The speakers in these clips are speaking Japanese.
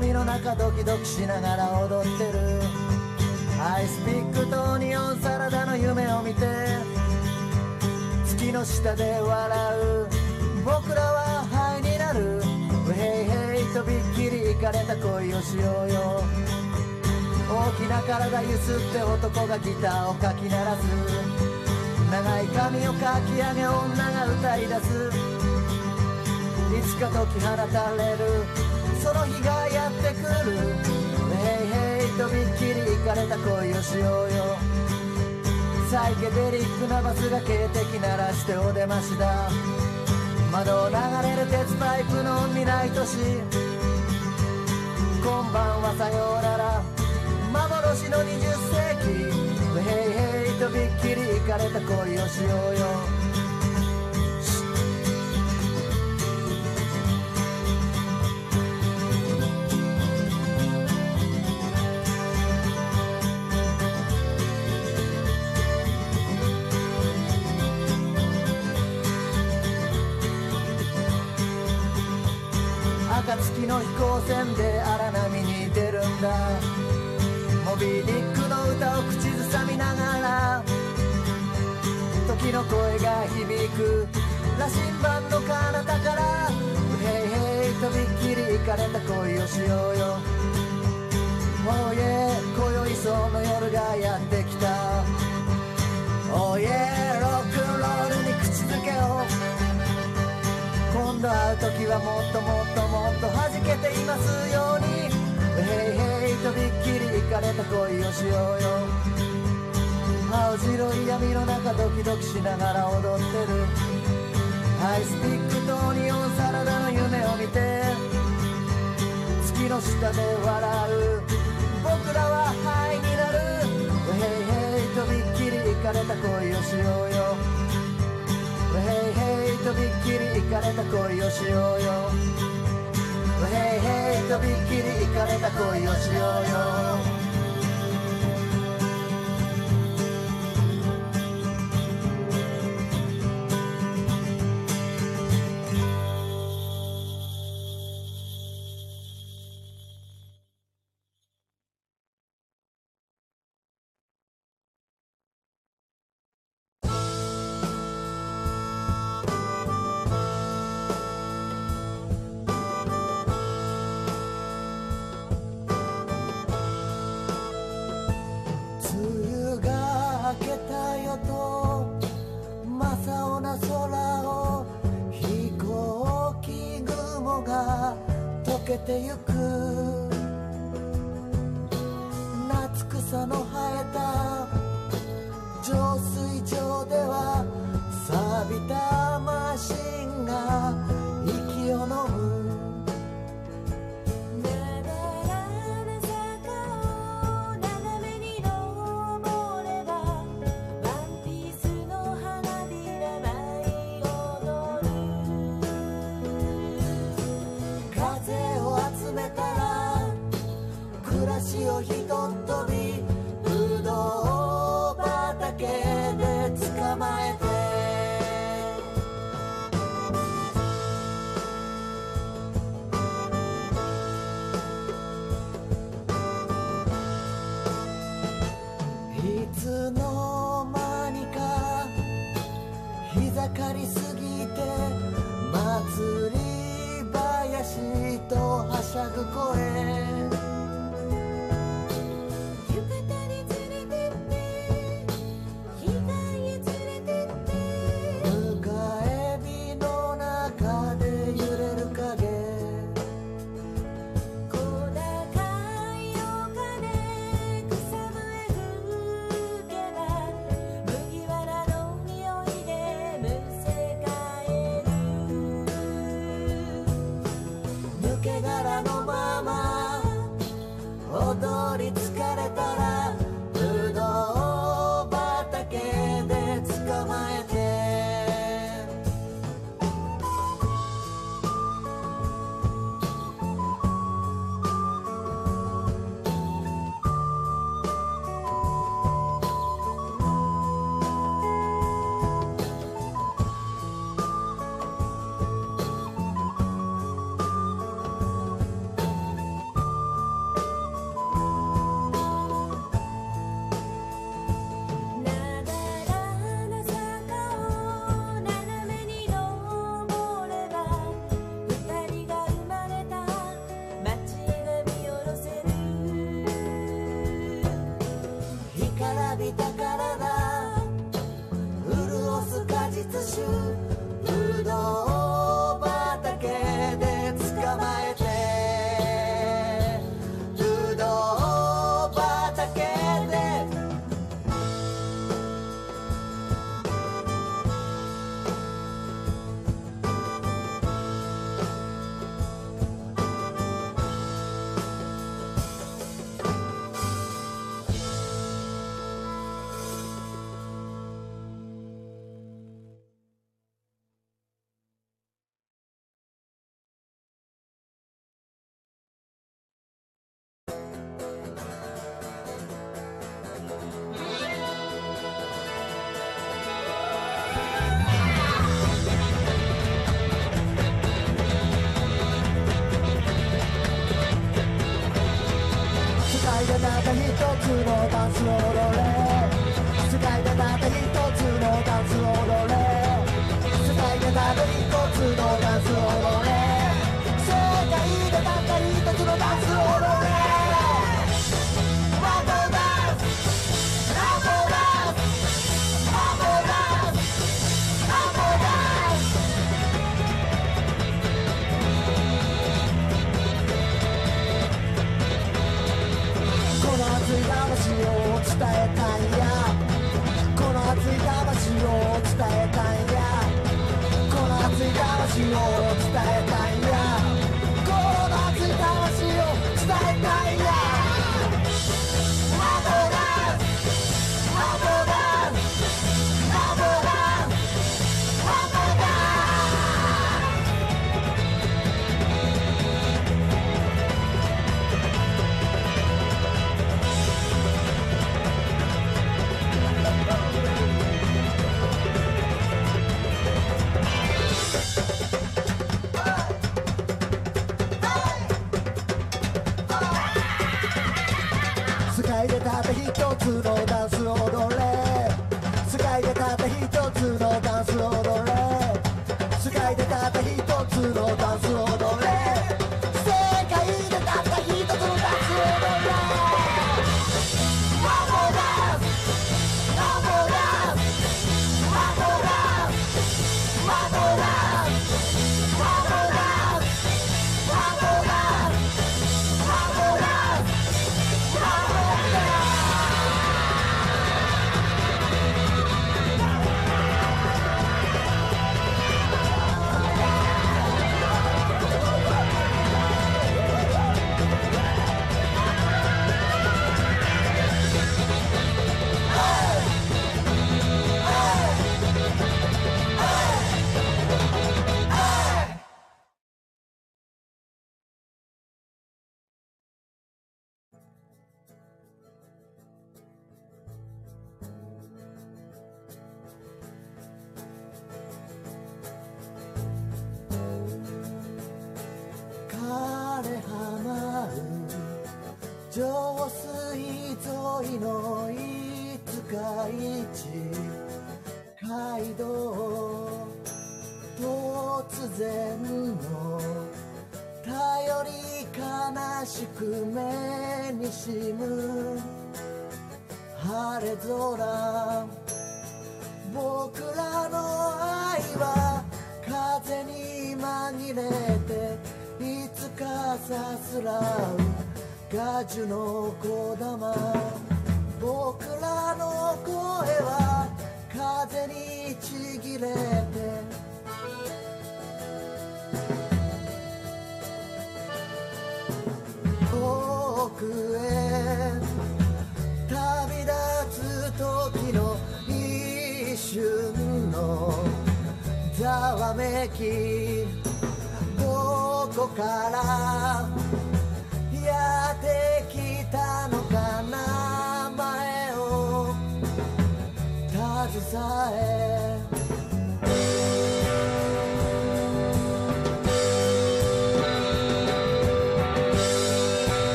闇の中ドキドキしながら踊ってる。アイスピックとニオンサラダの夢を見て月の下で笑う。僕らはハイになる。ウヘイヘイとびっきりイかれた恋をしようよ。大きな体ゆすって男がギターをかき鳴らす。長い髪をかき上げ女が歌い出す。いつか解き放たれる。その日がやってくる。ヘイヘイとびっきりイかれた恋をしようよ。サイケデリックなバスが警笛鳴らしてお出ましだ。窓を流れる鉄パイプの未来都市こんばんはさようなら。幻の20世紀。ヘイヘイとびっきりイかれた恋をしようよ。の飛行船で荒波に出るんだ。モビーディックの歌を口ずさみながら時の声が響く羅針盤の彼方からヘイヘイとびっきり行かれた恋をしようよ。Oh yeah 今宵その夜がやってきた。Oh yeah ロックンロールに口づけを。度会う時はもっともっともっと弾けていますように。ヘイヘイとびっきりイかれた恋をしようよ。青白い闇の中ドキドキしながら踊ってる。アイスピックとニオンサラダの夢を見て。月の下で笑う。僕らはハイになる。ヘイヘイとびっきりイかれた恋をしようよ。ヘイヘイとびっきりいかれた恋をしようよヘイヘイとびっきりいかれた恋をしようよ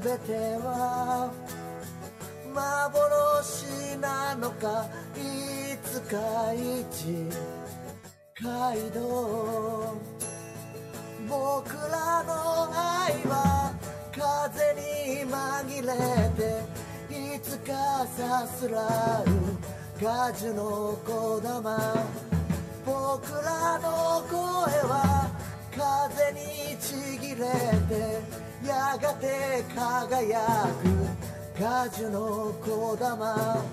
すべては幻なのかいつか一街道僕らの愛は風に紛れていつかさすらうガジュの小玉僕らの声は風にちぎれてやがて輝く果樹の小玉。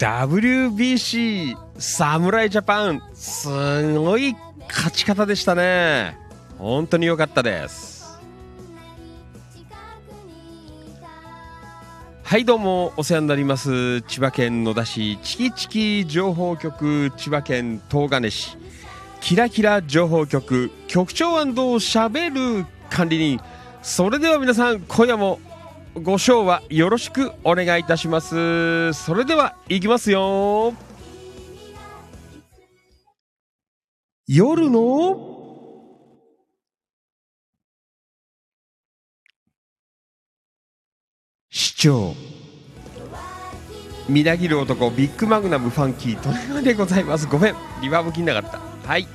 WBC 侍ジャパンすごい勝ち方でしたね。本当に良かったです。はいどうもお世話になります。千葉県野田市チキチキ情報局千葉県東金市。キラキラ情報局局長しゃべる管理人。それでは皆さん今夜もご賞はよろしくお願いいたします。それではいきますよ。夜の市長。みなぎる男ビッグマグナムファンキートレガでございます。ごめんリバーブ切んなかった。はい。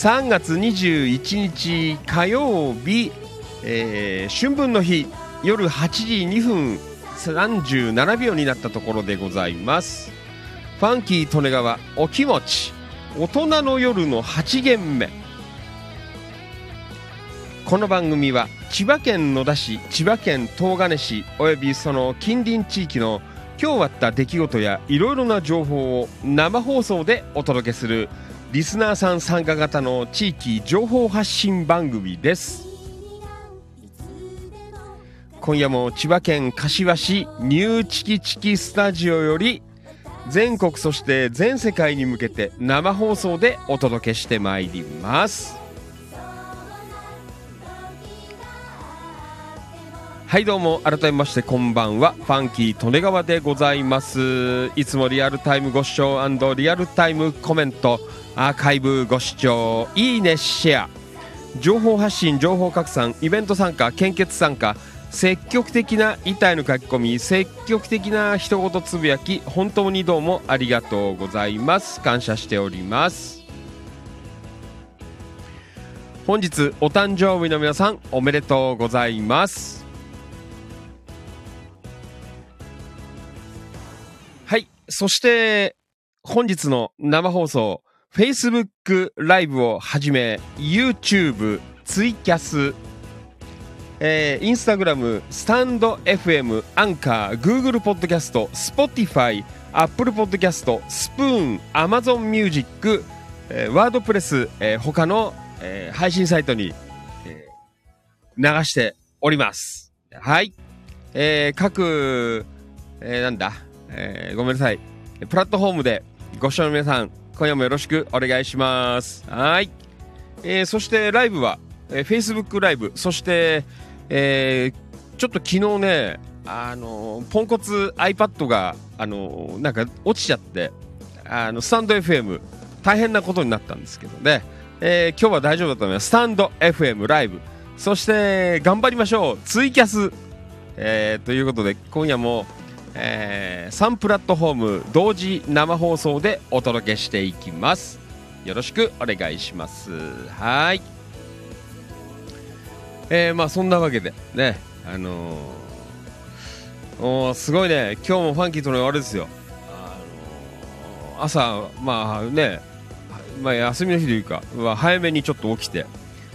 3月21日火曜日、えー春分の日夜8時2分37秒になったところでございます。ファンキー利根川お気持ち大人の夜の8限目。この番組は千葉県野田市千葉県東金市およびその近隣地域の今日あった出来事やいろいろな情報を生放送でお届けするリスナーさん参加型の地域情報発信番組です。今夜も千葉県柏市ニューチキチキスタジオより全国そして全世界に向けて生放送でお届けしてまいります。はいどうも改めましてこんばんは。ファンキー利根川でございます。いつもリアルタイムご視聴リアルタイムコメントアーカイブご視聴。いいねシェア。情報発信情報拡散イベント参加献血参加積極的な板への書き込み積極的な一言つぶやき本当にどうもありがとうございます。感謝しております。本日お誕生日の皆さんおめでとうございます。はい。そして本日の生放送 Facebook ライブをはじめ YouTube ツイキャスえー、インスタグラム、スタンド FM、アンカー、Google ポッドキャスト、Spotify、Apple ポッドキャスト、スプーン、Amazon Music、えー、ワードプレス、えー、他の、えー、配信サイトに、えー、流しております。はい。えー、各、えー、なんだ、えー、ごめんなさい。プラットフォームでご視聴の皆さん、今夜もよろしくお願いします。はい。えー、そしてライブは、えー、Facebook ライブ、そして、えー、ちょっと昨日ね、あのポンコツ iPad が、あのなんか落ちちゃって、あのスタンド FM 大変なことになったんですけどね、えー今日は大丈夫だと思います。スタンド FM ライブ、そして頑張りましょう、ツイキャス、えーということで今夜も、えー、3プラットフォーム同時生放送でお届けしていきます。よろしくお願いします。はい。えー、まあそんなわけでね、あのー、おすごいね、今日もファンキーとのあれですよ。あのー朝、まあね、まあ休みの日というか、早めにちょっと起きて、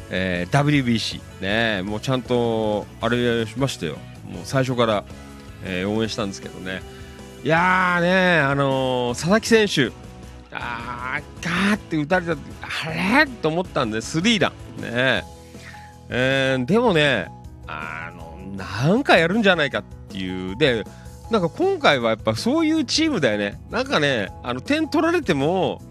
えー WBC ね、もうちゃんとあれしましたよ。もう最初から、えー応援したんですけどね。いやーね、あのー佐々木選手、あーガーって打たれた、あれと思ったんで、スリーラン。ねえーでもね、あの、なんかやるんじゃないかっていう。で、なんか今回はやっぱそういうチームだよね。なんかね、あの、点取られても、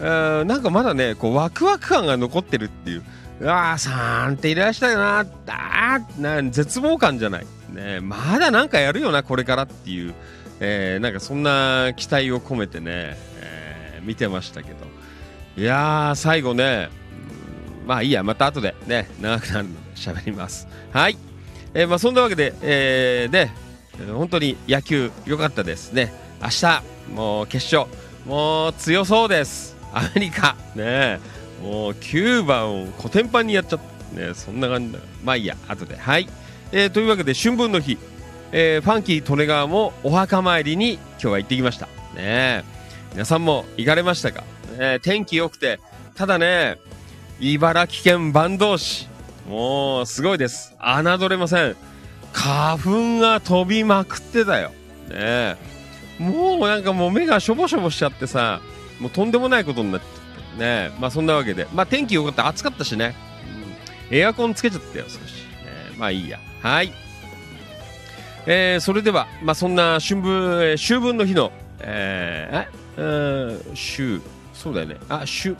えーなんかまだね、こう、ワクワク感が残ってるっていう。うわー、3点入れましたよな、あーな絶望感じゃない。ね、まだなんかやるよな、これからっていう。えーなんかそんな期待を込めてね、えー見てましたけど。いやー、最後ね、まあいいや、また後でね、長くなるので喋ります。はい。えーまあそんなわけで、えーね、本当に野球良かったですね。明日、もう決勝、もう強そうです。アメリカ、ね、もう9番をコテンパンにやっちゃった。ね、そんな感じだ。まあいいや、後で。はい。えーというわけで、春分の日、えーファンキー利根川もお墓参りに今日は行ってきました。ね皆さんも行かれましたか、ね天気良くて、ただね、茨城県坂東市、もうすごいです。侮れません。花粉が飛びまくってたよ。ねもうなんかもう目がしょぼしょぼしちゃってさ、もうとんでもないことになってね。まあそんなわけで、まあ天気良かった、暑かったしね。うんエアコンつけちゃったよ、少し。ねまあいいや。はい。えーそれでは、まあそんな春分、えー秋分の日の、えー、え？ー、秋、そうだよね。あ、秋、ん？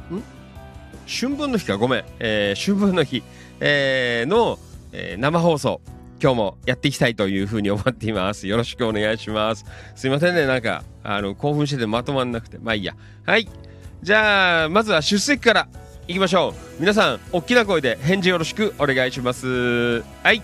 春分の日か、ごめん。えー、春分の日、えーの、えー生放送、今日もやっていきたいというふうに思っています。よろしくお願いします。すいませんね、なんか、あの、興奮しててまとまんなくて。まあいいや。はい。じゃあ、まずは出席からいきましょう。皆さん、大きな声で返事よろしくお願いします。はい。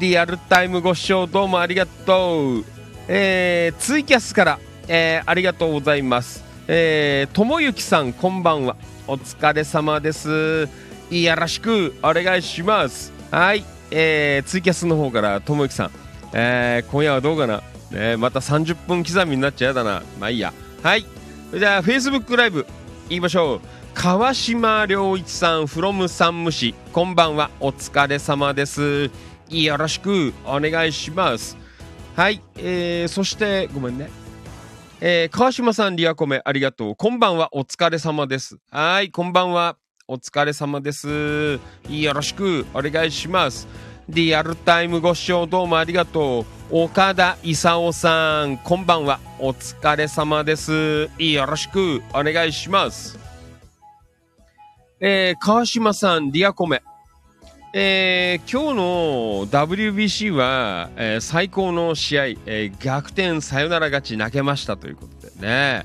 リアルタイムご視聴どうもありがとう。えー、ツイキャスから、えー、ありがとうございます。えー、ともゆきさん、こんばんは。お疲れ様です。よろしくお願いします。はい。えー、ツイキャスの方から、ともゆきさん、えー、今夜はどうかな、ね、また30分刻みになっちゃやだな。まあいいや。はい。じゃあ、Facebook ライブ、行きましょう。川島良一さん、from 山武市、こんばんは。お疲れ様です。よろしくお願いします。はい。えー、そして、ごめんね。えー、川島さん、リアコメ、ありがとう。こんばんは。お疲れ様です。はい。こんばんは。お疲れ様です。よろしくお願いします。リアルタイムご視聴どうもありがとう。岡田勲さん、こんばんは。お疲れ様です。よろしくお願いします。えー、川島さん、リアコメ。えー、今日の WBC は、えー最高の試合、えー逆転サヨナラ勝ち泣けましたということでね。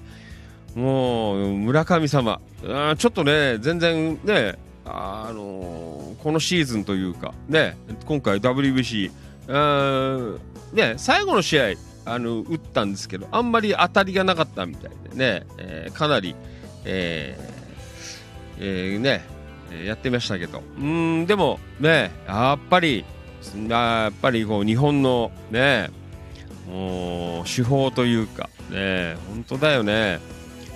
もう村神様あちょっとね全然ねあのこのシーズンというかね今回 WBC ね最後の試合あの打ったんですけどあんまり当たりがなかったみたいでね、えーかなり、えーえーねえーやってましたけど。うーんでもねやっぱりやっぱりこう日本のねもう手法というかね本当だよね。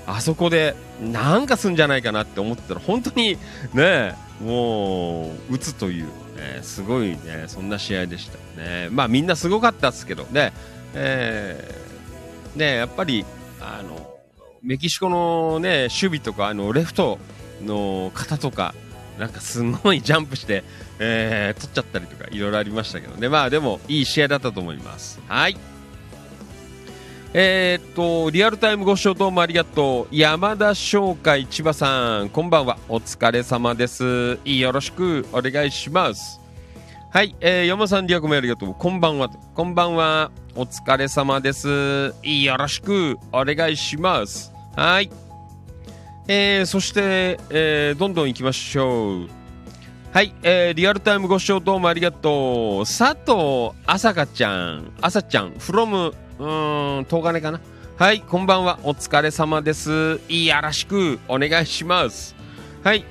あそこでなんかすんじゃないかなって思ってたら本当にねもう打つという、ね、すごいねそんな試合でした。ねまあみんなすごかったですけどねえーねやっぱりあのメキシコのね守備とかあのレフトの方とかなんかすごいジャンプして、えー取っちゃったりとかいろいろありましたけどね。まあでもいい試合だったと思います。はい。えーっとリアルタイムご視聴どうもありがとう。山田商会千葉さんこんばんは。お疲れ様です。よろしくお願いします。はい、えー、山田さんリアコメありがとう。こんばんは。こんばんは。お疲れ様です。よろしくお願いします。はい。えー、そして、えー、どんどん行きましょう。はい、えー、リアルタイムご視聴どうもありがとう。佐藤あさかちゃん。あさちゃん from うーん東金かな。はいこんばんは。お疲れ様です。よろしくお願いします。はい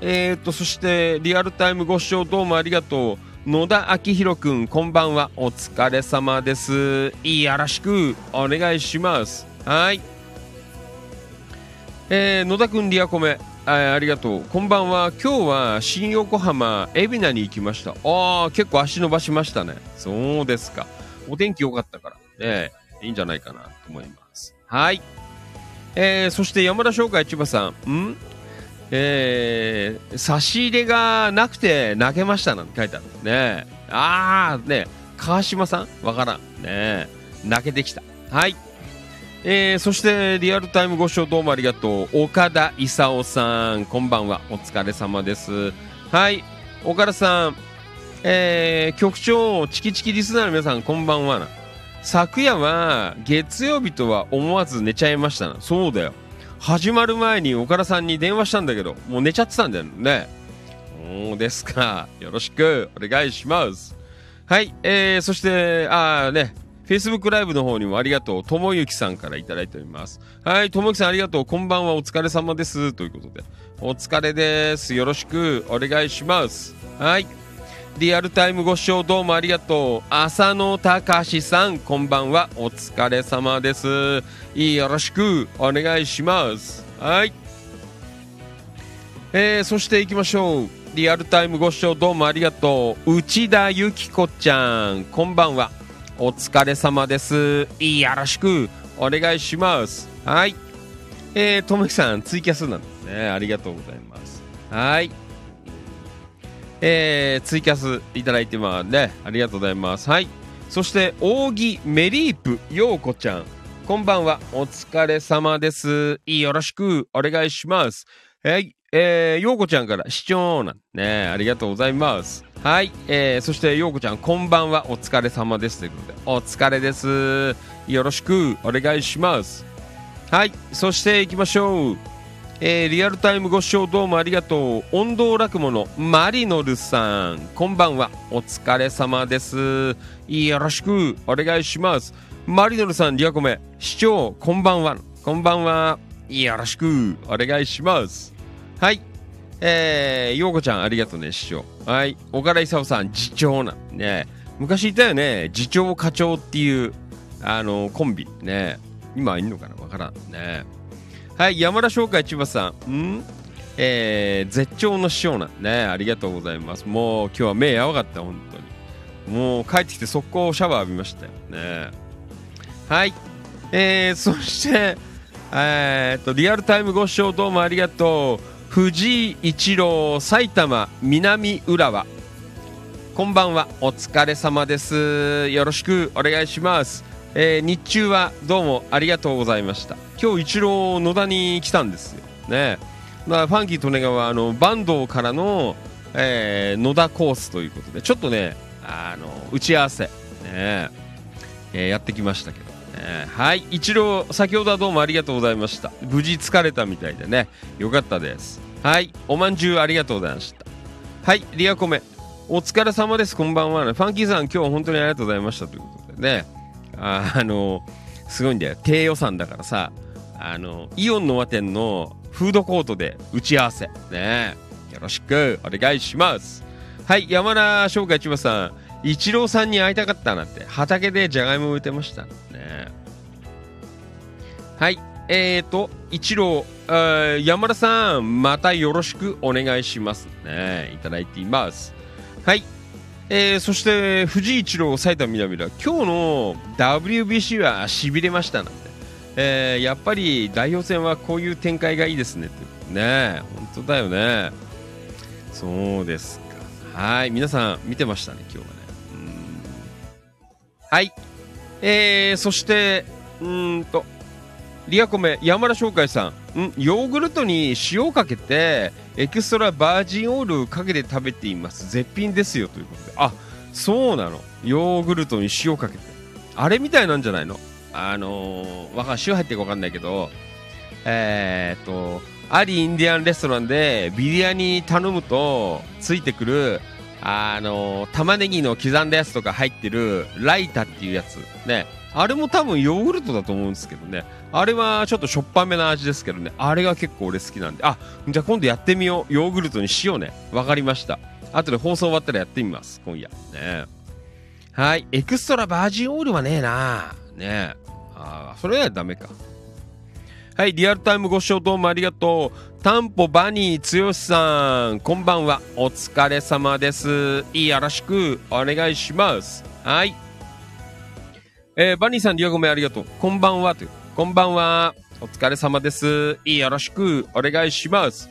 えー、とそしてリアルタイムご視聴どうもありがとう。野田明宏くんこんばんは。お疲れ様です。よろしくお願いします。はい。えー野田くんリアコメ。あありがとう。こんばんは。今日は新横浜海老名に行きました。あー結構足伸ばしましたね。そうですか。お天気良かったから。ねいいんじゃないかなと思います。はい。えーそして山田商会千葉さん。ん？えー差し入れがなくて泣けましたなんて書いてある。ねああね川島さん？わからん。ね泣けてきた。はい。えーそしてリアルタイムご視聴どうもありがとう。岡田勲さんこんばんは。お疲れ様です。はい。岡田さんえー局長チキチキリスナーの皆さんこんばんは昨夜は月曜日とは思わず寝ちゃいましたな。そうだよ。始まる前に岡田さんに電話したんだけどもう寝ちゃってたんだよね。そうですか。よろしくお願いします。はい。えー、そしてあーね。Facebook ライブの方にもありがとう。ともゆきさんからいただいております。はい、ともゆきさんありがとう。こんばんは、お疲れ様です。ということで、お疲れです。よろしくお願いします。はい。リアルタイムご視聴どうもありがとう。浅野隆さん、こんばんは。お疲れ様です。よろしくお願いします。はい。えー、そして行きましょう。リアルタイムご視聴どうもありがとう。内田由紀子ちゃん、こんばんは。お疲れ様です。よろしくお願いします。はい。えー、ともきさん、ツイキャスなんですね。ありがとうございます。はい。えー、ツイキャスいただいてますね。ありがとうございます。はい。そして、扇メリープようこちゃん。こんばんは。お疲れ様です。よろしくお願いします。はい。えー、ようこちゃんから視聴なんね。ありがとうございます。はい。えー、そして、ようこちゃん、こんばんは。お疲れ様です。ということで、お疲れです。よろしくお願いします。はい。そして、行きましょう。えーリアルタイムご視聴どうもありがとう。音頭落語のマリノルさん、こんばんは。お疲れ様です。よろしくお願いします。マリノルさん、リアコメ、視聴、こんばんは。こんばんは。よろしくお願いします。はい。えー、ようこちゃん、ありがとうね、師匠。はい。岡田勲さん、次長なね。昔いたよね、次長課長っていう、あの、コンビ。ね。今いんのかな？わからん。ね。はい、山田商会千葉さん。ん？えー、絶頂の師匠なんね。ありがとうございます。もう今日は目やばかった、本当に。もう帰ってきて速攻シャワー浴びましたよね。はい。えー、そして、えーっと、リアルタイムご視聴どうもありがとう。藤井一郎埼玉南浦和。こんばんは。お疲れ様です。よろしくお願いします。えー日中はどうもありがとうございました。今日一郎野田に来たんですよ。ね。まあ、ファンキー利根川あの坂東からの、えー野田コースということでちょっとねあの打ち合わせね、えーやってきましたけど、えーはい一郎先ほどはどうもありがとうございました。無事疲れたみたいでね。よかったです。はいおまんじゅうありがとうございました。はいリアコメ。お疲れ様です。こんばんはファンキーさん今日は本当にありがとうございました。ということでね。ああのすごいんだよ。低予算だからさ。あのイオンの和店のフードコートで打ち合わせ。ね。よろしくお願いします。はい山田翔海千葉さん。イチローさんに会いたかったなって。畑でじゃがいも植えてました。ね。はい。えーとイチローー山田さんまたよろしくお願いします。ね。いただいています。はい。えーそして藤井一郎埼玉南田今日の WBC はしびれましたなんて、えーやっぱり代表戦はこういう展開がいいですねって。ね。本当だよね。そうですか。はい。皆さん見てましたね今日はね。はい。えー、そしてうんとリアコメ山田翔海さん。んヨーグルトに塩をかけてエクストラバージンオイルかけて食べています。絶品ですよということで。あそうなの。ヨーグルトに塩かけて。あれみたいなんじゃないの？あのー、わかん塩入ってるかわかんないけど。えー、っとアリインディアンレストランでビリヤニ頼むとついてくるあの玉ねぎの刻んだやつとか入ってるライタっていうやつ。ね。あれも多分ヨーグルトだと思うんですけどね。あれはちょっとしょっぱめな味ですけどね。あれが結構俺好きなんで。あじゃあ今度やってみよう。ヨーグルトに塩ね。わかりました。後で放送終わったらやってみます。今夜。ね。はい。エクストラバージンオイルはねえな。ねえ。あーそれはダメか。はい、リアルタイムご視聴どうもありがとう。タンポバニー剛さん、こんばんは。お疲れ様です。よろしくお願いします。はい。えーバニーさん、リアゴメありがとう。こんばんは。というこんばんは。お疲れ様です。よろしくお願いします。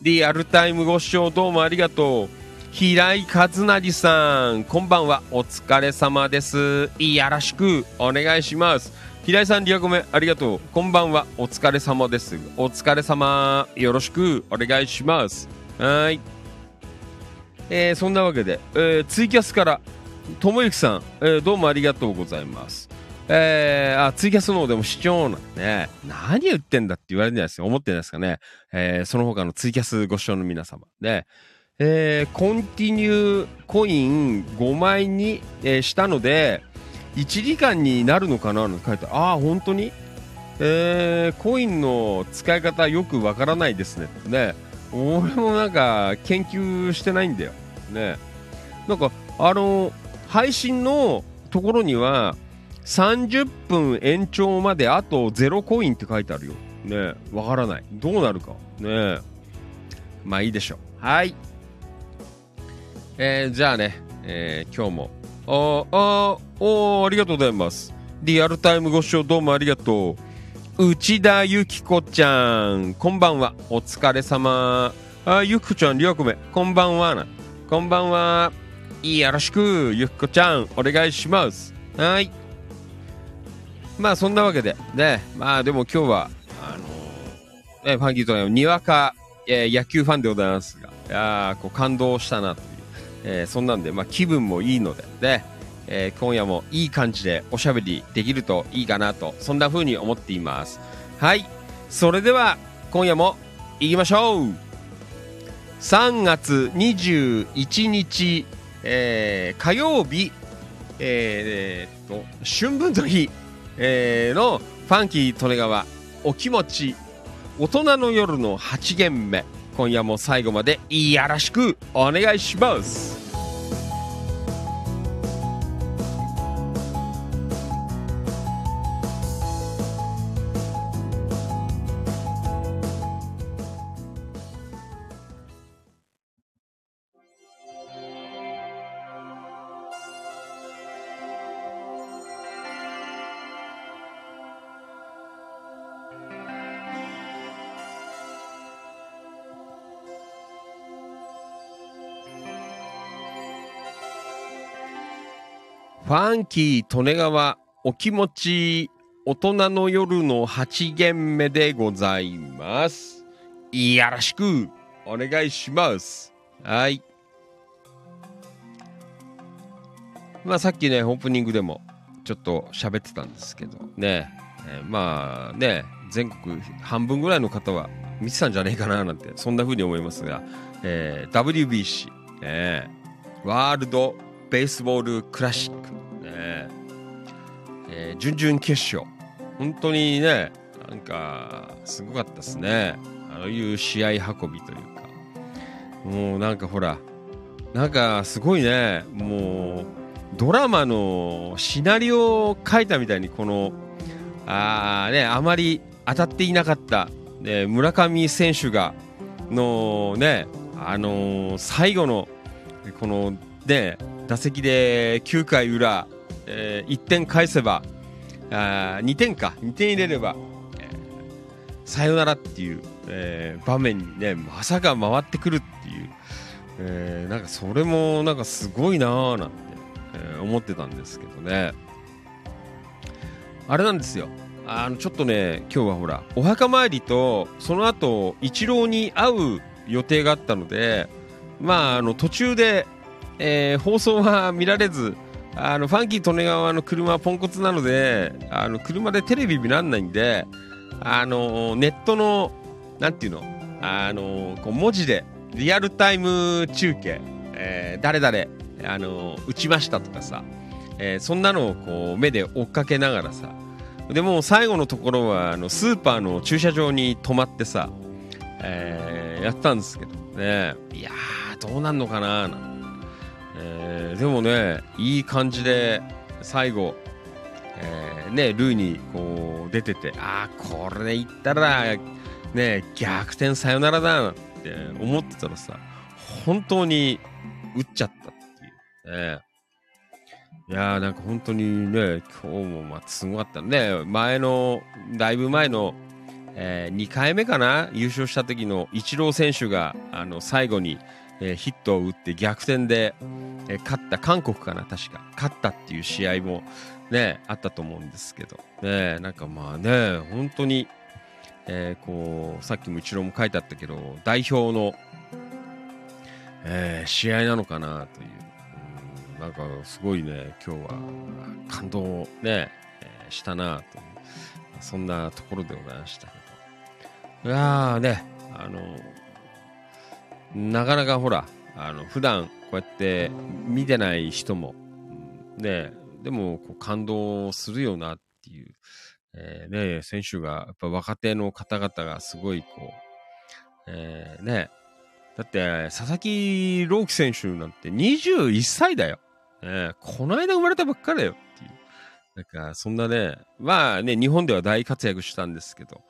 リアルタイムご視聴どうもありがとう。平井和成さん、こんばんは。お疲れ様です。よろしくお願いします。平井さん、リアコメありがとう。こんばんは。お疲れ様です。お疲れ様。よろしくお願いします。はーい。えーそんなわけで、えーツイキャスから、ともゆきさん、えーどうもありがとうございます。えーあ、ツイキャスの方でも視聴なんね、何言ってんだって言われるんじゃないですか、思ってるんですかね。えーその他のツイキャスご視聴の皆様。ね、えーコンティニューコイン5枚に、えーしたので、1時間になるのかななんて書いてあああ、本当に？えーコインの使い方よくわからないですね。ね。俺もなんか研究してないんだよ。ね。なんか、あの、配信のところには、30分延長まであと0コインって書いてあるよ。ね。わからない。どうなるか。ね。まあいいでしょう。はい。えーじゃあね、えー今日も、ああー、おありがとうございます。リアルタイムご視聴どうもありがとう。内田ゆきこちゃん、こんばんは。お疲れ様。あ、ゆきこちゃん、りょうこめ、こんばんはな。こんばんは。よろしく、ゆきこちゃん、お願いします。はい。まあ、そんなわけで、ね、まあ、でも今日は、あのーね、ファンキーとにわか、えー野球ファンでございますが、いやこう感動したなという、えーそんなんで、まあ、気分もいいので、ね、えー今夜もいい感じでおしゃべりできるといいかなと、そんな風に思っています。はい。それでは、今夜も行きましょう !3 月21日、えー火曜日、えーえーっと、春分の日、えーのファンキー利根川お気持ち大人の夜の8限目今夜も最後までよろしくお願いします。ファンキー利根川お気持ち大人の夜の8限目でございます。よろしくお願いします。はい。まあさっきねオープニングでもちょっと喋ってたんですけどね、えーまあね全国半分ぐらいの方は見てたんじゃねえかななんてそんな風に思いますが、えー WBC、えーワールドベースボールクラシック、ね。えー準々決勝。本当にねなんかすごかったですね。ああいう試合運びというか。もうなんかほらなんかすごいね。もうドラマのシナリオを書いたみたいにこのあねあまり当たっていなかった、ね、村上選手がのねあのー最後のこのね打席で9回裏、え1点返せばあ2点か2点入れれば、えーサヨナラっていう、えー場面にねまさか回ってくるっていう、えーなんかそれもなんかすごいなーなんて、え思ってたんですけどね。あれなんですよ。あのちょっとね今日はほらお墓参りとその後一郎に会う予定があったのでまああの途中で、え放送は見られずあのファンキー利根川の車はポンコツなのであの車でテレビ見らんないんであのネットのなんていうのあのこう文字でリアルタイム中継、えー誰々あの打ちましたとかさ、えーそんなのをこう目で追っかけながらさでも最後のところはあのスーパーの駐車場に止まってさ、えーやったんですけどね。いやどうなんのかななんて。えーでもねいい感じで最後、えーねルーにこう出ててああこれでいったらね逆転サヨナラだなって思ってたらさ本当に打っちゃったっていう。ね。いやーなんか本当にね今日もまあすごかったね。前のだいぶ前の、え2回目かな？優勝した時のイチロー選手があの最後に、えーヒットを打って逆転で、えー勝った韓国かな確か。勝ったっていう試合もねあったと思うんですけど。ねなんかまあね本当に、えーこうさっきもイチローも書いてあったけど代表の、え試合なのかなという。うんなんかすごいね今日は感動ね、えしたなという。そんなところでございましたけど。いやーねあのなかなかほらあの普段こうやって見てない人も、うんねでもこう感動するよなっていう、えーね選手がやっぱ若手の方々がすごいこう、えーねだって佐々木朗希選手なんて21歳だよ、ねこの間生まれたばっかだよっていう。なんかそんなねまあね日本では大活躍したんですけど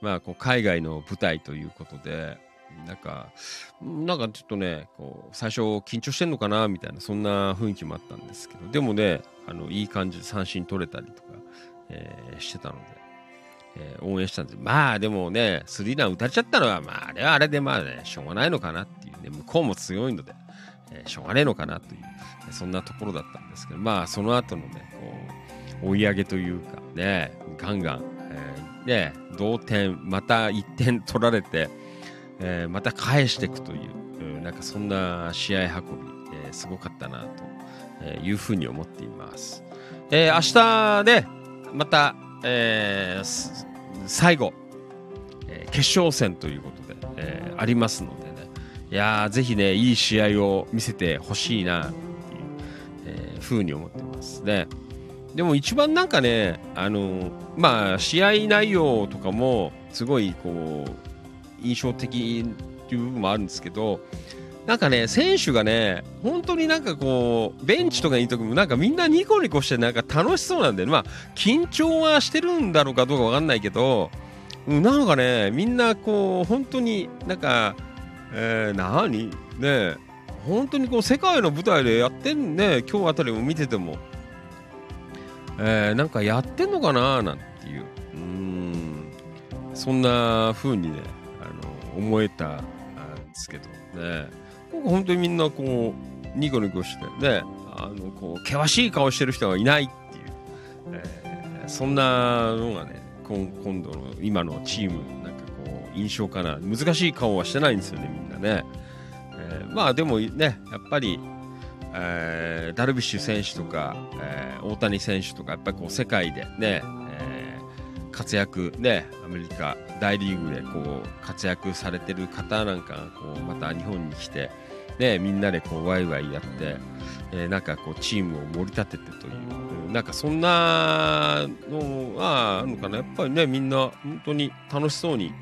まあこう海外の舞台ということでなんか、なんかちょっとね、こう、最初緊張してんのかなみたいな、そんな雰囲気もあったんですけど、でもね、あの、いい感じで三振取れたりとか、えーしてたので、えー応援したんです。まあでもね、スリーラン打たれちゃったのは、まああれはあれでまあね、しょうがないのかなっていう。ね、向こうも強いので、えーしょうがねえのかなという、そんなところだったんですけど、まあその後のね、こう、追い上げというか、ね、ガンガン、えーね、同点、また1点取られて、えーまた返していくという、なんかそんな試合運び、えーすごかったなというふうに思っています。えー明日ね、また、えー最後、えー決勝戦ということで、えーありますのでね、いやぜひね、いい試合を見せてほしいなっていう、えーふうに思ってますね。でも一番なんかね、あのまあ、試合内容とかもすごいこう印象的っていう部分もあるんですけど、なんかね、選手がね、本当になんかこう、ベンチとかにいる時も、なんかみんなニコニコして、なんか楽しそうなんだよね。まあ、緊張はしてるんだろうかどうかわかんないけど、なんかね、みんなこう、本当になんか、えー、何？ね本当にこう、世界の舞台でやってんね、今日あたりも見てても、えー、なんかやってんのかななんていう、うーん、そんな風にね、思えたんですけどね、ここ本当にみんなこう、ニコニコしてね、あの、こう、険しい顔してる人はいないっていう、えーそんなのがね、今度の今のチーム、なんかこう、印象かな。難しい顔はしてないんですよね、みんなね。えーまあでもね、やっぱり、えーダルビッシュ選手とか、えー大谷選手とかやっぱりこう世界でね、えー活躍ねアメリカ大リーグでこう活躍されてる方なんかがこうまた日本に来て、ね、みんなでこうワイワイやって、えーなんかこうチームを盛り立ててといううん。なんかそんなのはあるのかな。やっぱりねみんな本当に楽しそうに、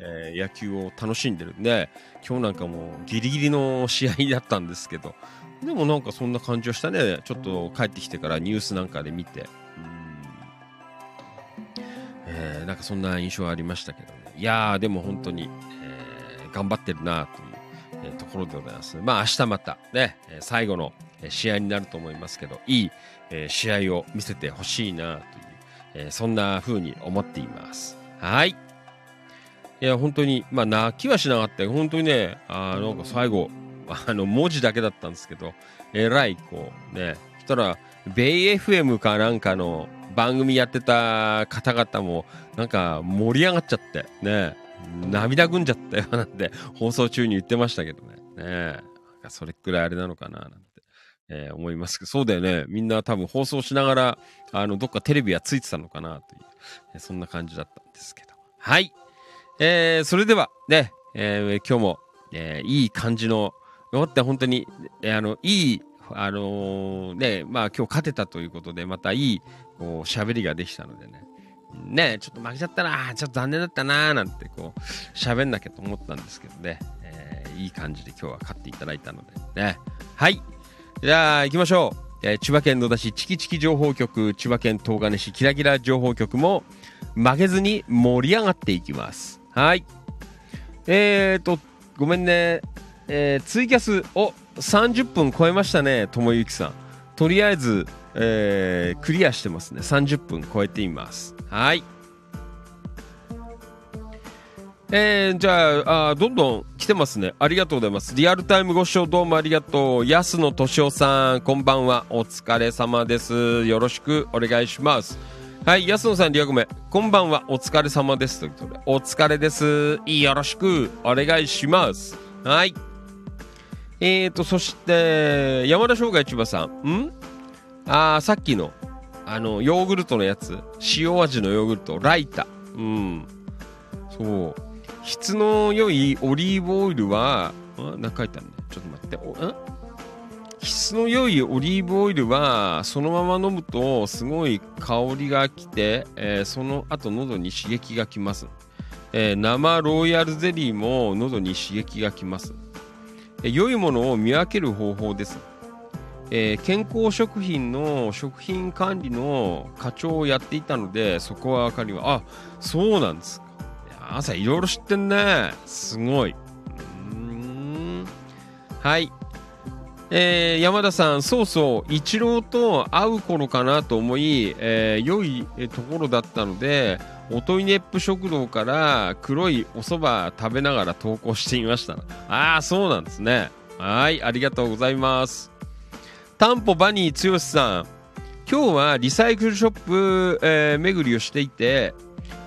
えー野球を楽しんでる。んで今日なんかもうギリギリの試合だったんですけどでもなんかそんな感じはしたね。ちょっと帰ってきてからニュースなんかで見て。えーなんかそんな印象ありましたけどね。いやー、でも本当に、えー頑張ってるなという、えーところでございます。まあ明日またね、最後の試合になると思いますけど、いい、えー試合を見せてほしいなという、えーそんな風に思っています。はい。いや、本当に、まあ泣きはしなかった。本当にね、あなんか最後、あの、文字だけだったんですけど、えらい、こう、ね、そしたら、ベイ FM かなんかの番組やってた方々も、なんか盛り上がっちゃって、ね、涙ぐんじゃったよなんて放送中に言ってましたけどね。ねそれくらいあれなのかななんて、えー思いますけど、そうだよね。みんな多分放送しながら、あの、どっかテレビはついてたのかなという、えそんな感じだったんですけど。はい。えーそれではね、えー今日も、えーいい感じの、よかった本当に、えーあの、いい、あのーね、まあ今日勝てたということで、またいい、こう、喋りができたのでね。ねちょっと負けちゃったな、ちょっと残念だったな、なんてこう、喋んなきゃと思ったんですけどね。えーいい感じで今日は勝っていただいたので、ね。はい。じゃあ行きましょう。えー千葉県野田市チキチキ情報局、千葉県東金市キラキラ情報局も負けずに盛り上がっていきます。はい。えーと、ごめんね。えーツイキャス、お、30分超えましたね、ともゆきさん。とりあえず、えークリアしてますね。30分超えています。はい。えー、じゃああどんどん来てますね。ありがとうございます。リアルタイムご視聴どうもありがとう。安野敏夫さん、こんばんは。お疲れ様です。よろしくお願いします。はい、安野さん、リアコメ。こんばんは。お疲れ様です。ということで、お疲れです。よろしくお願いします。はい。えーと、そして、山田翔海千葉さん。ん？あー、さっきの、あの、ヨーグルトのやつ。塩味のヨーグルト。ライタ。うん。そう。質の良いオリーブオイルは、んなんか書いてあるね。ちょっと待って。おん質の良いオリーブオイルはそのまま飲むとすごい香りがきて、えーその後喉に刺激がきます、えー生ロイヤルゼリーも喉に刺激がきます、良いものを見分ける方法です、えー健康食品の食品管理の課長をやっていたのでそこは分かりますあそうなんですか。朝いろいろ知ってんね。すごい。うーん。はい。えー山田さん、そうそう、イチローと会う頃かなと思い、えー良いところだったので、おといねっぷ食堂から黒いお蕎麦食べながら投稿してみました。ああ、そうなんですね。はい、ありがとうございます。タンポバニー剛さん、今日はリサイクルショップ、えー巡りをしていて、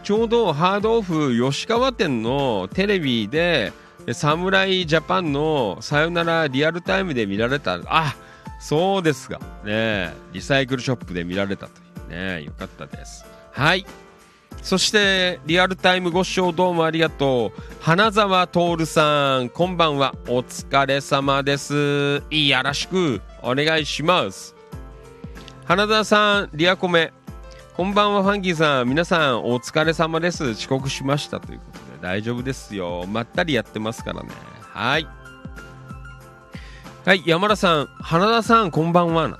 ちょうどハードオフ吉川店のテレビで、侍ジャパンのさよならリアルタイムで見られたあそうですかねリサイクルショップで見られたというねよかったですはいそしてリアルタイムご視聴どうもありがとう。花沢徹さんこんばんは。お疲れ様です。よろしくお願いします。花沢さんリアコメ。こんばんはファンキーさん。皆さんお疲れ様です。遅刻しましたということで大丈夫ですよ。まったりやってますからね。はい。はい山田さん。花田さんこんばんは。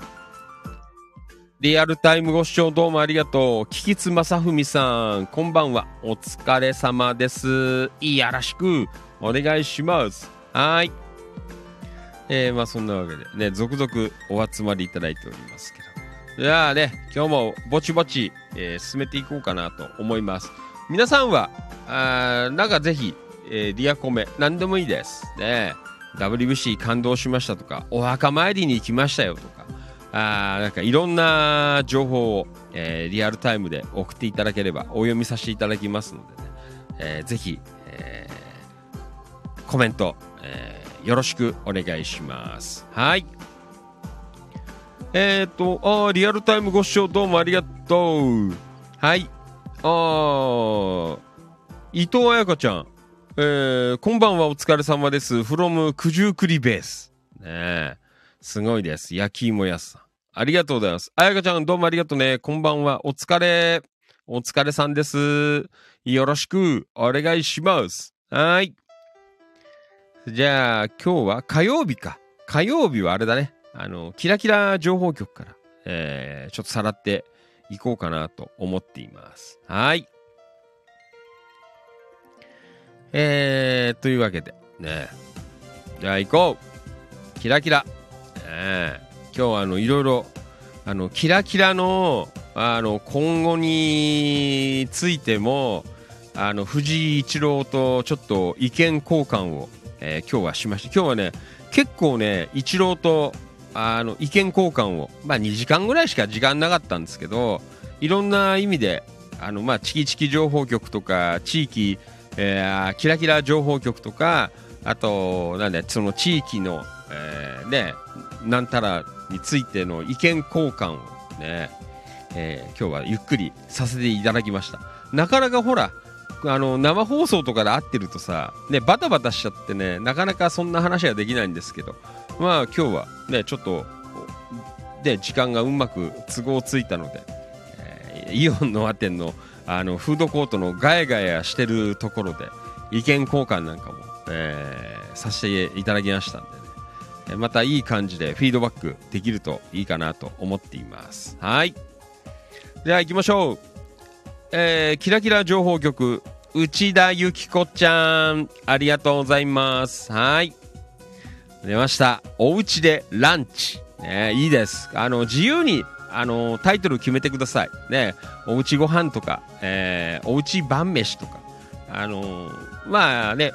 リアルタイムご視聴どうもありがとう。菊津正文さんこんばんは。お疲れ様です。よろしくお願いします。はい。えー、まあそんなわけでね続々お集まりいただいておりますけど。じゃあね今日もぼちぼち、えー進めていこうかなと思います。皆さんはあーなんかぜひ、えーリアコメ何でもいいです。ね。WBC 感動しましたとかお墓参りに行きましたよとかあなんかいろんな情報を、えーリアルタイムで送っていただければお読みさせていただきますのでね、えーぜひ、えーコメント、えーよろしくお願いしますはいえっ、と、あリアルタイムご視聴どうもありがとう。はい。あー伊藤彩香ちゃん。えー、こんばんはお疲れ様です。from 九十九里ベース。ねえ。すごいです。焼き芋屋さん。ありがとうございます。彩香ちゃんどうもありがとうね。こんばんは。お疲れ。お疲れさんです。よろしくお願いします。はい。じゃあ、今日は火曜日か。火曜日はあれだね。あの、キラキラ情報局から、えー、ちょっとさらっていこうかなと思っています。はい。えー、というわけで、ね。じゃあ行こうキラキラ。ねえ今日はあの、いろいろ、あの、キラキラの、あの、今後についても、あの、藤井一郎とちょっと意見交換を、えー今日はしました。今日はね、結構ね、一郎と、あの、意見交換を、まあ2時間ぐらいしか時間なかったんですけど、いろんな意味で、あの、まあ、チキチキ情報局とか、地域、えーキラキラ情報局とか、あと、なんだ、その地域の、えーね、なんたらについての意見交換をね、えー今日はゆっくりさせていただきました。なかなかほら、あの生放送とかで会ってるとさ、ね、バタバタしちゃってね、なかなかそんな話はできないんですけど、まあ今日はね、ちょっと、で、時間がうまく都合ついたので、えーイオンのア店のあのフードコートのガヤガヤしてるところで、意見交換なんかも、えーさせていただきましたんで、またいい感じでフィードバックできるといいかなと思っています。はい。では行きましょう。えーキラキラ情報局、内田由紀子ちゃん、ありがとうございます。はい。出ました。おうちでランチ。ね、いいです。あの、自由に、あの、タイトル決めてください。ね、おうちご飯とか、えーおうち晩飯とか。あの、まあね、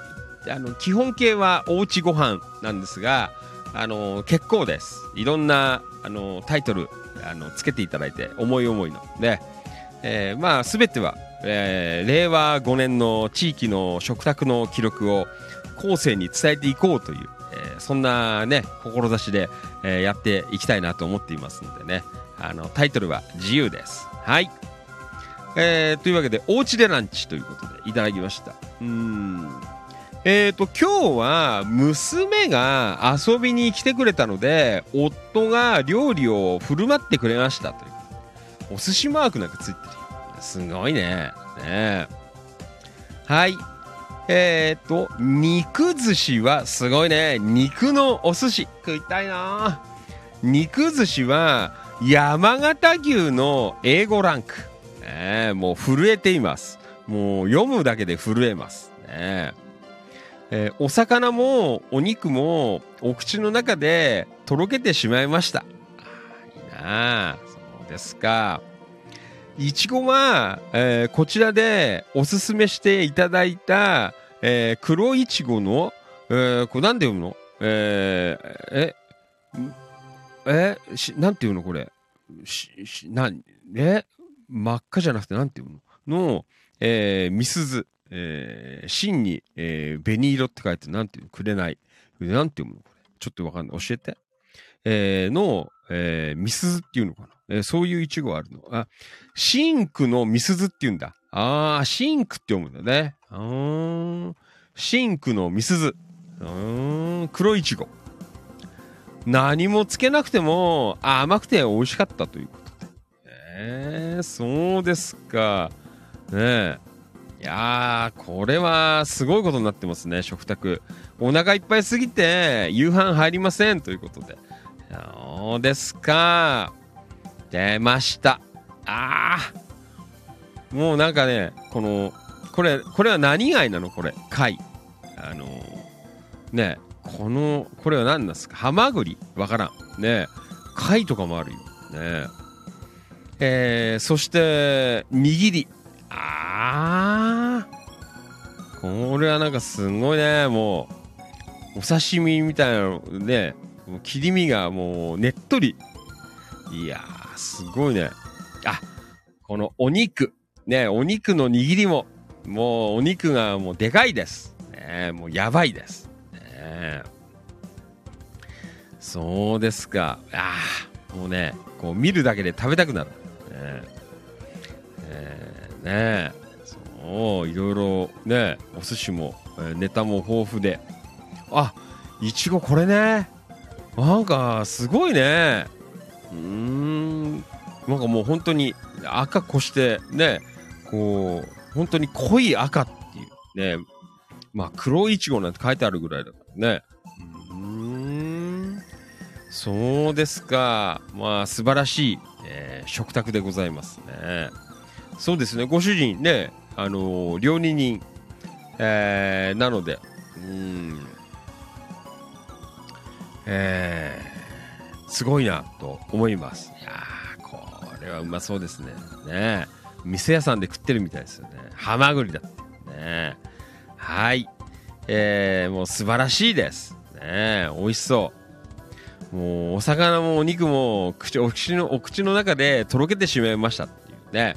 あの、基本形はおうちご飯なんですが、あの、結構です。いろんな、あの、タイトル、あの、つけていただいて、思い思いの。ね、えーまあ全ては、えー令和5年の地域の食卓の記録を後世に伝えていこうという、えーそんなね志で、えーやっていきたいなと思っていますのでね。あのタイトルは自由です。はい、えーというわけでおうちでランチということでいただきました。うん。えーと今日は娘が遊びに来てくれたので夫が料理を振る舞ってくれましたというお寿司マークなんかついてる。すごいね。ねはい。えー、と、肉寿司はすごいね。肉のお寿司。食いたいな肉寿司は山形牛の A5 ランク。ねもう震えています。もう読むだけで震えます。ねえーお魚もお肉もお口の中でとろけてしまいました。いいなあそうですか。いちごは、えーこちらでおすすめしていただいた、えー黒いちごの、えーこれなんて読むの？えーえ、えし、なんて読むの？これ。し、し、なん、え？真っ赤じゃなくてなんて読むの？の、えー、みすず、えー、真に、えー、紅色って書いてなんていうくれない。なんて読むのこれ。ちょっとわかんない。教えて。えー、の、えー、みすずっていうのかな。えーそういういちごあるの。あ、シンクのみすずっていうんだ。あー、真紅って読むんだね。うん。シンクのみすず。うん、黒いちご。何もつけなくても甘くて美味しかったということで。えー、そうですか。ねえ。いやー、これはすごいことになってますね、食卓。お腹いっぱいすぎて夕飯入りませんということで。そうですか。出ました。あー。もうなんかね、この、これ、これは何貝なの？これ。貝。あのねこの、これは何なんですか？ハマグリ？わからん。ね貝とかもあるよ。ねえー、そして、握り。あー。これはなんかすごいね、もう、お刺身みたいなのね、切り身がもうねっとり。いやー、すごいね。あ、このお肉。ね、お肉の握りも、もうお肉がもうでかいです。ね、もうやばいです。ね、そうですか。あもうねこう見るだけで食べたくなるねえーね。そういろいろねお寿司も、えネタも豊富で。あいちごこれね。なんかすごいね。うん。なんかもう本当に赤こしてねこう本当に濃い赤っていうね。まあ黒いちごなんて書いてあるぐらいだからね。うん。そうですか。まあ素晴らしい、えー食卓でございますね。そうですね。ご主人ねあのー料理人、えーなのでうんえーすごいなと思います。いやこれはうまそうですね。ね店屋さんで食ってるみたいですよね。ハマグリだってね。はい。えー、もう素晴らしいです。ね美味しそう。もうお魚もお肉も口お口のお口の中でとろけてしまいましたっていうね。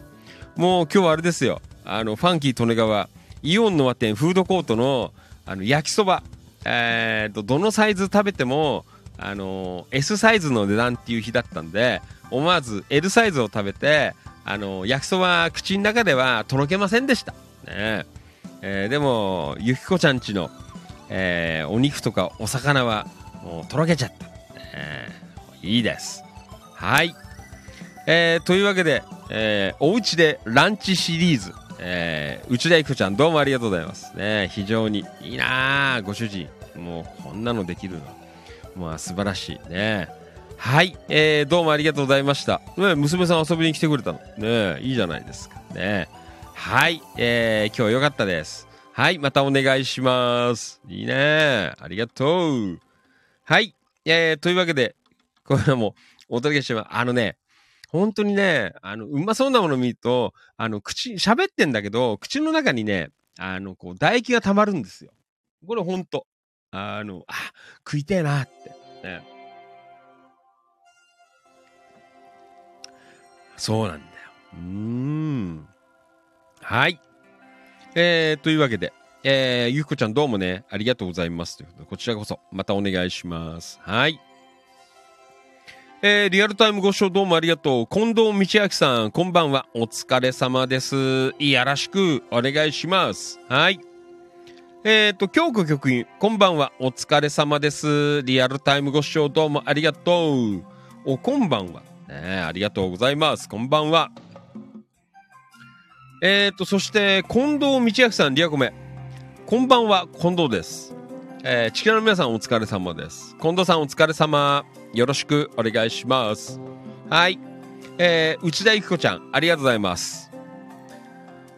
もう今日はあれですよ。あのファンキー利根川イオンの和店フードコートのあの焼きそば。えー、とどのサイズ食べてもあの S サイズの値段っていう日だったんで思わず L サイズを食べてあの焼きそば口の中ではとろけませんでした、ね。えーでもゆきこちゃんちの、えーお肉とかお魚はもうとろけちゃった、ね。いいです。はい、えーというわけで、えーおうちでランチシリーズ、えー内田ゆきこちゃんどうもありがとうございます。ね非常にいいなあご主人。もうこんなのできるの。まあ素晴らしいね。はい、えーどうもありがとうございました、ね、娘さん遊びに来てくれたの。ねいいじゃないですか。ね。はい、えー今日よかったです。はいまたお願いします。いいね。ありがとう。はい、えーというわけでこれはもうお届けしてます。あのね本当にね、あの、うまそうなもの見ると、あの、口、喋ってんだけど、口の中にね、あの、こう、唾液が溜まるんですよ。これほんと。あの、あ、食いてえなって。ね。そうなんだよ。うーん。はい。えー、というわけで、えー、ゆきこちゃんどうもね、ありがとうございます。ということで、こちらこそ、またお願いします。はい。えー、リアルタイムご視聴どうもありがとう。近藤道明さん、こんばんは。お疲れ様です。いやらしくお願いします。はい。えっ、ー、と、京子局員、こんばんは。お疲れ様です。リアルタイムご視聴どうもありがとう。お、こんばんは。ねありがとうございます。こんばんは。えっ、ー、と、そして、近藤道明さん、リアコメ。こんばんは、近藤です。えー、地球の皆さんお疲れ様です。近藤さんお疲れ様。よろしくお願いします。はい。えー、内田ゆき子ちゃん、ありがとうございます。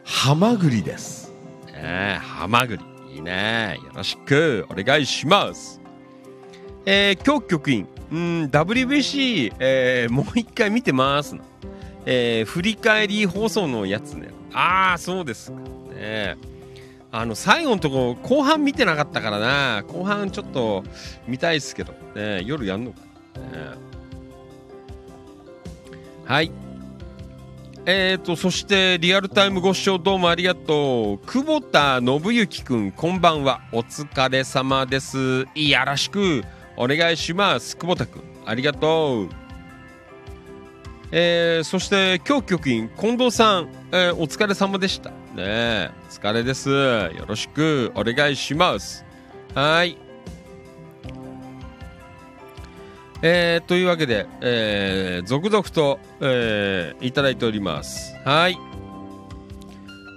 ハマグリです。ねえ、ハマグリ。いいね。よろしくお願いします。えー、今日局員、うん、WBC、えー、もう一回見てますの。えー、振り返り放送のやつね。ああ、そうですか。ねあの、最後のとこ、後半見てなかったからな。後半ちょっと見たいですけど。ね夜やんのかはい。えーと、そして、リアルタイムご視聴どうもありがとう。久保田信之くん、こんばんは。お疲れ様です。いやらしくお願いします。久保田くん、ありがとう。えー、そして、今日局員、近藤さん、えーお疲れ様でした。ね、お疲れです。よろしくお願いします。はい。えー、というわけで、えー、続々と、えー、いただいております。はい。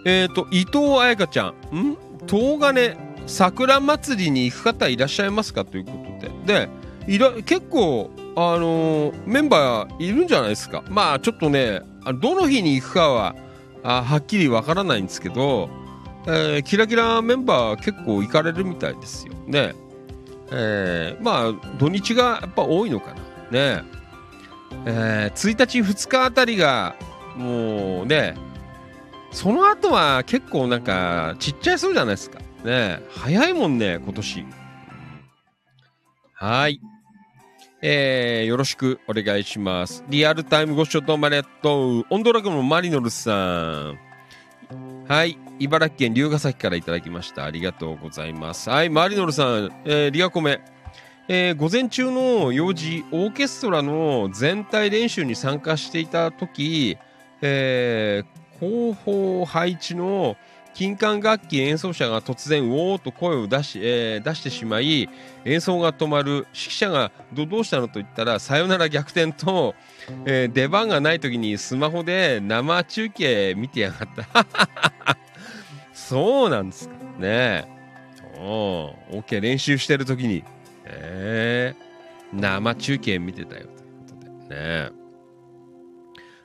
えーと、伊藤彩香ちゃん、ん？東金桜祭りに行く方いらっしゃいますかということで。で、いら結構、あのーメンバーいるんじゃないですか。まあ、ちょっとね、どの日に行くかは、あはっきりわからないんですけど、えーキラキラメンバー結構行かれるみたいですよね。えーまあ土日がやっぱ多いのかな。ね。えー1日2日あたりがもうねその後は結構なんかちっちゃいそうじゃないですか。ね。早いもんね今年。はい。えーよろしくお願いします。リアルタイムご視聴どうもありがとう。オンドラゴンのマリノルさん。はい。茨城県龍ヶ崎からいただきました。ありがとうございます。はい。マリノルさん、えーリアコメ。えー午前中の用事、オーケストラの全体練習に参加していた時、えー後方配置の金管楽器演奏者が突然、うおーと声を出し、えー出してしまい、演奏が止まる。指揮者がどどうしたのと言ったら、さよなら逆転と、えー出番がない時にスマホで生中継見てやがった。そうなんですかね。おー、OK、練習してる時に、えー、生中継見てたよということでね。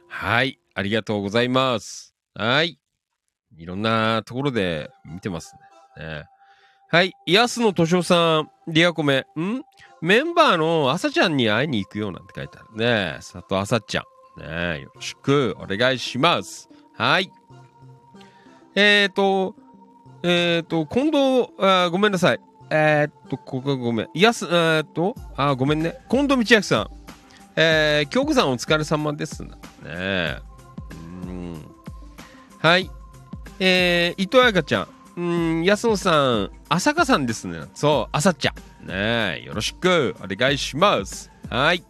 はい、ありがとうございます。はい。いろんなところで見てますね。ねはい、安野敏夫さん、リアコメ、ん？メンバーの朝ちゃんに会いに行くよなんて書いてあるね。佐藤朝ちゃん。ねよろしくお願いします。はい。えっ、ー、と、えっ、ー、と、近藤、あごめんなさい。えっ、と、ここごめん。やす、えっ、と、あごめんね。近藤道明さん。えー、京子さんお疲れ様です。ねうん。はい。えー、伊藤彩香ちゃん。うん、安野さん、朝香さんですね。そう、朝ちゃん。ねよろしくお願いします。はい。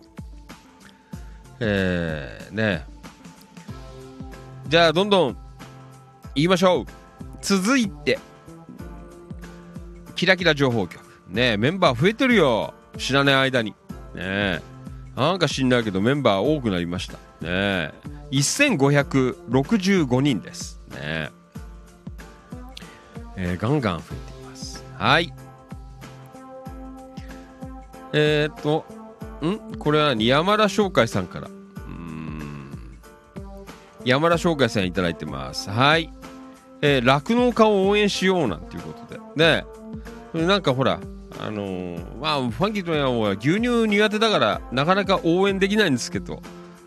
えー、ねじゃあ、どんどん言いましょう。続いて、キラキラ情報局。ねメンバー増えてるよ。知らない間に。ねなんか知んないけどメンバー多くなりました。ね1565人です。ねえーガンガン増えています。はい。えー、っと、ん？これは山田商会さんから。うん。山田商会さんいただいてます。はい。えー酪農家を応援しようなんていうことで。ねなんかほら、あのーまあ、ファンキーとやは牛乳苦手だから、なかなか応援できないんですけど、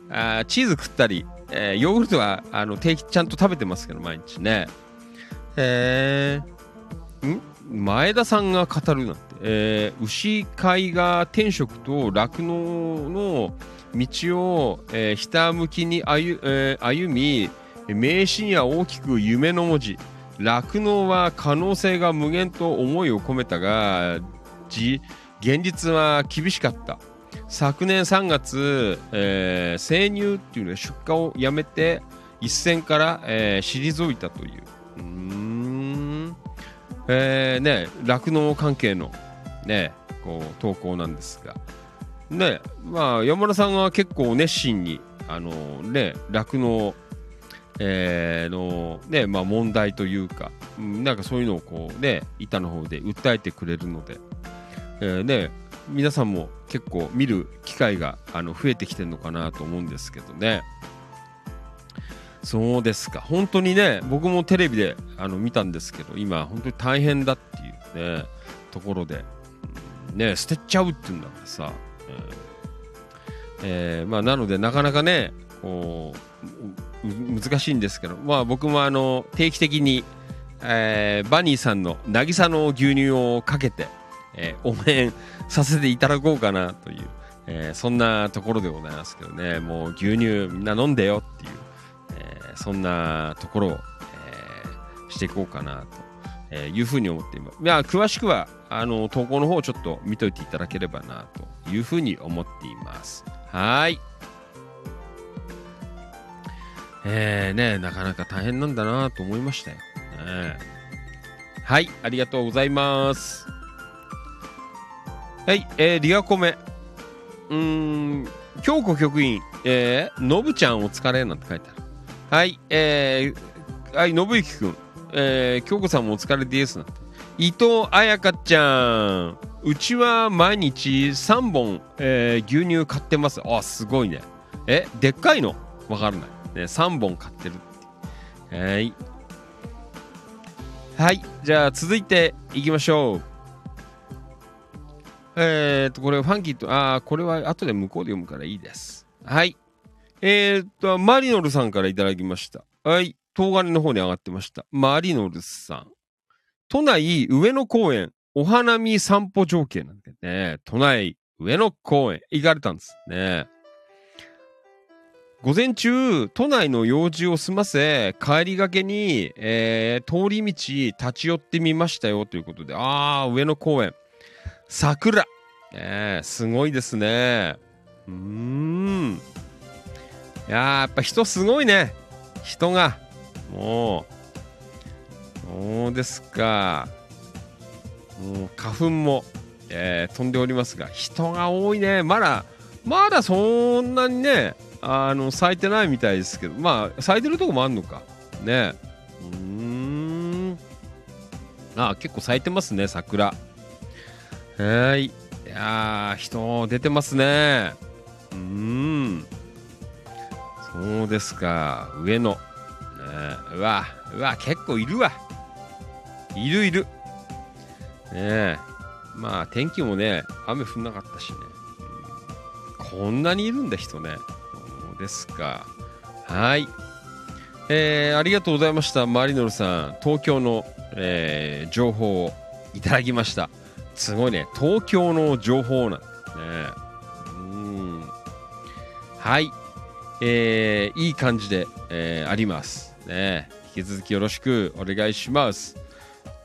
あーチーズ食ったり、えーヨーグルトはあの定期ちゃんと食べてますけど、毎日ね。えー、ん？前田さんが語るなんて、えー牛飼いが天職と酪農の道を、えーひたむきに歩,、えー歩み名刺には大きく夢の文字。酪農は可能性が無限と思いを込めたが現実は厳しかった。昨年3月、えー生乳っていうのは出荷をやめて一線から、えー退いたという。うん。えーね酪農関係のねこう投稿なんですが。ねまあ山田さんは結構熱心にあのね酪農えーのねまあ問題というか、なんかそういうのをこうね板の方で訴えてくれるので、えーね皆さんも結構見る機会があの増えてきてるのかなと思うんですけどね。そうですか。本当にね僕もテレビであの見たんですけど今本当に大変だっていうねところで、ね捨てちゃうっていうんだからさ、えーえーまあ、なのでなかなかねこう難しいんですけど、まあ、僕もあの定期的に、えーバニーさんの渚の牛乳をかけて、えー応援させていただこうかなという、えーそんなところでございますけどねもう牛乳みんな飲んでよっていう、えそんなところを、えしていこうかなと、えいうふうに思っています。いや詳しくはあの投稿の方をちょっと見といていただければなというふうに思っています。はい。えー、ねなかなか大変なんだなと思いましたよ。ねはい、ありがとうございます。はい、えー、リアコメ。うーん、京子局員、えー、のぶちゃんお疲れなんて書いてある。はい、えー、はい、のぶゆきくん、えー、京子さんもお疲れですなんて。伊藤彩香ちゃん、うちは毎日3本、えー牛乳買ってます。あ、すごいね。え、でっかいの？わからない。ね、3本買ってる。はい。はい、じゃあ続いていきましょう。えー、と、これファンキーと、あーこれは後で向こうで読むからいいです。はい。えー、と、マリノルさんからいただきました。はい。東金の方に上がってました。マリノルさん。都内上野公園、お花見散歩情景なんてね、都内上野公園行かれたんですね。午前中、都内の用事を済ませ、帰りがけに、えー通り道立ち寄ってみましたよということで、あー、上野公園。桜。ねえすごいですね。うーん。いややっぱ人すごいね。人が。もう。そうですか。もう花粉も、えー飛んでおりますが、人が多いね。まだ、まだそんなにね、あの、咲いてないみたいですけど、まあ、咲いてるとこもあんのか。ね。うん。あ、結構咲いてますね、桜。はい。いや、人出てますね。うん。そうですか。上野。ねえうわ、うわ、結構いるわ。いるいる。ねえ。まあ、天気もね、雨降んなかったしね。こんなにいるんだ、人ね。そうですか。はい。えー、ありがとうございました。マリノルさん。東京の、えー情報をいただきました。すごいね。東京の情報なんですね。うん。はい。えー、いい感じで、えーあります。ね。引き続きよろしくお願いします。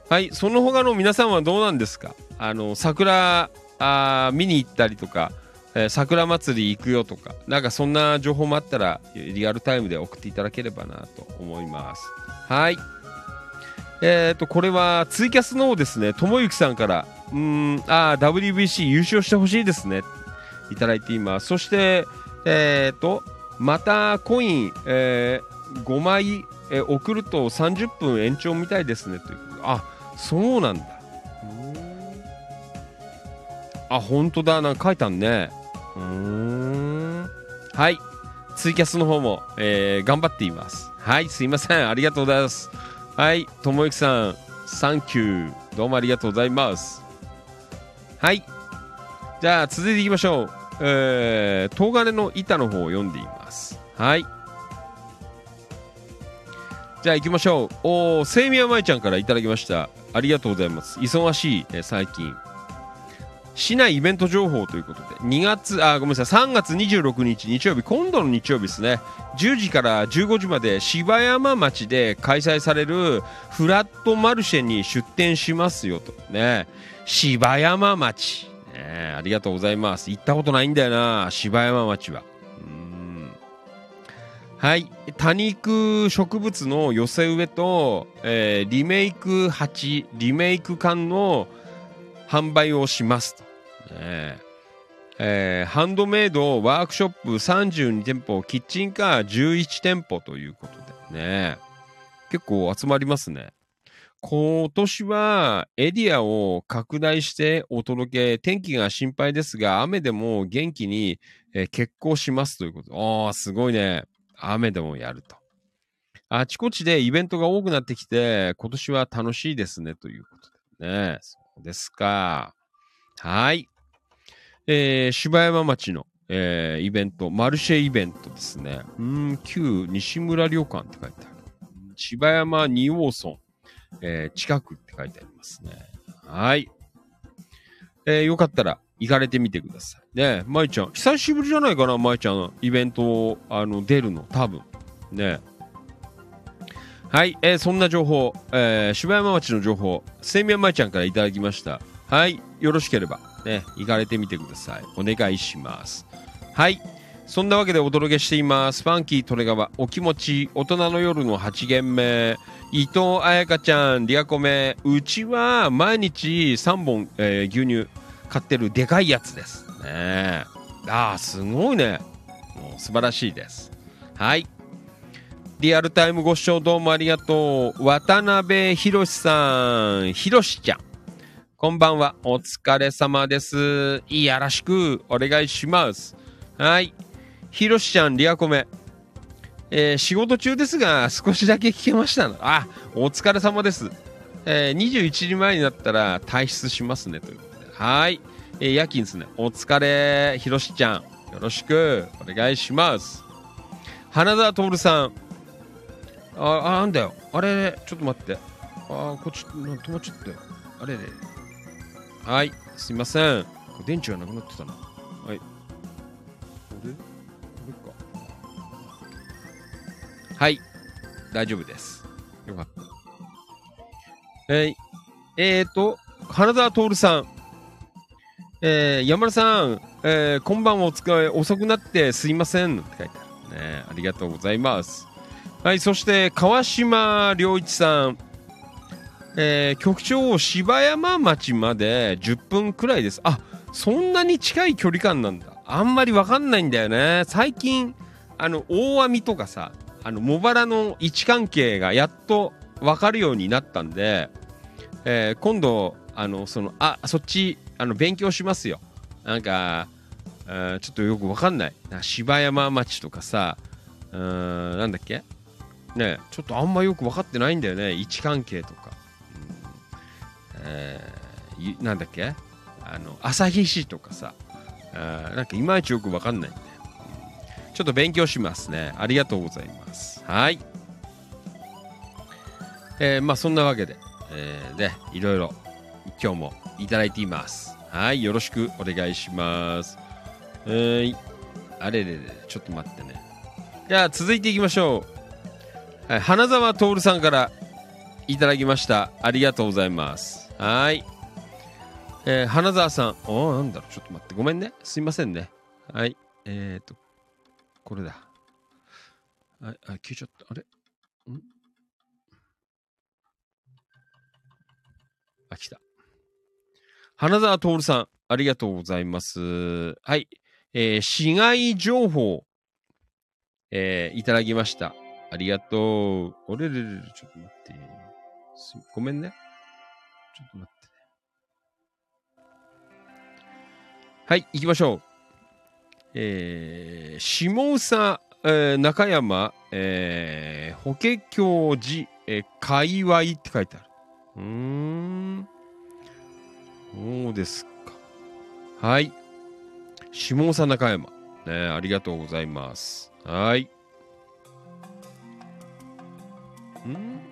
はい。その他の皆さんはどうなんですか？あの、桜、あ見に行ったりとか、えー桜祭り行くよとか、なんかそんな情報もあったら、リアルタイムで送っていただければなと思います。はい。えっ、と、これはツイキャスの方ですね、ともゆきさんから、うーん、あー WBC 優勝してほしいですね。いただいています。そして、えっ、と、またコイン、えー5枚、えー送ると30分延長みたいですねというあそうなんだあ本当だなんか書いてあるねうん。はい。ツイキャスの方も、えー頑張っています。はい。すいません。ありがとうございます。はい。ともゆきさんサンキュー。どうもありがとうございます。はい。じゃあ続いていきましょう。えー、東金の板の方を読んでいます。はい。じゃあ行きましょう。おー、セイミヤマイちゃんからいただきました。ありがとうございます。忙しい、えー最近。市内イベント情報ということで、2月、あ、ごめんなさい、3月26日日曜日、今度の日曜日ですね、10時から15時まで芝山町で開催されるフラットマルシェに出店しますよと。ね。芝山町。ね、ありがとうございます。行ったことないんだよな、芝山町は。はい、多肉植物の寄せ植えと、えーリメイク鉢リメイク缶の販売をします、ねえーハンドメイドワークショップ32店舗キッチンカー11店舗ということでね結構集まりますね今年はエリアを拡大してお届け天気が心配ですが雨でも元気に、えー決行しますということああすごいね雨でもやると。あちこちでイベントが多くなってきて、今年は楽しいですね、ということでね。そうですか。はい。えー、芝山町の、えーイベント、マルシェイベントですね。うん、旧西村旅館って書いてある。芝山二王村、えー近くって書いてありますね。はい。えーよかったら行かれてみてください。ねまいちゃん、久しぶりじゃないかな、まいちゃん、イベント、あの、出るの、多分。ねはい、えーそんな情報、えー柴山町の情報、セミヤまいちゃんからいただきました。はい、よろしければ、ね、行かれてみてください。お願いします。はい。そんなわけでお届けしています。ファンキー利根川、お気持ち、大人の夜の8限目、伊藤彩香ちゃん、リアコメ、うちは毎日3本、えー牛乳買ってるでかいやつです。ねえああ、すごいね。もう素晴らしいです。はい。リアルタイムご視聴どうもありがとう。渡辺博さん、ひろしちゃん。こんばんは。お疲れ様です。いやらしくお願いします。はい。ひろしちゃん、リアコメ。えー仕事中ですが、少しだけ聞けました。あ、お疲れ様です。えー21時前になったら退出しますね。ということで。はい。えー夜勤ですね。お疲れ、ひろしちゃん。よろしくお願いします。花田徹さん。あ、あなんだよ。あれ、ちょっと待って。あ、こっち、止まっちゃったよ。あれれ。はい、すいません。電池がなくなってたな。はい。これ？これか。はい、大丈夫です。よかった。えー、えーと、花澤徹さん。えー山田さん、えー今晩お疲れ遅くなってすいませんって書いてあるね。ありがとうございます。はい、そして川島良一さん。えー局長を芝山町まで10分くらいです。あ、そんなに近い距離感なんだ。あんまりわかんないんだよね。最近、あの、大網とかさ、あの、茂原の位置関係がやっとわかるようになったんで、えー今度、あの、その、あ、そっち、あの、勉強しますよ。なんか、えーちょっとよくわかんない。な芝山町とかさ、うーん、なんだっけ？ねちょっとあんまよく分かってないんだよね。位置関係とか。えーなんだっけ？あの、旭市とかさ、あーなんかいまいちよく分かんないんだよ。うんちょっと勉強しますね。ありがとうございます。はい。えーまあそんなわけで、えーね、いろいろ今日もいただいています。はい、よろしくお願いします。はい。あれれれ、ちょっと待ってね。じゃあ続いていきましょう。はい、花沢徹さんからいただきました。ありがとうございます。はい。えー花沢さん。おなんだろう、ちょっと待って。ごめんね。すいませんね。はい。えっ、ー、と、これだ。はい、あ、消えちゃった。あれ？ん？あ、来た。花沢徹さん、ありがとうございます。はい。えー市街情報、えーいただきました。ありがとう。おれれれれ、ちょっと待って。ごめんね。ちょっと待ってね。はい、行きましょう。えー、下総、えー中山、えー、法華経寺、えー、界隈って書いてある。うーん。そうですか。はい。下総中山。ね、ありがとうございます。はい。ん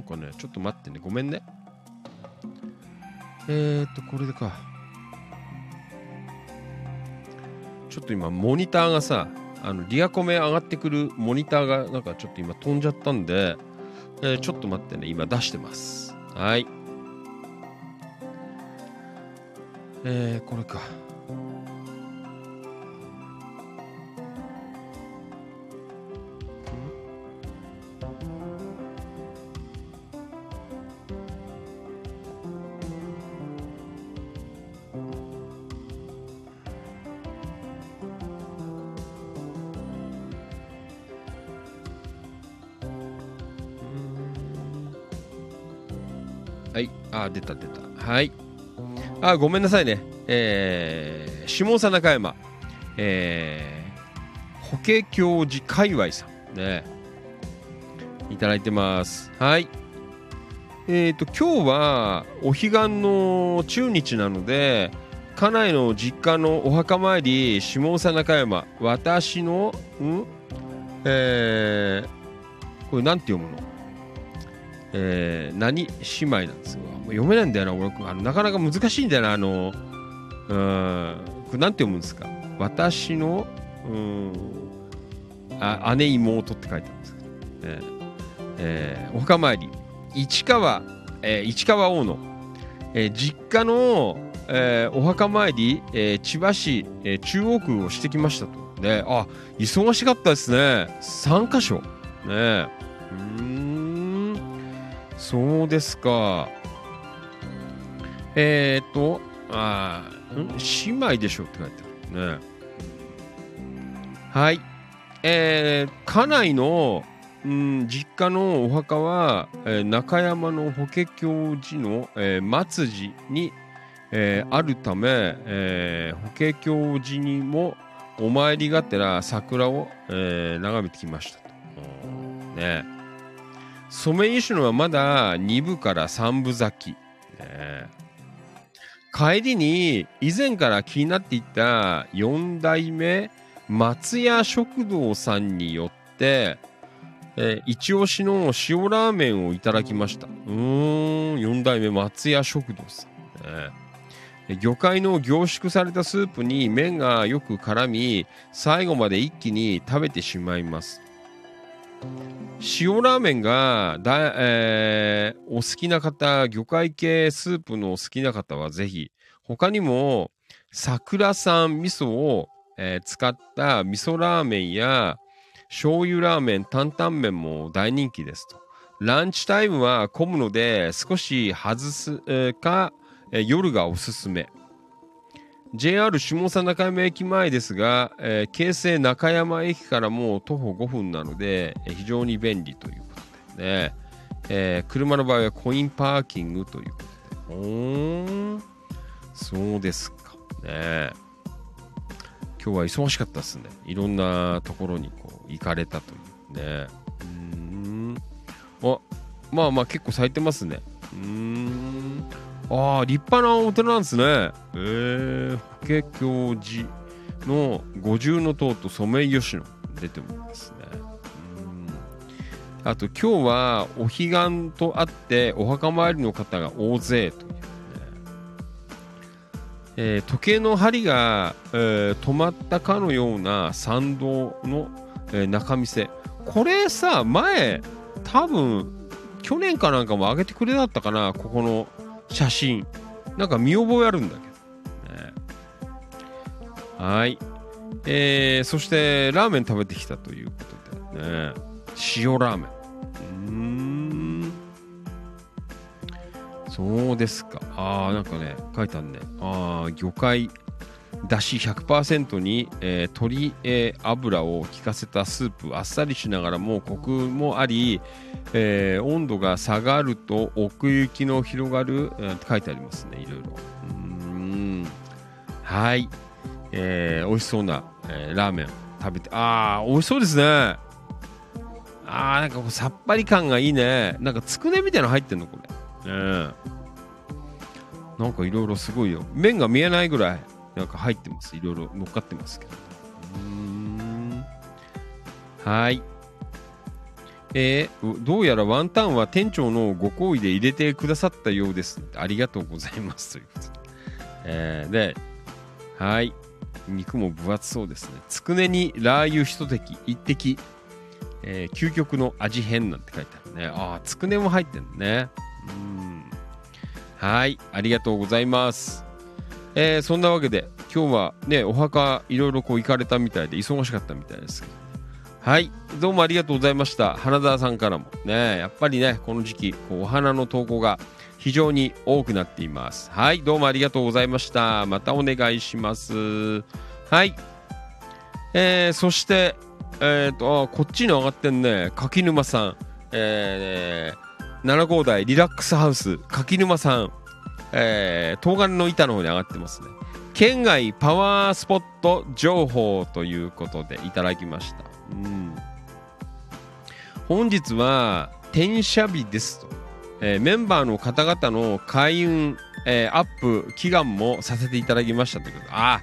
なんかね、ちょっと待ってね。ごめんね。えーっと、これでか。ちょっと今、モニターがさ、あの、リアコメ上がってくるモニターが、なんかちょっと今飛んじゃったんで、えーちょっと待ってね。今出してます。はい。えー、これか。あ、出た出た。はい。あ、ごめんなさいね。えー、下総中山。えー、法華経寺界隈さん。ね。いただいてます。はい。えっ、と、今日はお彼岸の中日なので、家内の実家のお墓参り、下総中山、私の、ん？えー、これなんて読むの？えー、何姉妹なんですよ。読めないんだよな、俺。あのなかなか難しいんだよな、あの、うん、これなんて読むんですか？私の、うん、あ姉妹って書いてあるんですけど、えーえーお墓参り、市川、えー市川大野、えー実家の、えーお墓参り、えー千葉市、えー中央区をしてきましたと。ね、あ、忙しかったですね。3箇所。ね、うん、そうですか。えー、っと、あ姉妹でしょって書いてあるね。はい。えー、家内の、うん、実家のお墓は、えー中山の法華経寺の、えー末寺に、えーあるため、えー法華経寺にもお参りがてら桜を、えー眺めてきましたと。うんねソメイヨシノはまだ2部から3部咲き。ね帰りに以前から気になっていた4代目松屋食堂さんによって、えー一押しの塩ラーメンをいただきました。うーん、4代目松屋食堂さん。ねえ魚介の凝縮されたスープに麺がよく絡み、最後まで一気に食べてしまいます。塩ラーメンがだ、えーお好きな方、魚介系スープのお好きな方はぜひ、他にも桜産味噌を、えー使った味噌ラーメンや醤油ラーメン、担々麺も大人気ですと。ランチタイムは混むので少し外す、えか、えー夜がおすすめ。JR 下佐中山駅前ですが、えー京成中山駅からもう徒歩5分なので、えー非常に便利ということでね、えー車の場合はコインパーキングということで。おーん、そうですかね。今日は忙しかったですね。いろんなところにこう行かれたというね。うん。あ、まあまあ結構咲いてますね。うん。ああ、立派なお寺なんですね。えー、法華経寺の五重の塔とソメイヨシノ出てますね。あと今日はお彼岸とあってお墓参りの方が大勢とね。えー時計の針が、えー止まったかのような参道の、えー中見せ。これさ、前、多分、去年かなんかも上げてくれだったかな、ここの写真。なんか見覚えあるんだけど。ね、はい。えー、そして、ラーメン食べてきたということでね。塩ラーメン。うん。そうですか。ああ、なんかね、書いてあるね。ああ、魚介、だし100%に、えー鶏、えー油を効かせたスープあっさりしながらもコクもあり、えー温度が下がると奥行きの広がる、えーって書いてありますねいろいろ。うん。はい、えー美味しそうな、えーラーメン食べてああ美味しそうですね。あーなんかこうさっぱり感がいいね。なんかつくねみたいなの入ってんのこれ。うんなんかいろいろすごいよ。麺が見えないぐらい。なんか入ってます。いろいろ乗っかってますけど。はい。えーどうやらワンタンは店長のご好意で入れてくださったようです。ありがとうございます。ということで。えーで、はい。肉も分厚そうですね。つくねにラー油一滴、一滴、えー究極の味変なんて書いてあるね。ああ、つくねも入ってるね。うん。はい。ありがとうございます。えーそんなわけで今日はねお墓いろいろこう行かれたみたいで忙しかったみたいですけど。はい。どうもありがとうございました。花澤さんからも。ねやっぱりねこの時期こうお花の投稿が非常に多くなっています。はい。どうもありがとうございました。またお願いします。はい。えーそしてえっ、とこっちに上がってんね。柿沼さん。えー、7号台リラックスハウス。柿沼さん。えー、東金の板の方に上がってますね。県外パワースポット情報ということでいただきました。うん、本日は転写日ですと、えーメンバーの方々の開運、えーアップ祈願もさせていただきましたということ。であ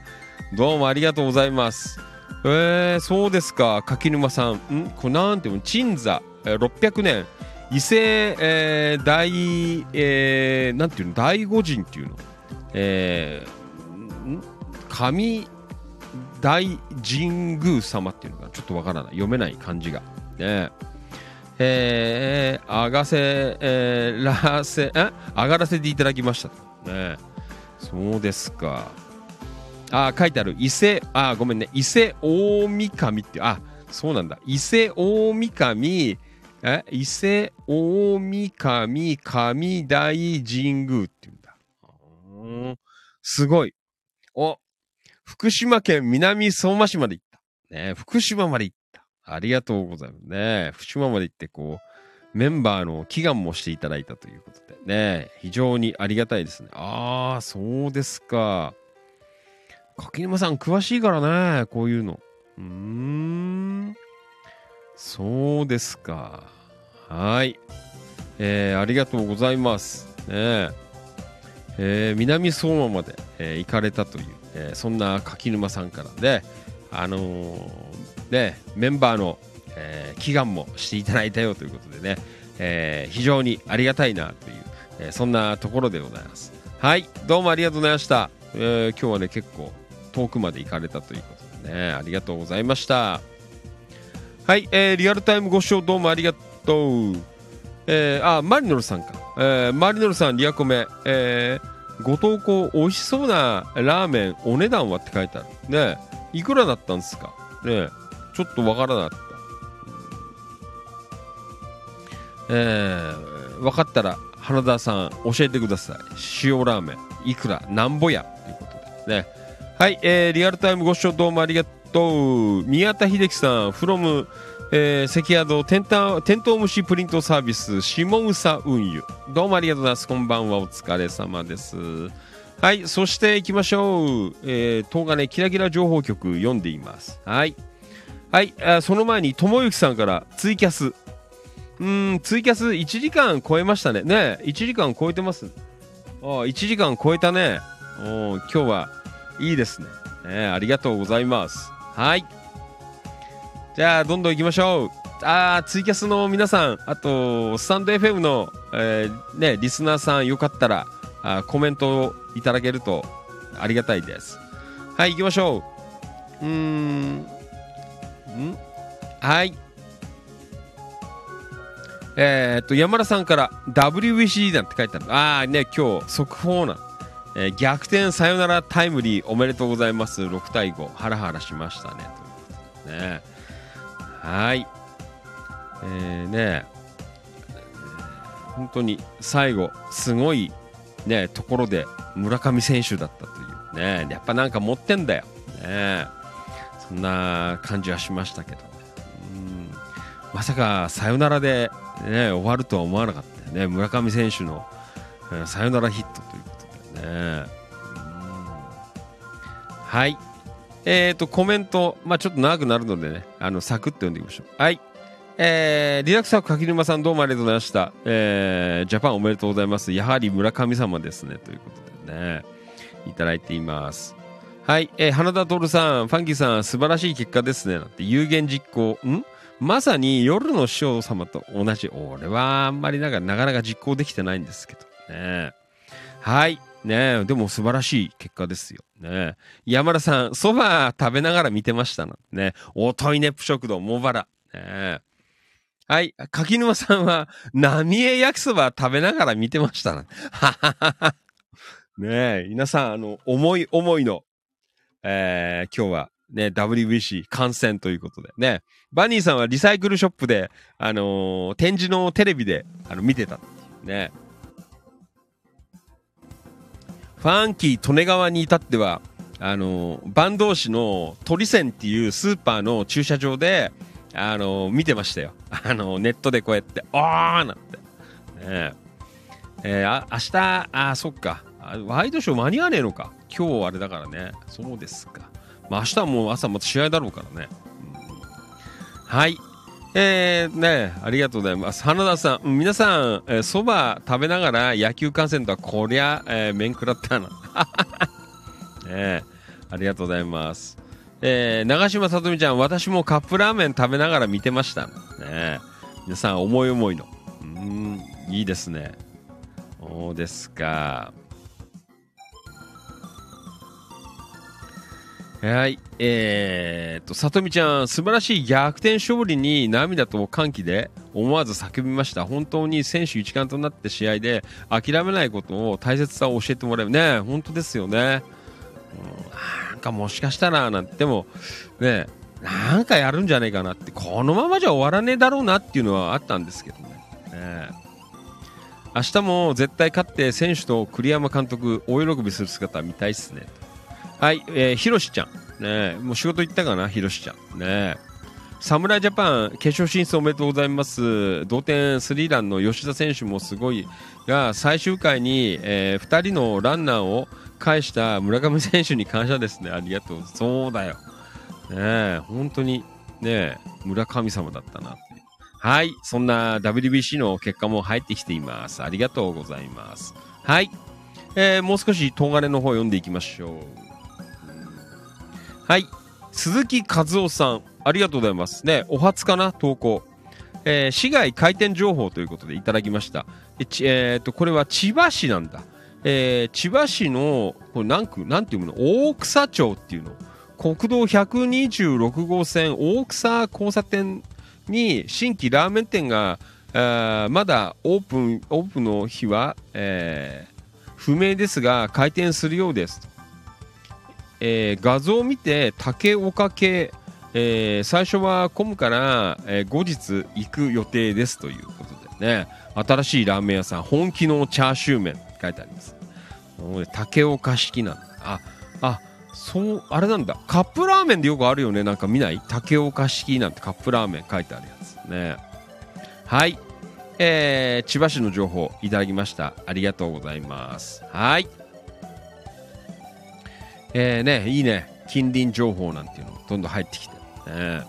どうもありがとうございます。えー、そうですか柿沼さん。ん？これなんていうの？鎮座、えー600年。伊勢、えー大、えーなんていうの大御神っていうの、えー神大神宮様っていうのがちょっとわからない。読めない漢字が。ね。えー、あがせ、えー、らせ、え？上がらせていただきました。ね。そうですか。あ書いてある。伊勢あごめんね。伊勢大神ってあそうなんだ。伊勢大神え伊勢大神神大神宮っていうんだ。すごい。お、福島県南相馬市まで行った。ね福島まで行った。ありがとうございますね。福島まで行って、こう、メンバーの祈願もしていただいたということでね、非常にありがたいですね。ああ、そうですか。柿沼さん詳しいからね、こういうの。うーん。そうですか。はい。えーありがとうございます。ねえー南相馬まで、えー行かれたという、えーそんな柿沼さんからで、あのーね、メンバーの、えー祈願もしていただいたよということでね、えー非常にありがたいなという、えーそんなところでございます。はい、どうもありがとうございました。えー今日はね、結構遠くまで行かれたということでね、ありがとうございました。はい、えーリアルタイムご視聴どうもありがとう。えーあ、マリノルさんか。えーマリノルさん、リアコメ。えーご投稿美味しそうなラーメンお値段はって書いてある。ねいくらだったんですか？ねちょっとわからなかった。えー、分かったら花田さん教えてください。塩ラーメンいくらなんぼや？ということで。ね。はい、えー、リアルタイムご視聴どうもありがとう。宮田秀樹さん from えー、関宿テンタテントウムシプリントサービスシモウサ運輸。どうもありがとうございます。こんばんは。お疲れ様です。はいそして行きましょう。えー、東金キラキラ情報局読んでいます。はい。はいあその前にともゆきさんからツイキャス。うんツイキャス1時間超えましたね。ね1時間超えてます。あ1時間超えたね。お今日はいいですね。ねありがとうございます。はい。じゃあどんどん行きましょう。あツイキャスの皆さんあとスタンド FM の、えーね、リスナーさんよかったらあコメントをいただけるとありがたいです。はい行きましょう。うーん。ん？はい。えー、っと山田さんから WBC なんて書いてある。ああね今日速報な、えー逆転サヨナラタイムリーおめでとうございます。6対5ハラハラしましたね。というね。はい。えー、ね、本当に最後、すごいね、ところで村上選手だったという。ね、やっぱなんか持ってんだよ。ね、そんな感じはしましたけどね。うん。まさかサヨナラで、ね、終わるとは思わなかったよね。村上選手の、えーサヨナラヒット。はい。えー、と、コメント、まあちょっと長くなるのでね、あの、サクッと読んでいきましょう。はい。えー、リラックスワーク柿沼さんどうもありがとうございました。えー、ジャパンおめでとうございます。やはり村神様ですね。ということでね、いただいています。はい。えー、花田徹さん、ファンキーさん、素晴らしい結果ですね。なんて、有言実行。ん？まさに夜の師匠様と同じ。俺はあんまりなんかなかなか実行できてないんですけどね。はい。ねでも素晴らしい結果ですよ。ね山田さん、そば食べながら見てましたな。ねおといねぷ食堂、茂原。ねはい。柿沼さんは、浪江焼きそば食べながら見てましたな。はははねえ、皆さん、あの、思い思いの、えー、今日は、ね、WBC 観戦ということでね。バニーさんはリサイクルショップで、あのー展示のテレビで、あの、見てた。ね。ファンキー利根川に至っては、あの、坂東市の鳥線っていうスーパーの駐車場で、あの見てましたよ。あのネットでこうやって、あーなんて。ねええーあ明日、あ、そっか。ワイドショー間に合わねえのか。今日あれだからね。そうですか。まあ明日はもう朝また試合だろうからね。うんはい。えー、ねありがとうございます。花田さん、皆さん、えーそば食べながら野球観戦とはこりゃ、えー、面食らったな。ねえありがとうございます。えー、長嶋さとみちゃん、私もカップラーメン食べながら見てました。ね皆さん、思い思いの。うん、いいですね。そうですか。はい。えー、っと、さとみちゃん、素晴らしい逆転勝利に涙と歓喜で思わず叫びました。本当に選手一丸となって試合で諦めないことを大切さを教えてもらう。ね本当ですよね。うんなんかもしかしたら、なんても、ねなんかやるんじゃねえかなって、このままじゃ終わらねえだろうなっていうのはあったんですけどね。ね明日も絶対勝って選手と栗山監督大喜びする姿見たいっすね。はい、えー、ひろしちゃん。ねもう仕事行ったかな、ひろしちゃん。ね侍ジャパン決勝進出おめでとうございます。同点スリーランの吉田選手もすごいが、最終回に、え2人のランナーを返した村上選手に感謝ですね。ありがとう。そうだよ。ね、本当にね村神様だったな。はい、そんな WBC の結果も入ってきています。ありがとうございます。はい、えーもう少し東金の方読んでいきましょう。はい。鈴木和夫さん、ありがとうございます。ね、お初かな、投稿。えー市外開店情報ということでいただきました。ええーと、これは千葉市なんだ。えー千葉市の、これ何区、なんていうの？大草町っていうの。国道126号線大草交差点に新規ラーメン店が、あまだオープン、オープンの日は、えー不明ですが回転するようです、えー画像を見て竹岡系、えー最初は混むから、えー後日行く予定ですということでね。新しいラーメン屋さん本気のチャーシュー麺って書いてあります。竹岡式なんだ。ああそうあれなんだ。カップラーメンでよくあるよね。なんか見ない？竹岡式なんてカップラーメン書いてあるやつね。はい。えー千葉市の情報いただきました。ありがとうございます。はい。えー、ねいいね。近隣情報なんていうのもどんどん入ってきて。ね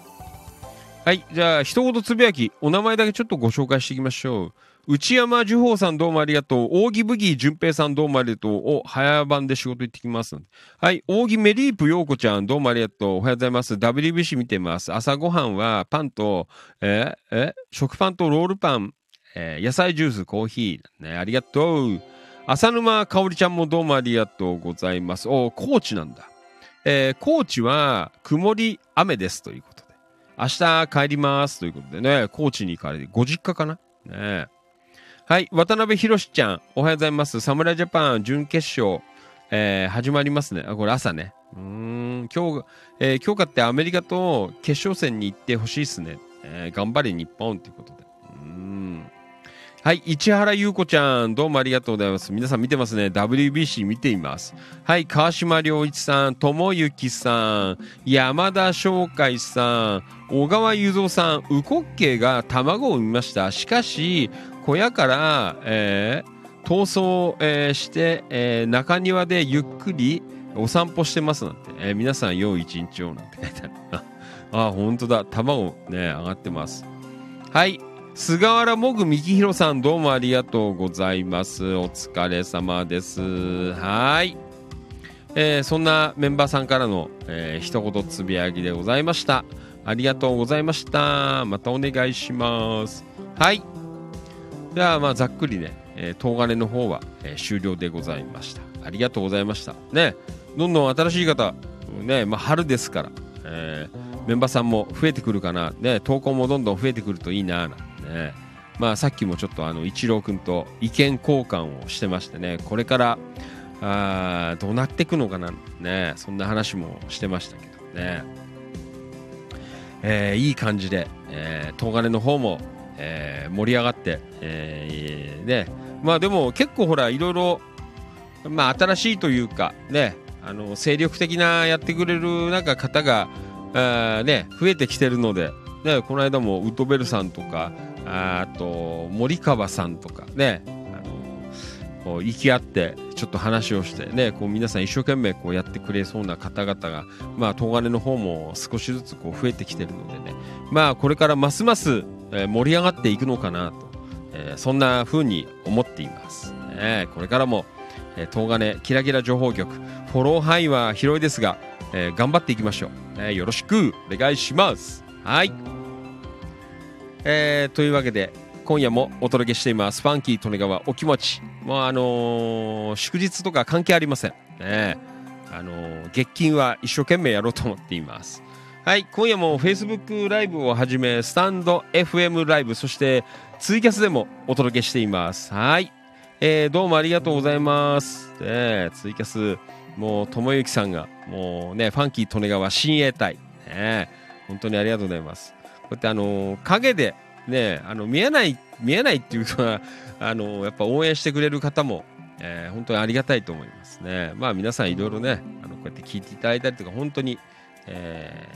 はいじゃあ一言つぶやき。お名前だけちょっとご紹介していきましょう。内山樹宝さんどうもありがとう。扇ブギー淳平さんどうもありがとう。お早番で仕事行ってきますはい扇メリープ陽子ちゃんどうもありがとう。おはようございます。WBC 見てます。朝ごはんはパンとええ食パンとロールパン。えー野菜ジュース、コーヒー、ね、ありがとう。浅沼かおりちゃんもどうもありがとうございます。お、高知なんだ。えー高知は曇り雨ですということで。明日帰りますということでね、高知に行かれて、ご実家かな？ねはい、渡辺博ちゃん、おはようございます。侍ジャパン準決勝、えー始まりますね。あ、これ朝ね。うん、今日、えー今日勝ってアメリカと決勝戦に行ってほしいですね。えー頑張れ日本ということで。うん。はい、市原優子ちゃん、どうもありがとうございます。皆さん見てますね。WBC 見ています。はい、川島良一さん、友幸さん、山田翔海さん、小川雄三さん、ウコッケが卵を産みました。しかし、小屋から、えー逃走、えーして、えー中庭でゆっくりお散歩してますなんて、えー皆さん良い一日をなんて書いてある。あ、あ本当だ。卵ね、上がってます。はい。菅原もぐみきひろさんどうもありがとうございます。お疲れ様です。はい。えーそんなメンバーさんからの、えー一言つぶやきでございました。ありがとうございました。またお願いします。はい。では、まあ、ざっくりね、えー、東金の方は、えー終了でございました。ありがとうございました。ね、どんどん新しい方、ね、まあ、春ですから、えーメンバーさんも増えてくるかな、ね、投稿もどんどん増えてくるといいな、なんね。まあ、さっきもちょっとあの、一郎くんと意見交換をしてましてね、これから、あーどうなっていくのかな、ね、そんな話もしてましたけどね。えーいい感じで、えー、東金の方も、えー盛り上がって、えーね、まあでも結構ほら、いろいろ、まあ新しいというか、ね、あの、精力的なやってくれるなんか方が、あね、増えてきてるので、ね、この間もウッドベルさんとか、あと、森川さんとかね、あの、こう、行き合って、ちょっと話をして、ね、こう皆さん一生懸命こうやってくれそうな方々が、まあ、東金の方も少しずつこう増えてきてるのでね、まあ、これからますます、盛り上がっていくのかなと、えそんな風に思っています。ね、これからも、東金キラキラ情報局、フォロー範囲は広いですが、え頑張っていきましょう。ねよろしくお願いします。はい。えーというわけで、今夜もお届けしています。ファンキー利根川お気持ち。もうあのー祝日とか関係ありません。ねあのー月金は一生懸命やろうと思っています。はい、今夜も Facebook ライブをはじめ、スタンド FM ライブ、そしてツイキャスでもお届けしています。はい。えーどうもありがとうございます。ねツイキャス、もう、ともゆきさんが、もうね、ファンキー利根川親衛隊。ね本当にありがとうございます。こうやってあのー陰で、ね、あの見えない、見えないっていうのは、あのやっぱ応援してくれる方も、えー本当にありがたいと思いますね。まあ皆さんいろいろね、あのこうやって聞いていただいたりとか、本当に、え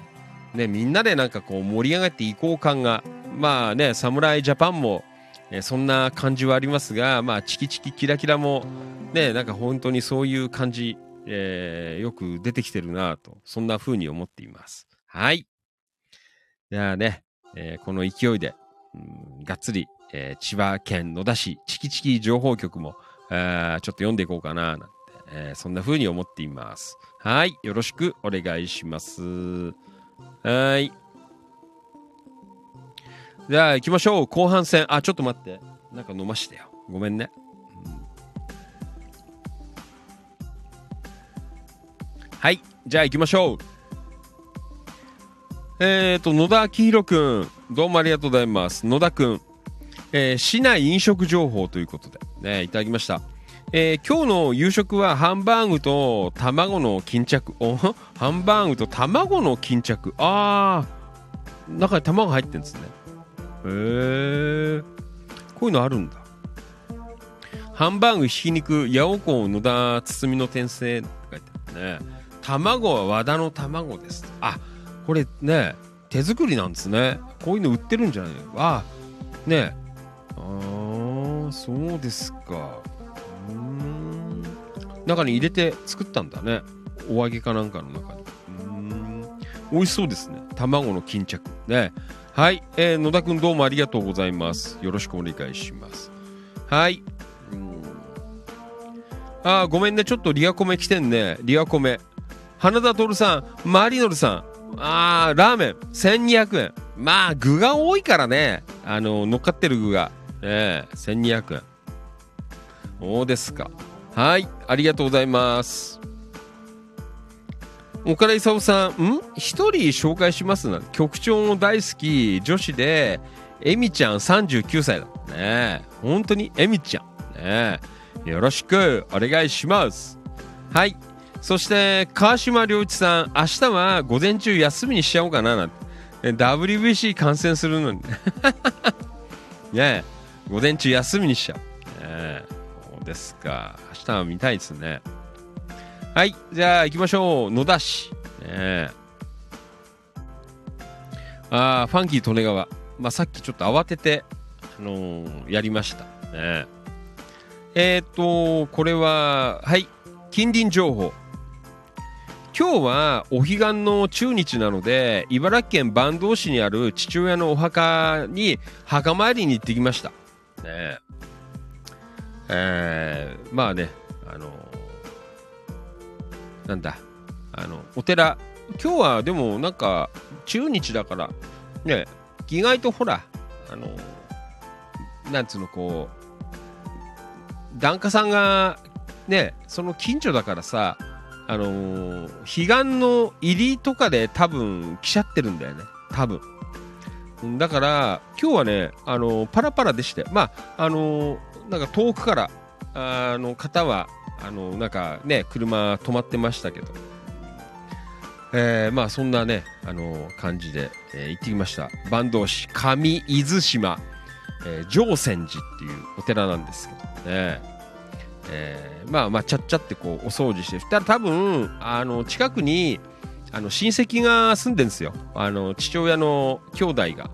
ーね、みんなでなんかこう盛り上がっていこう感が、まあね、侍ジャパンも、えーそんな感じはありますが、まあ、チキチキキラキラも、ね、なんか本当にそういう感じ、えよく出てきてるなと、そんな風に思っています。はい。じゃあね、えーこの勢いで、うんがっつり、えー千葉県野田市チキチキ情報局も、あーちょっと読んでいこうかな、なんて、えーそんな風に思っています。はい。よろしくお願いします。はい。じゃあ行きましょう。後半戦。あ、ちょっと待って。なんか飲ましてよ。ごめんね。うんはい。じゃあ行きましょう。えーと、野田明宏くん。どうもありがとうございます。野田くん。えー市内飲食情報ということで、ね、いただきました。えー今日の夕食はハンバーグと卵の巾着おハンバーグと卵の巾着あー中に卵入ってるんですねへえこういうのあるんだハンバーグひき肉八百子野田包みの転生って書いてあるね卵は和田の卵ですあこれね手作りなんですね。こういうの売ってるんじゃない？あね。あーそうですか。うん。中に入れて作ったんだね。お揚げかなんかの中に。うん。美味しそうですね。卵の巾着。ね。はい、えー野田くんどうもありがとうございます。よろしくお願いします。はい。うん。あごめんね。ちょっとリアコメ来てんね。リアコメ。花田徹さん。マリノルさん。あーラーメン。1200円。まあ具が多いからね。あの乗っかってる具が。ねえ1200円。そうですか。はいありがとうございます。岡田勲さんん？一人紹介しますな局長の大好き女子でエミちゃん39歳だ。ね本当にエミちゃん。ねよろしくお願いします。はい。そして川島良一さん明日は午前中休みにしちゃおうかななんて。WBC 観戦するのに。ね午前中休みにしちゃう、ねえそうですか。明日は見たいですね。はいじゃあ行きましょう。野田市。ねあファンキー利根川、まあ、さっきちょっと慌てて、あのーやりました。ねえ。っ、とこれははい近隣情報。今日はお彼岸の中日なので茨城県坂東市にある父親のお墓に墓参りに行ってきました。ねえーまあねあのなんだあのお寺今日はでもなんか中日だからね意外とほらあのなんつうのこう檀家さんがねその近所だからさあのー彼岸の入りとかで多分来ちゃってるんだよね。多分。だから今日はね、あのーパラパラでして。まああのーなんか遠くからあの方はあのなんかね車止まってましたけど。えーまあそんなね、あの感じで、え行ってきました。坂東市上伊豆島、えー上泉寺っていうお寺なんですけどね。えーまあまあちゃっちゃってこうお掃除してたら多分あの近くにあの親戚が住んでんですよあの父親の兄弟が。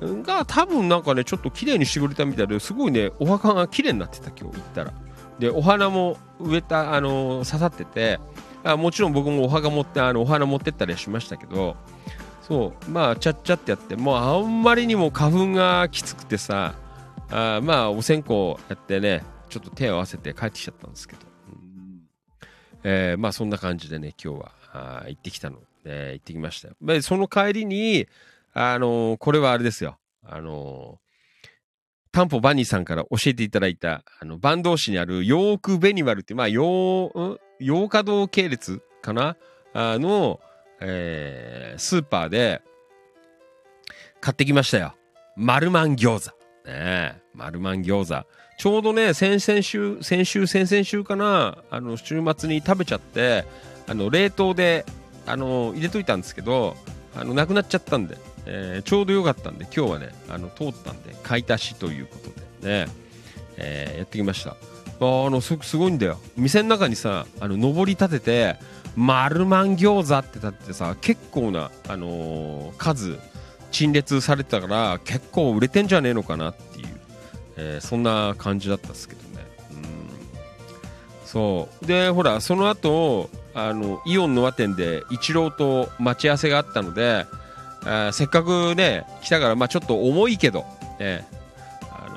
が多分なんかねちょっと綺麗にしてくれたみたいですごいねお墓が綺麗になってた今日行ったらでお花も植えたあの刺さっててあもちろん僕もお墓持ってあのお花持ってったりはしましたけどそうまあちゃっちゃってやってもうあんまりにも花粉がきつくてさあまあお線香やってねちょっと手を合わせて帰ってきちゃったんですけど、うん。えーまあそんな感じでね今日はあー行ってきたの。で行ってきましたよ。でその帰りにあのーこれはあれですよ。あのータンポバニーさんから教えていただいたあの坂東市にあるヨークベニマルってまあヨーん？ヨーカドー系列かな？あの、えースーパーで買ってきましたよ。マルマン餃子。ねえマルマン餃子ちょうどね先々週先週先々週かなあの週末に食べちゃってあの冷凍であの入れといたんですけどあのなくなっちゃったんで、えーちょうどよかったんで今日はねあの通ったんで買い足しということでね、えーやってきました。ああのすごいんだよ。店の中にさあの上り立ててマルマン餃子って立ってさ結構な、あのー数陳列されてたから結構売れてんじゃねえのかなって、えーそんな感じだったんですけどね。うん。そう。でほらその後あのイオンの和店で一郎と待ち合わせがあったのであせっかくね来たからまあちょっと重いけど、ね、あ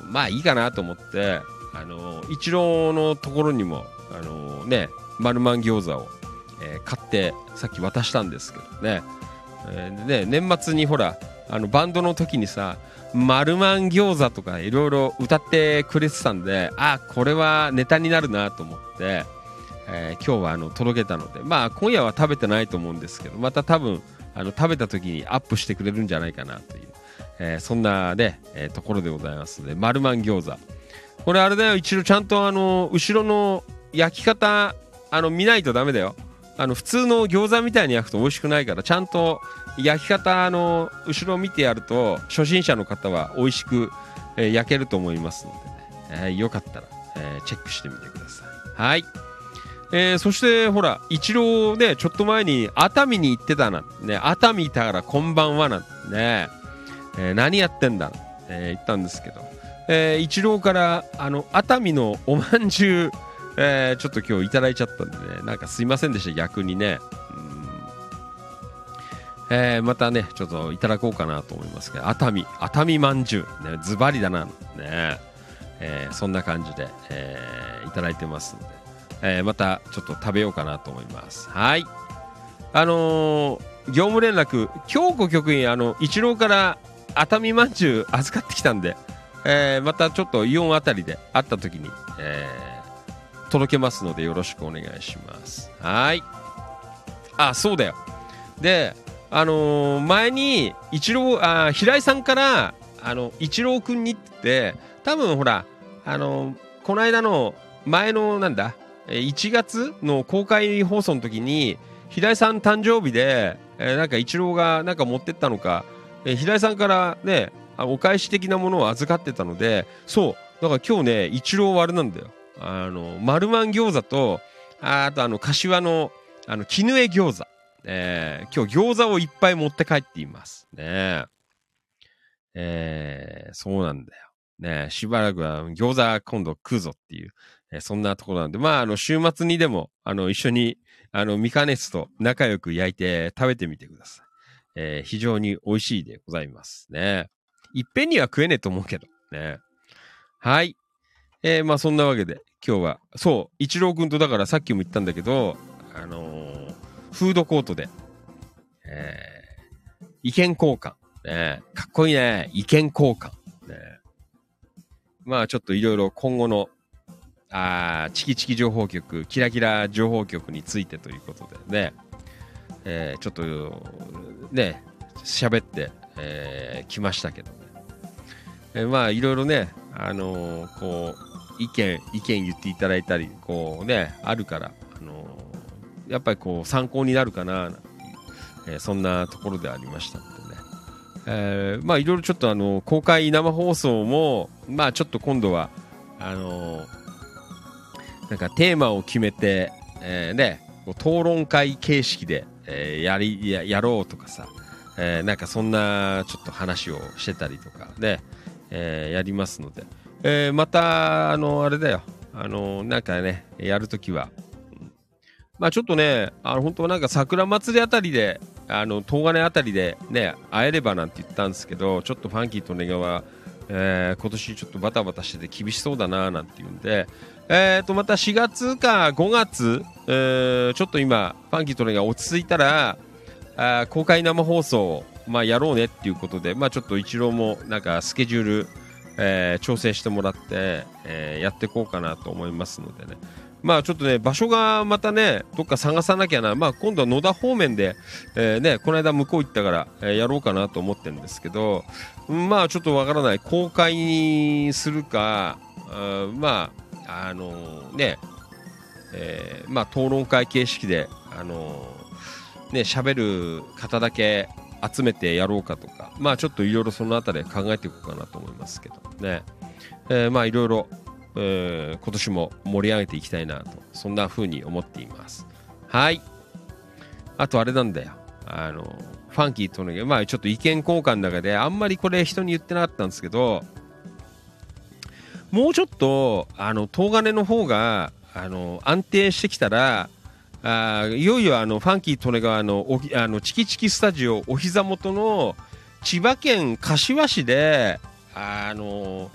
のまあいいかなと思ってあの一郎のところにもあのねマルマン餃子を、えー買ってさっき渡したんですけどね,、えーね年末にほらあのバンドの時にさマルマン餃子とかいろいろ歌ってくれてたんであこれはネタになるなと思って、えー今日はあの届けたのでまあ今夜は食べてないと思うんですけどまた多分あの食べた時にアップしてくれるんじゃないかなという、えーそんなね、えーところでございますのでマルマン餃子。これあれだよ一度ちゃんとあの後ろの焼き方あの見ないとダメだよ。あの普通の餃子みたいに焼くと美味しくないからちゃんと焼き方あの後ろを見てやると初心者の方は美味しく、えー焼けると思いますのでね、えーよかったら、えーチェックしてみてください。はい。えーそしてほら一郎ねちょっと前に熱海に行ってたなね熱海いたからこんばんはなんてね、えー何やってんだ、えー言ったんですけど、えー一郎からあの熱海のおまんじゅう、えーちょっと今日いただいちゃったんでねなんかすいませんでした逆にね。えーまたねちょっといただこうかなと思いますけど熱海熱海まんじゅうねズバリだな。ね、えーそんな感じで、えーいただいてますので、えーまたちょっと食べようかなと思います。はい。あの業務連絡京子局員あの一郎から熱海まんじゅう預かってきたんで、えまたちょっとイオンあたりで会った時に、え届けますのでよろしくお願いします。はい。あそうだよ。であのー前に一郎あ平井さんからあの一郎くんにって多分ほらあのーこの間の前のなんだえー1月の公開放送の時に平井さん誕生日で、えーなんか一郎がなんか持ってったのか、えー平井さんからねあお返し的なものを預かってたのでそうだから今日ね一郎はあれなんだよ。あの丸まん餃子とああとあの柏のあの絹江餃子、えー今日餃子をいっぱい持って帰っています。ねえ。ーそうなんだよ。ねしばらくは餃子今度食うぞっていう、えーそんなところなんで。まああの週末にでもあの一緒にあのミカネスと仲良く焼いて食べてみてください、えー非常に美味しいでございます。ねいっぺんには食えねえと思うけど。ねはい。えーまあそんなわけで今日はそう一郎くんとだからさっきも言ったんだけどあのーフードコートで、えー。意見交換、ね、かっこいいね。意見交換、ね、まあちょっといろいろ今後のあチキチキ情報局キラキラ情報局についてということでね、えーちょっとね喋って、えー来ましたけどね、えーまあいろいろねあのーこう意見意見言っていただいたりこうねあるから、あのやっぱりこう参考になるかななんていう、えーそんなところでありましたのでね、えーまあいろいろちょっとあの公開生放送もまあちょっと今度はあのーなんかテーマを決めて、えーね討論会形式で、えーやりややろうとかさ、えーなんかそんなちょっと話をしてたりとかで、えーやりますので、えーまたあのあれだよ。あのなんかねやるときは、まあちょっとねあの本当はなんか桜祭りあたりであの東金あたりでね会えればなんて言ったんですけどちょっとファンキーとネガは、えー今年ちょっとバタバタしてて厳しそうだななんて言うんで、えー、とまた4月か5月、えーちょっと今ファンキーとネガ落ち着いたらあ公開生放送、まあ、やろうねっていうことで、まあ、ちょっと一郎もなんかスケジュール、えー調整してもらって、えーやっていこうかなと思いますのでね。まあちょっとね、場所がまたね、どっか探さなきゃな。まあ今度は野田方面で、えーね、この間向こう行ったから、えーやろうかなと思ってるんですけど、まあちょっとわからない。公開にするか、あまあ、あのね、えーまあ討論会形式で、あのね、喋る方だけ集めてやろうかとか、まあちょっといろいろそのあたり考えていこうかなと思いますけどね。えーまあいろいろ、今年も盛り上げていきたいなと、そんな風に思っています。はい。あとあれなんだよ。あの、ファンキーとの、まあちょっと意見交換の中で、あんまりこれ人に言ってなかったんですけど、もうちょっと、あの、東金の方が、あの、安定してきたら、あいよいよあのファンキー利根川のおあのチキチキスタジオお膝元の千葉県柏市であの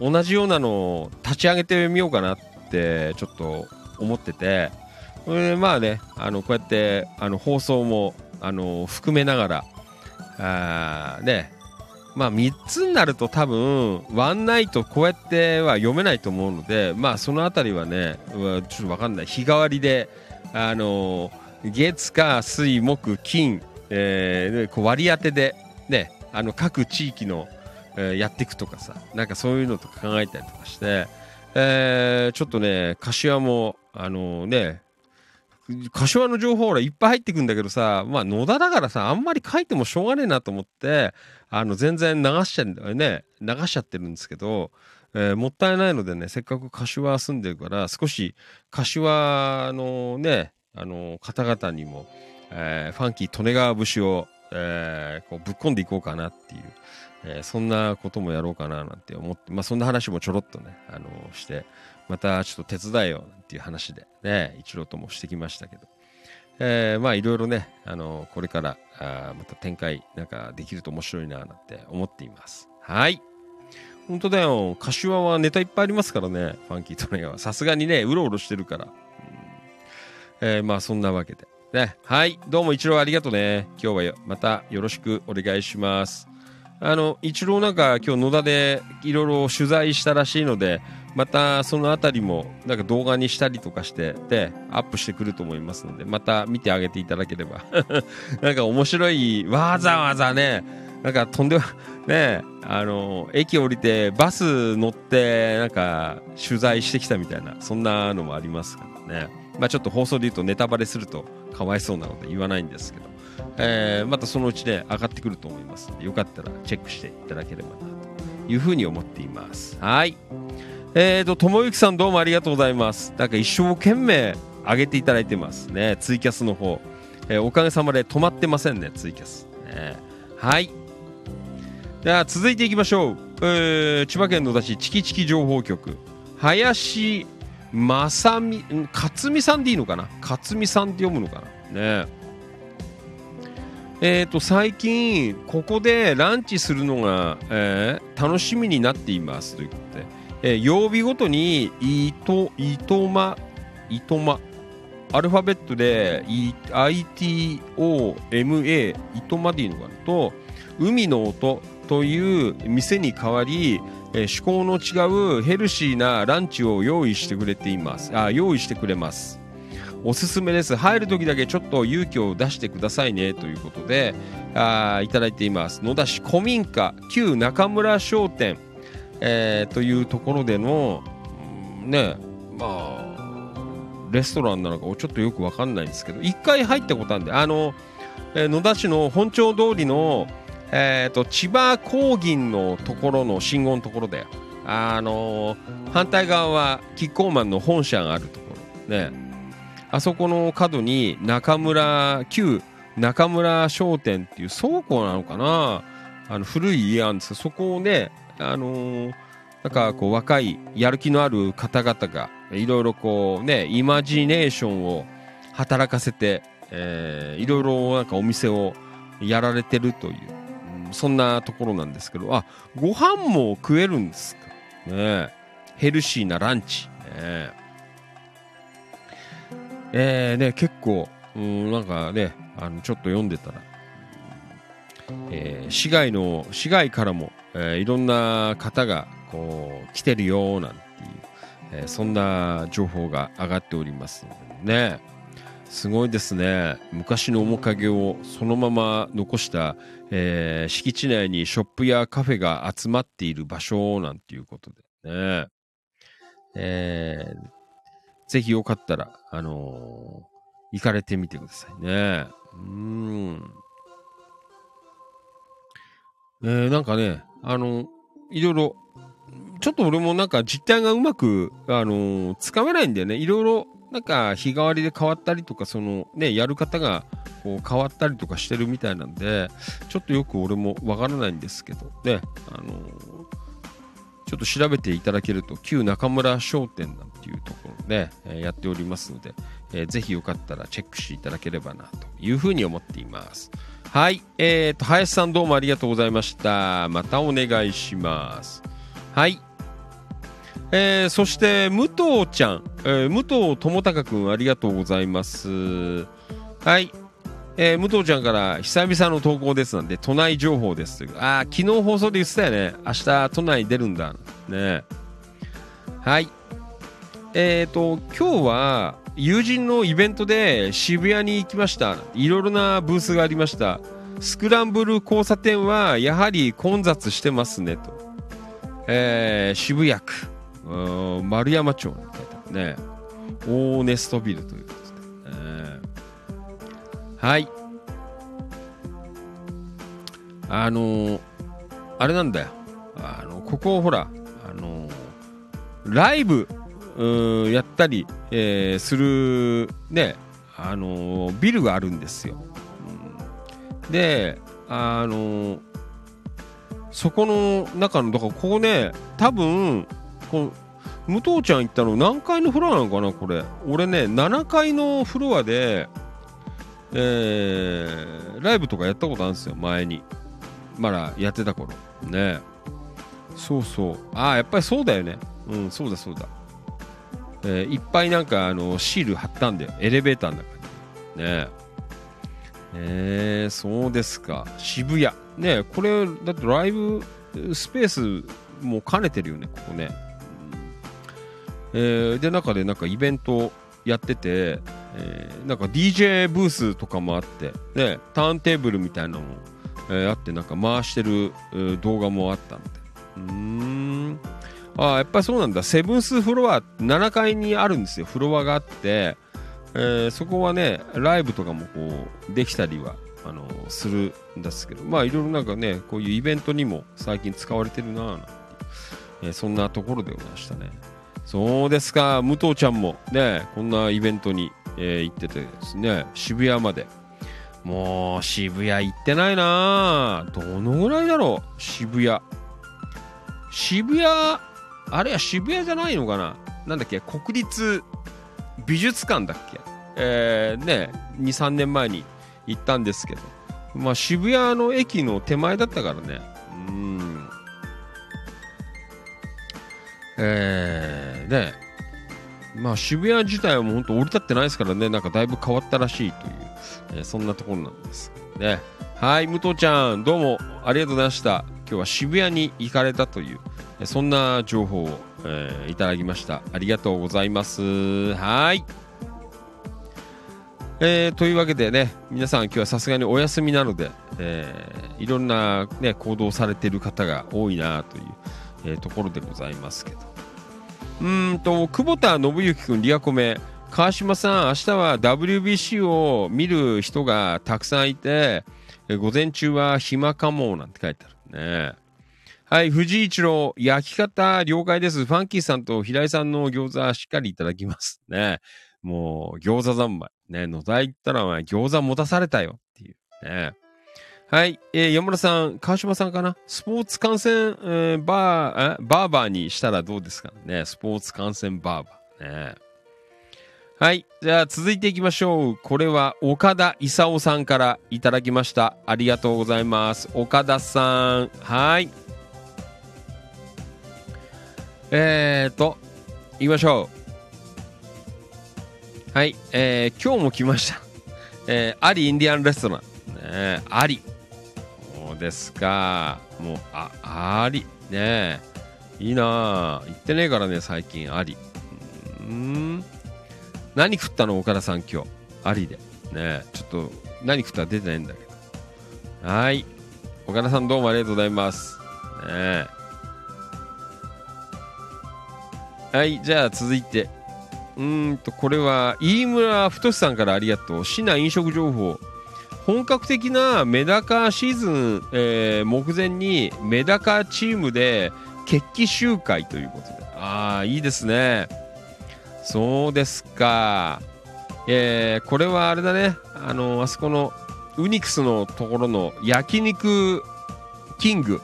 同じようなのを立ち上げてみようかなってちょっと思ってて。でまあねあのこうやってあの放送もあの含めながらあーね。まあ3つになると多分ワンナイトこうやっては読めないと思うのでまあそのあたりはねちょっと分かんない。日替わりであの月火水木金、えーこう割り当てでねあの各地域の、えーやっていくとかさなんかそういうのとか考えたりとかして、えーちょっとね、柏も、あのね、柏の情報ほらいっぱい入ってくんだけどさ、まあ野田だからさ、あんまり書いてもしょうがねえなと思って、あの全然流しちゃね、流しちゃってるんですけど、えーもったいないのでね、せっかく柏住んでるから、少し柏のね、あの方々にも、えーファンキー利根川節を、えーこうぶっ込んでいこうかなっていう、えーそんなこともやろうかななんて思って、まあそんな話もちょろっとね、あのして、またちょっと手伝えよなんていう話でね、一郎ともしてきましたけど、えーまあいろいろね、あのこれからあまた展開なんかできると面白いななんて思っています。はい。本当だよ。柏はネタいっぱいありますからね、ファンキーとねは。さすがにね、うろうろしてるから。うんえまあそんなわけで。ね。はい。どうも一郎ありがとうね。今日はまたよろしくお願いします。あの、一郎なんか今日野田でいろいろ取材したらしいので、またそのあたりもなんか動画にしたりとかして、で、アップしてくると思いますので、また見てあげていただければ。なんか面白い、わざわざね、なんかとんでも、ね、あの、駅降りてバス乗って、なんか取材してきたみたいな、そんなのもありますからね。まあちょっと放送で言うとネタバレするとかわいそうなので言わないんですけど、えーまたそのうちね、上がってくると思いますので、よかったらチェックしていただければなというふうに思っています。はい。えーと、ともゆきさんどうもありがとうございます。なんか一生懸命上げていただいてますね。ツイキャスの方。えーおかげさまで止まってませんね、ツイキャス。ねはい。では続いていきましょう。えー千葉県野田市チキチキ情報局。林正美、ん勝美さんでいいのかな？勝美さんって読むのかな？ねえー、と最近ここでランチするのが、えー楽しみになっていますということで、えー曜日ごとにいといとまいとまアルファベットでい ITOMA いとまでいいのかなと海の音という店に代わり、えー趣向の違うヘルシーなランチを用意してくれています。あ用意してくれます。おすすめです。入る時だけちょっと勇気を出してくださいね。ということであいただいています。野田市古民家旧中村商店、えーというところでのねまあレストランなのかちょっとよくわかんないんですけど一回入ったことあるんであの、えー野田市の本町通りの、えー、と千葉高銀のところの信号のところだよあの反対側はキッコーマンの本社があるところ。ね。あそこの角に中村旧中村商店っていう倉庫なのかな？あの古い家あるんですけどそこをねあのーなんかこう若いやる気のある方々がいろいろこうねイマジネーションを働かせて、いろいろお店をやられてるという、うんそんなところなんですけど。あご飯も食えるんですか？ねヘルシーなランチ。ねえーね、結構、うん、なんかね、あのちょっと読んでたら、えー市外の、市外からも、えーいろんな方がこう来てるよなんていう、えーそんな情報が上がっておりますね。すごいですね。昔の面影をそのまま残した、えー敷地内にショップやカフェが集まっている場所なんていうことでね。えーぜひよかったら、あのー行かれてみてくださいね。うーん。えーなんかね、あのいろいろ、ちょっと俺もなんか実態がうまく、あのーつかめないんだよね。いろいろ、なんか日替わりで変わったりとか、そのね、やる方がこう変わったりとかしてるみたいなんで、ちょっとよく俺もわからないんですけど、ね、あのーちょっと調べていただけると、旧中村商店なんていうところで、えやっておりますので、えーぜひよかったらチェックしていただければなというふうに思っています。はい、えーと、林さんどうもありがとうございました。またお願いします。はい。えーそして、武藤ちゃん、えー武藤智隆くんありがとうございます。はい。えー武藤ちゃんから久々の投稿ですなんで、都内情報ですという。あー昨日放送で言ってたよね。明日都内出るんだ。ね。はい。えっ、と、今日は友人のイベントで渋谷に行きました。いろいろなブースがありました。スクランブル交差点はやはり混雑してますねと。えー渋谷区。丸山町ね。オーネストビルという。はい。あのーあれなんだよ。あの、ここほら、あのーライブ、やったり、えーする、ね、あのビルがあるんですよ。うんで、あのそこの中の、だからここね、多分、こ、武藤ちゃん行ったの何階のフロアなのかな、これ。俺ね、7階のフロアで、えーライブとかやったことあるんですよ、前に。まだやってた頃。ねそうそう。ああ、やっぱりそうだよね。うん、そうだそうだ。えーいっぱいなんか、あの、シール貼ったんだよ。エレベーターの中に。ねえー、そうですか。渋谷。ねこれ、だってライブスペースも兼ねてるよね、ここね。えーで、中でなんかイベントやってて、えーなんか DJ ブースとかもあって、ね、ターンテーブルみたいなのも、えーあって、なんか回してる、えー動画もあったみたい。うん。ああ、やっぱりそうなんだ。セブンスフロア、7階にあるんですよ。フロアがあって、えーそこはね、ライブとかもこう、できたりは、あのするんですけど、まあ、いろいろなんかね、こういうイベントにも最近使われてるななて、えーそんなところでございましたね。そうですか、武藤ちゃんもね、こんなイベントに、えー行っててですね、渋谷まで。もう、渋谷行ってないなぁどのぐらいだろう、渋谷。渋谷、あれは渋谷じゃないのかななんだっけ、国立美術館だっけえー、ね、2、3年前に行ったんですけど、まあ渋谷の駅の手前だったからね、うん。えー、ね、まあ渋谷自体はもう本当降り立ってないですからね、なんかだいぶ変わったらしいという、えーそんなところなんですね。はい、武藤ちゃん、どうもありがとうございました。今日は渋谷に行かれたという、えーそんな情報を、えーいただきました。ありがとうございます。はい。えーというわけでね、皆さん今日はさすがにお休みなので、えーいろんな、ね、行動されている方が多いなという、えーところでございますけど。うんと、久保田信之君、リアコメ、川島さん、明日は WBC を見る人がたくさんいて、午前中は暇かもなんて書いてあるね。はい、藤井一郎、焼き方了解です。ファンキーさんと平井さんの餃子しっかりいただきますね。もう、餃子三昧。ね、野田行ったらお前餃子持たされたよっていうね。はい、えー山村さん、川島さんかな？スポーツ観戦、えーバー、バーバーにしたらどうですか？ねスポーツ観戦バーバー。ね。はい。じゃあ続いていきましょう。これは岡田勲さんからいただきました。ありがとうございます。岡田さん。はい。えーと、行きましょう。はい。えー、今日も来ました。えー、アリインディアンレストラン。ねアリ。ですか。もう、あ、アリ。ねいいなあ行ってねえからね、最近、アリ。うん。何食ったの岡田さん今日？ありで。ねちょっと、何食ったら出てないんだけど。はい。岡田さんどうもありがとうございます。ねはい、じゃあ続いて。うーんと、これは、飯村太さんからありがとう。市内飲食情報。本格的なメダカシーズン、えー目前にメダカチームで決起集会ということで。ああ、いいですね。そうですか。えーこれはあれだね。あの、あそこのウニクスのところの焼肉キング、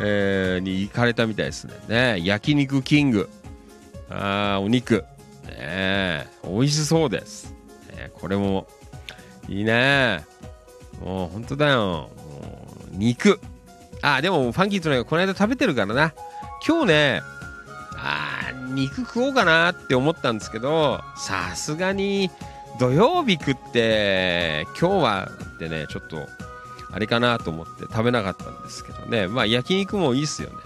えーに行かれたみたいですね。ね焼肉キング。ああ、お肉。ねえ美味しそうです。ねこれもいいね。もう本当だよ。肉。あ、でもファンキーとね、この間食べてるからな。今日ね、あー肉食おうかなって思ったんですけど、さすがに土曜日食って、今日はってね、ちょっと、あれかなと思って食べなかったんですけどね。まあ焼肉もいいっすよね。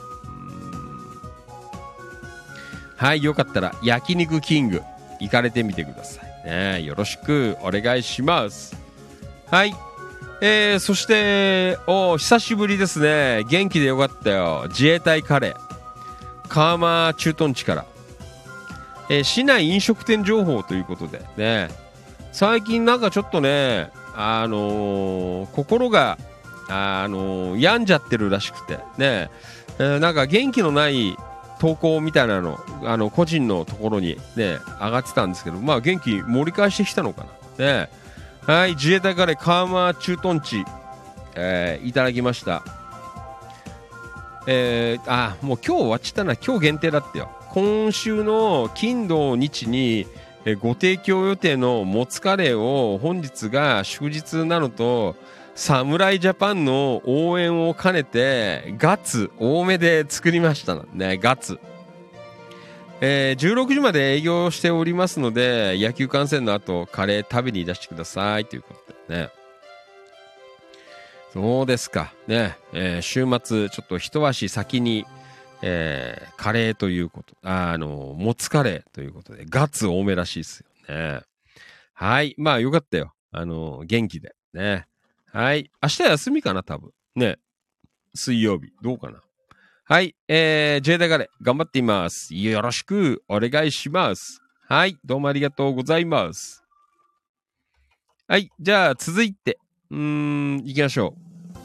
はい、よかったら焼肉キング行かれてみてください。ね、よろしくお願いします。はい。えー、そして、お久しぶりですね。元気でよかったよ。自衛隊カレー。川間駐屯地から、えー市内飲食店情報ということでね、最近なんかちょっとね、あのー心が、あのー病んじゃってるらしくて、ね、えーなんか元気のない投稿みたいなの、あの、個人のところにね、上がってたんですけど、まあ元気盛り返してきたのかな。ね、はい、自衛隊から川間駐屯地、えーいただきました。えーあ、もう今日終わっちったな。今日限定だったよ。今週の金土日に、えご提供予定のもつカレーを本日が祝日なのと、侍ジャパンの応援を兼ねて、ガッツ多めで作りましたね。ガッツ。えー16時まで営業しておりますので、野球観戦の後、カレー食べにいらしてくださいということでね。そうですか。ね。えー週末、ちょっと一足先に、えーカレーということ、あの、もつカレーということで、ガッツ多めらしいですよね。はい。まあ、よかったよ。あの、元気で。ね。はい。明日休みかな、多分。ね。水曜日。どうかな。はい。えー、ジェイダガレ、頑張っています。よろしくお願いします。はい。どうもありがとうございます。はい。じゃあ、続いて、うーん、行きましょう。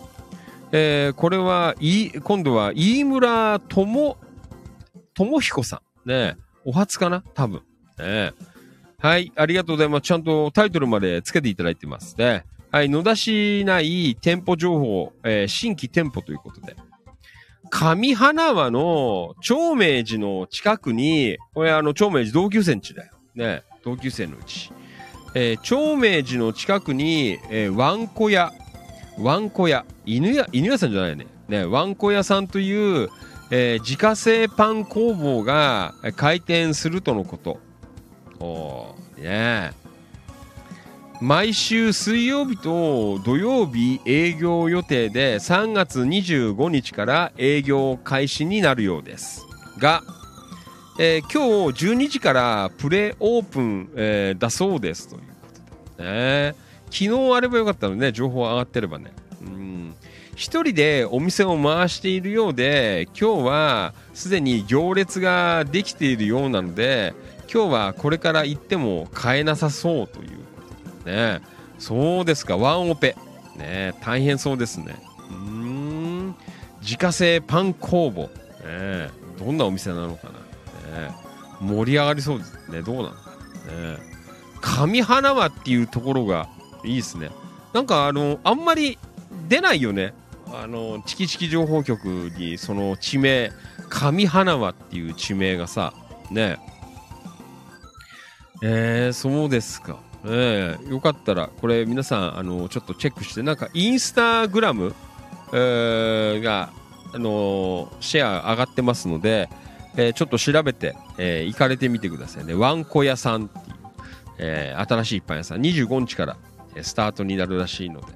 えー、これは、い、今度は、飯村智、智彦さん。ねお初かな？多分。ねはい。ありがとうございます。ちゃんとタイトルまでつけていただいてますね。はい。野田市内店舗情報、えー新規店舗ということで。上花輪の長明寺の近くに、これあの、長明寺同級生んちだよ。ね同級生のうち。えー長明寺の近くに、えー、ワンコ屋、ワンコ屋、犬屋、犬屋さんじゃないね。ね、ワンコ屋さんという、えー自家製パン工房が開店するとのこと。おーねえ毎週水曜日と土曜日営業予定で3月25日から営業開始になるようですが、えー今日12時からプレオープン、えーだそうですということでね。昨日あればよかったのね情報上がってればね。うん。一人でお店を回しているようで今日はすでに行列ができているようなので今日はこれから行っても買えなさそうというね。そうですか。ワンオペ。ね大変そうですね。うん。自家製パン工房。ねどんなお店なのかな、ね、盛り上がりそうですね。どうなのかね。上花輪っていうところがいいですね。なんかあのあんまり出ないよね。あのチキチキ情報局にその地名上花輪っていう地名がさね。えー、そうですか。えー、よかったら、これ皆さん、あの、ちょっとチェックして、なんか、インスタグラム、えーが、あのーシェア上がってますので、えーちょっと調べて、えー行かれてみてくださいね。ワンコ屋さんっていう、えー新しいパン屋さん、25日から、スタートになるらしいので、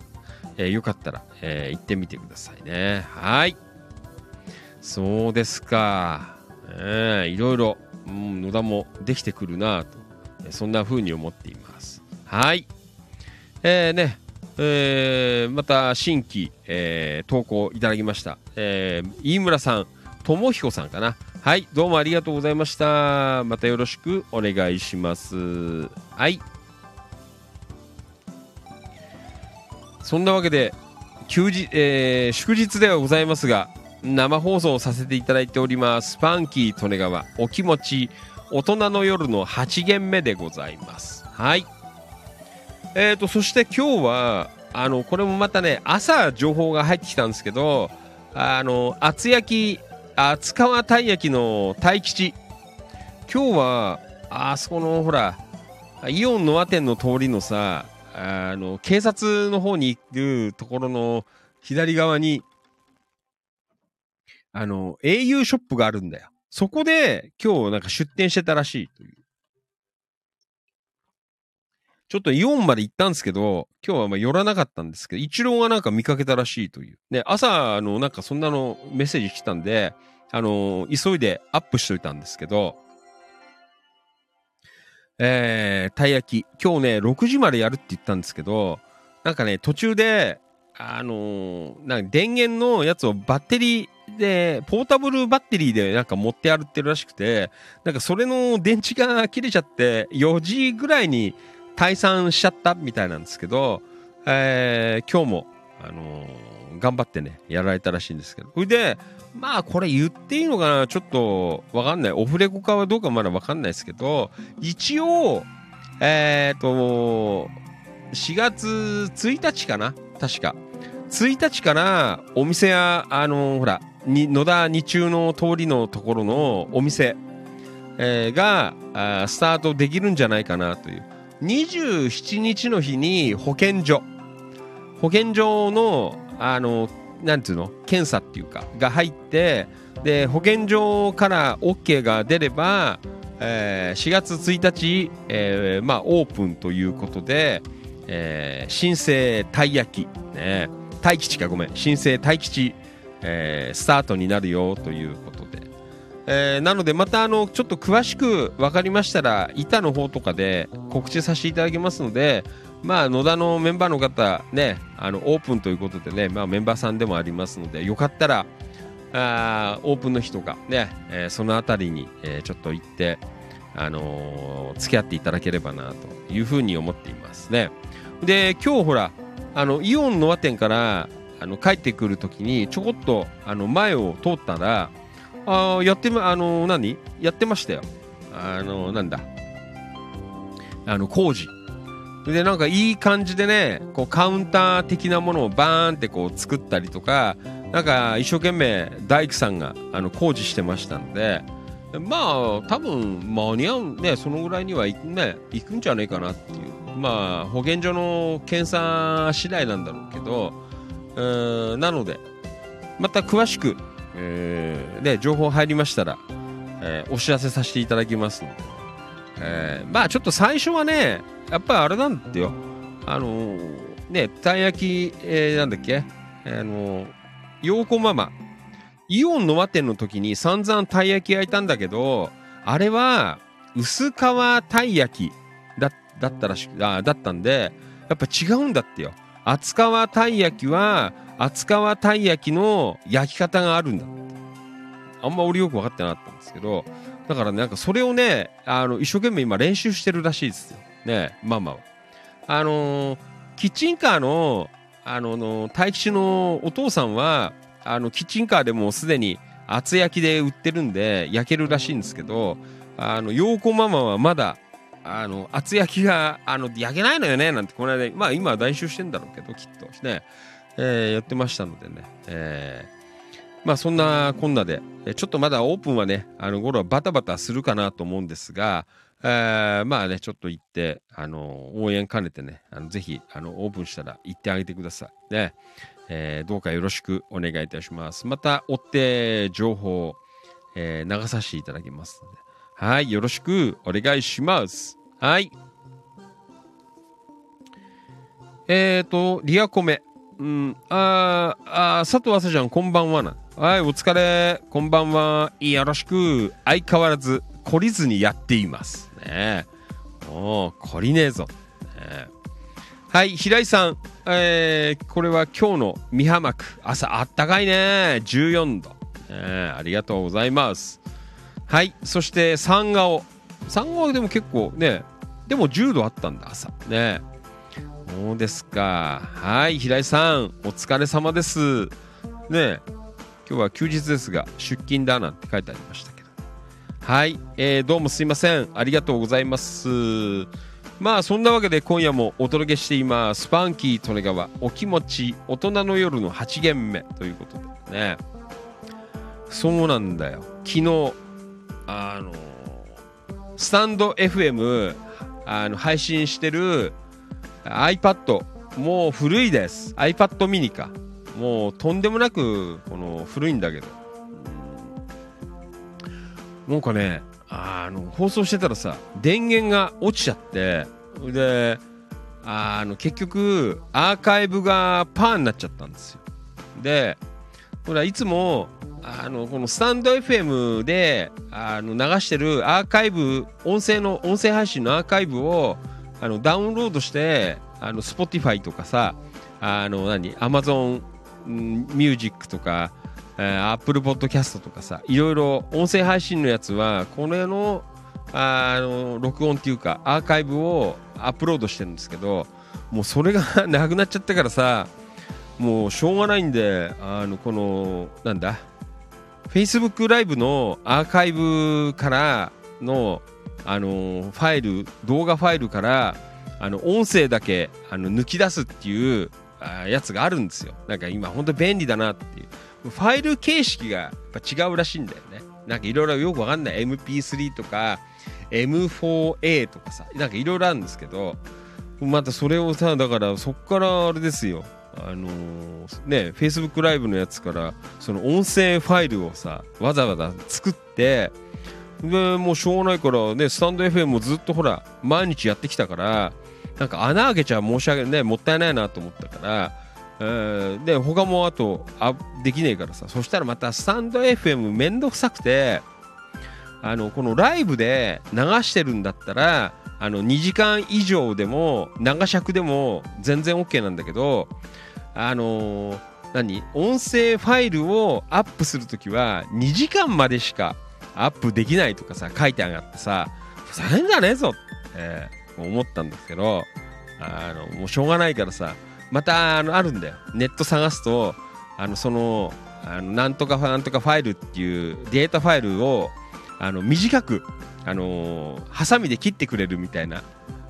えーよかったら、えー行ってみてくださいね。はい。そうですか。えーいろいろ、うん、野田もできてくるなと、そんな風に思っています。はい。えーね、えーまた新規、えー投稿いただきました。えー飯村さん、智彦さんかな。はい、どうもありがとうございました。またよろしくお願いします。はい。そんなわけで、休日、えー祝日ではございますが、生放送させていただいております。パンキー利根川、お気持ち、大人の夜の8限目でございます。はい。えーと、そして今日は、あの、これもまたね、朝情報が入ってきたんですけど、あの、厚焼き、厚川たい焼きの大吉。今日は、あそこの、ほら、イオンノア店の通りのさ、あの、警察の方に行くところの左側に、あの、au ショップがあるんだよ。そこで今日なんか出店してたらしいという。ちょっとイオンまで行ったんですけど、今日はまあ寄らなかったんですけど、一郎がなんか見かけたらしいという。ね、朝、の、なんかそんなのメッセージ来たんで、あの、急いでアップしといたんですけど、えー、たい焼き。今日ね、6時までやるって言ったんですけど、なんかね、途中で、あのーなんか電源のやつをバッテリーで、ポータブルバッテリーでなんか持って歩ってるらしくて、なんかそれの電池が切れちゃって、4時ぐらいに退散しちゃったみたいなんですけど、えー今日も、あのー頑張ってね、やられたらしいんですけど。それで、まあこれ言っていいのかな？ちょっとわかんない。オフレコかはどうかまだわかんないですけど、一応、えっ、と、4月1日かな？確か。1日からお店や、あのほら、に野田日中の通りのところのお店、えーがあスタートできるんじゃないかなという。27日の日に保健所、保健所の、あの、なんていうの？検査っていうか、が入って、で、保健所から OK が出れば、えー4月1日、えーまあ、オープンということで、えー新生たい焼き、ね、大吉かごめん、新生大吉、えースタートになるよというこ、えーなのでまたあのちょっと詳しく分かりましたら板の方とかで告知させていただきますのでまあ野田のメンバーの方ねあのオープンということでね、まあ、メンバーさんでもありますのでよかったらあーオープンの日とかね、えーそのあたりに、えーちょっと行ってあのー付き合っていただければなというふうに思っていますね。で今日ほらあのイオンノア店からあの帰ってくるときにちょこっとあの前を通ったらあやってまあの何？やってましたよ。あのなんだ？あの工事。でなんかいい感じでねこうカウンター的なものをバーンってこう作ったりとかなんか一生懸命大工さんがあの工事してましたので。まあ多分間に合うねそのぐらいには行く,、ね、行くんじゃないかなっていう。まあ保健所の検査次第なんだろうけどうーんなのでまた詳しく、えーね、情報入りましたら、えーお知らせさせていただきますので、えーまあちょっと最初はねやっぱりあれなんだよ。あのーねたい焼き、えーなんだっけ？あのー陽子ママ。イオンの和店の時に散々たい焼き焼いたんだけどあれは薄皮たい焼きだだったらしくあだったんでやっぱ違うんだってよ。厚皮たい焼きは厚皮たい焼きの焼き方があるんだ。あんま俺よく分かってなかったんですけどだからねなんかそれをねあの一生懸命今練習してるらしいですよ。ねママはあのーキッチンカーのあのの大吉のお父さんはあのキッチンカーでもうすでに厚焼きで売ってるんで焼けるらしいんですけどあの陽子ママはまだあの厚焼きがあの焼けないのよねなんてこの間まあ今は練習してんだろうけどきっとね、えーやってましたのでね、えーまあそんなこんなでちょっとまだオープンはねあの頃はバタバタするかなと思うんですが、えーまあねちょっと行ってあの応援兼ねてねあのぜひあのオープンしたら行ってあげてください。ね、えーどうかよろしくお願いいたします。また追って情報、え流させていただきますので。はいよろしく。お願いします。はい。えーとリアコメ。うん、ああ佐藤朝ちゃんこんばんはな。はいお疲れ。こんばんは。よろしく。相変わらず懲りずにやっています。ね。おお懲りねえぞ、ね。はい平井さん、えーこれは今日の美浜区。朝あったかいね。14度、ねありがとうございます。はいそして三顔三顔でも結構ねでも10度あったんだ朝ねそうですか。はい、平井さん、お疲れ様です。ね今日は休日ですが、出勤だなんて書いてありましたけど。はい、えーどうもすいません。ありがとうございます。まあ、そんなわけで今夜もお届けしています。スパンキー利根川、お気持ち、大人の夜の8限目ということでね。そうなんだよ。昨日、あのスタンド FM、あの配信してる iPad もう古いです。iPad mini か。もうとんでもなくこの古いんだけど。うん。なんかねあの放送してたらさ電源が落ちちゃってであの結局アーカイブがパーになっちゃったんですよ。でほらいつもあのこのスタンド FM であの流してるアーカイブ音声の音声配信のアーカイブをあのダウンロードしてあの Spotify とかさあの何 Amazon ミュージックとか、えー、Apple Podcast とかさ、いろいろ音声配信のやつは、これの、あの、録音っていうか、アーカイブをアップロードしてるんですけど、もうそれが なくなっちゃったからさ、もうしょうがないんで、あの、この、なんだ、Facebook ライブのアーカイブからの、あの、ファイル、動画ファイルから、あの、音声だけ、あの、抜き出すっていう、やつがあるんですよ。なんか今、ほんと便利だなっていう。ファイル形式がやっぱ違うらしいんだよね。なんかいろいろよくわかんない MP3 とか M4A とかさ、なんかいろいろあるんですけど、またそれをさ、だからそっからあれですよ。あのー、ね、Facebook ライブのやつからその音声ファイルをさ、わざわざ作って、で、もうしょうがないからね、スタンド FM もずっとほら、毎日やってきたから、なんか穴開けちゃ申し訳ない、もったいないなと思ったから、えー、で他もあとあできねえからさそしたらまたスタンド FM めんどくさくてあのこのライブで流してるんだったらあの2時間以上でも長尺でも全然 OK なんだけどあのー、何？音声ファイルをアップするときは2時間までしかアップできないとかさ書いてあがってさふざけんじゃねえぞって、思ったんですけどあのもうしょうがないからさまたあのあるんだよ。ネット探すとあのそのあのなんとかなんとかファイルっていうデータファイルをあの短くあのハサミで切ってくれるみたいな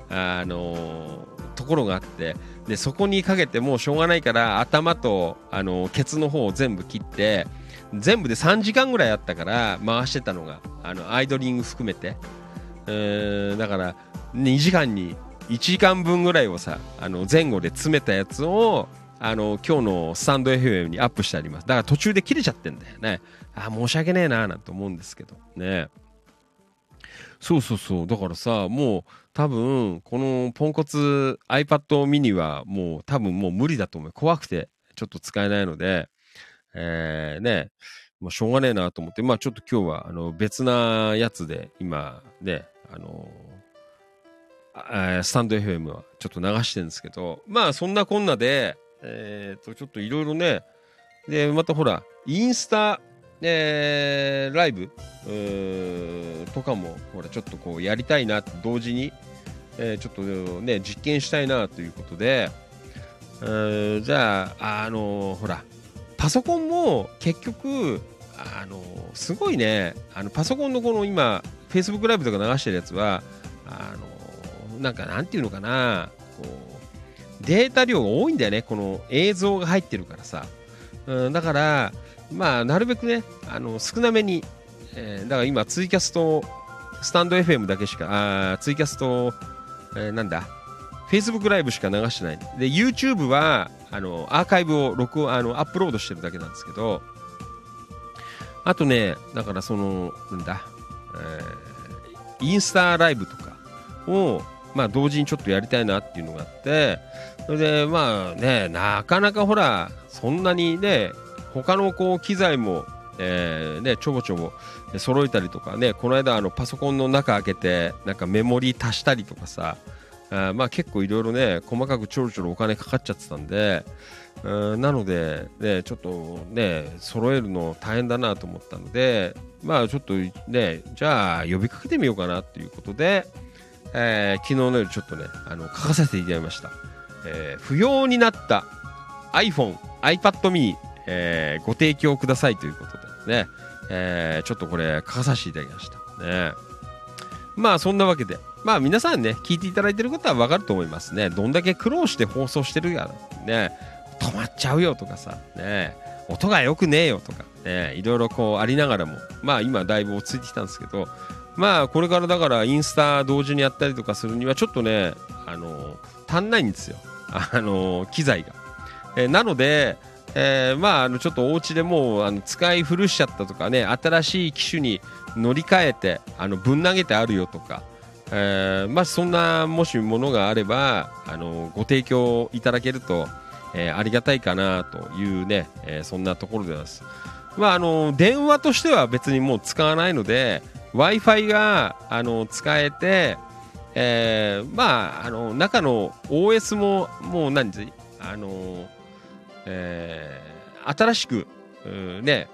あのところがあってでそこにかけてもうしょうがないから頭とあのケツの方を全部切って全部で3時間ぐらいあったから回してたのがあのアイドリング含めて、えー、だから2時間に1時間分ぐらいをさあの前後で詰めたやつをあの今日のスタンド FM にアップしてあります。だから途中で切れちゃってんだよね。あ申し訳ねえなーなんて思うんですけど。ね。そうそうそう。だからさもう多分このポンコツ iPad mini はもう多分もう無理だと思う。怖くてちょっと使えないので。えー、ね。もうしょうがねえなと思って。まあちょっと今日はあの別なやつで今ねあのスタンド FM はちょっと流してるんですけど、まあそんなこんなで、えっ、と、ちょっといろいろね、で、またほら、インスタ、えー、ライブ、とかも、ほら、ちょっとこうやりたいな、同時に、えー、ちょっとね、実験したいなということで、えー、じゃあ、あのー、ほら、パソコンも結局、あのすごいね、あのパソコンのこの今、Facebook ライブとか流してるやつは、あのなんかなんていうのかなこうデータ量が多いんだよねこの映像が入ってるからさ、うん、だからまあなるべくねあの少なめに、えー、だから今ツイキャスとスタンド FM だけしかあツイキャスと、えー、なんだ Facebook ライブしか流してない。で YouTube はあのアーカイブを録音あのアップロードしてるだけなんですけどあとねだからそのなんだ、えー、インスタライブとかをまあ、同時にちょっとやりたいなっていうのがあってそれでまあねなかなかほらそんなにね他のこう機材も、えー、ねちょぼちょぼ揃えたりとかねこの間あのパソコンの中開けてなんかメモリ足したりとかさあまあ結構いろいろね細かくちょろちょろお金かかっちゃってたんでんなので、ね、ちょっとね揃えるの大変だなと思ったのでまあちょっとねじゃあ呼びかけてみようかなということで、えー、昨日の夜ちょっとね、あの、書かせていただきました。えー、不要になった iPhone、iPad mini、えー、ご提供くださいということでね、えー、ちょっとこれ書かさせていただきました。ね。まあそんなわけで、まあ皆さんね、聞いていただいてる方はわかると思いますね。どんだけ苦労して放送してるやね、止まっちゃうよとかさ、ね、音が良くねえよとか、ね、いろいろこうありながらも、まあ今だいぶ落ち着いてきたんですけど、まあこれからだからインスタ同時にやったりとかするにはちょっとねあの足んないんですよ。あの機材が、えー、なので、えー、まああのちょっとお家でもうあの使い古しちゃったとかね新しい機種に乗り換えてあのぶん投げてあるよとか、えー、まあそんなもしものがあればあのご提供いただけると、えー、ありがたいかなというね、えー、そんなところでます。まああの電話としては別にもう使わないので w i f i があの使えて、えー、まああの中の OS ももう何あの、えー、新しくね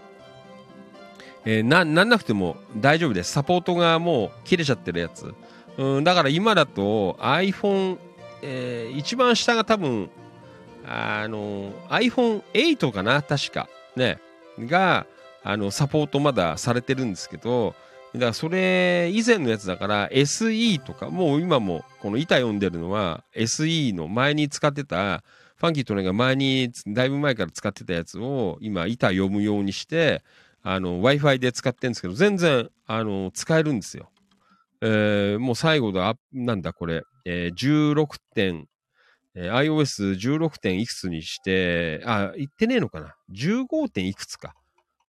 えーな、なんなくても大丈夫です。サポートがもう切れちゃってるやつ。うん、だから今だと iPhone、えー一番下が多分、あの、iPhone8 かな確か。ね。が、あの、サポートまだされてるんですけど、だからそれ以前のやつだから SE とか、もう今もこの板読んでるのは SE の前に使ってた、ファンキーとねが前に、だいぶ前から使ってたやつを今板読むようにして、あの、Wi-Fi で使ってるんですけど、全然、あの、使えるんですよ。えーもう最後だ、なんだこれ、えー16点、えー iOS16 点いくつにして、あ、言ってねえのかな ?15 点いくつか。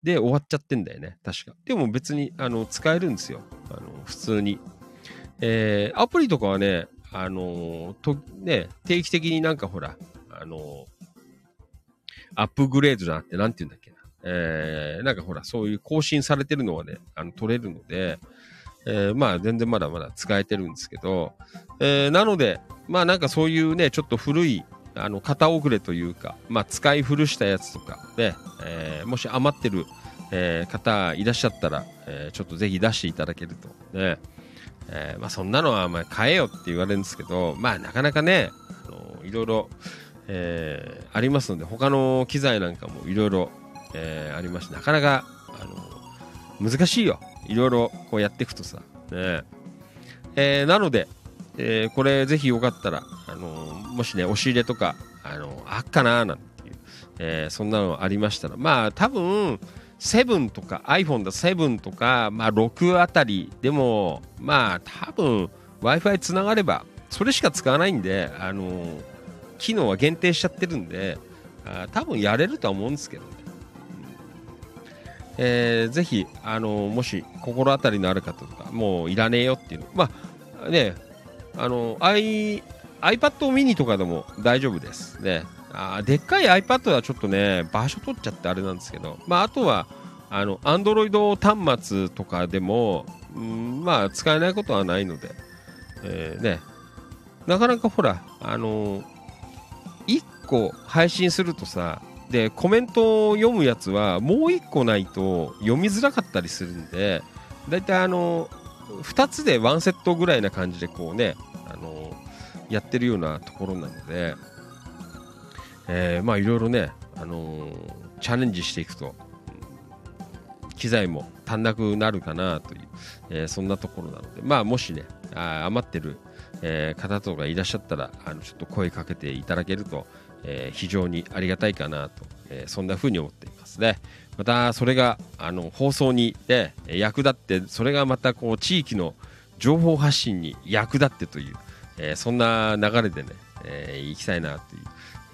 で終わっちゃってんだよね。確か。でも別に、あの、使えるんですよ。あの、普通に。えーアプリとかはね、あのと、ね、定期的になんかほら、あのアップグレードじゃなくて、なんて言うんだっけな。えーなんかほら、そういう更新されてるのはね、あの、取れるので、えーまあ全然まだまだ使えてるんですけど、えーなので、まあなんかそういうね、ちょっと古い、あの、型遅れというか、まあ使い古したやつとかね、えーもし余ってる、えー方いらっしゃったら、えーちょっとぜひ出していただけると。ね、えーまあそんなのはまあ買えよって言われるんですけど、まあなかなかね、あのいろいろ、えーありますので、他の機材なんかもいろいろ、ありますし、なかなか、あの難しいよ。いろいろこうやっていくとさ。ねえーなので、えこれぜひよかったら、あのもしね、押し入れとか、あのあっかななんていう、えそんなのありましたら、まあ多分、7とか iPhone だ7とか、まあ、6あたりでもまあ多分 Wi-Fi つながればそれしか使わないんで、あのー機能は限定しちゃってるんであ多分やれるとは思うんですけどね、えーぜひ、あのもし心当たりのある方とかもういらねえよっていうの。まあねあの I iPad mini とかでも大丈夫です。ね。あでっかい iPad はちょっとね場所取っちゃってあれなんですけど、まあ、あとはあの Android 端末とかでも、うんまあ使えないことはないので、えーね。なかなかほらあの1個配信するとさでコメントを読むやつはもう1個ないと読みづらかったりするんでだいたいあの2つで1セットぐらいな感じでこうねあのやってるようなところなので、えーまあいろいろね、あのチャレンジしていくと、機材も足んなくなるかなという、えーそんなところなので、まあもしね、あ余ってる、えー方とかいらっしゃったら、あのちょっと声かけていただけると、えー非常にありがたいかなと、えーそんな風に思っていますね。またそれがあの放送に、ね、役立って、それがまたこう地域の情報発信に役立ってという、えーそんな流れでね、えー行きたいなという、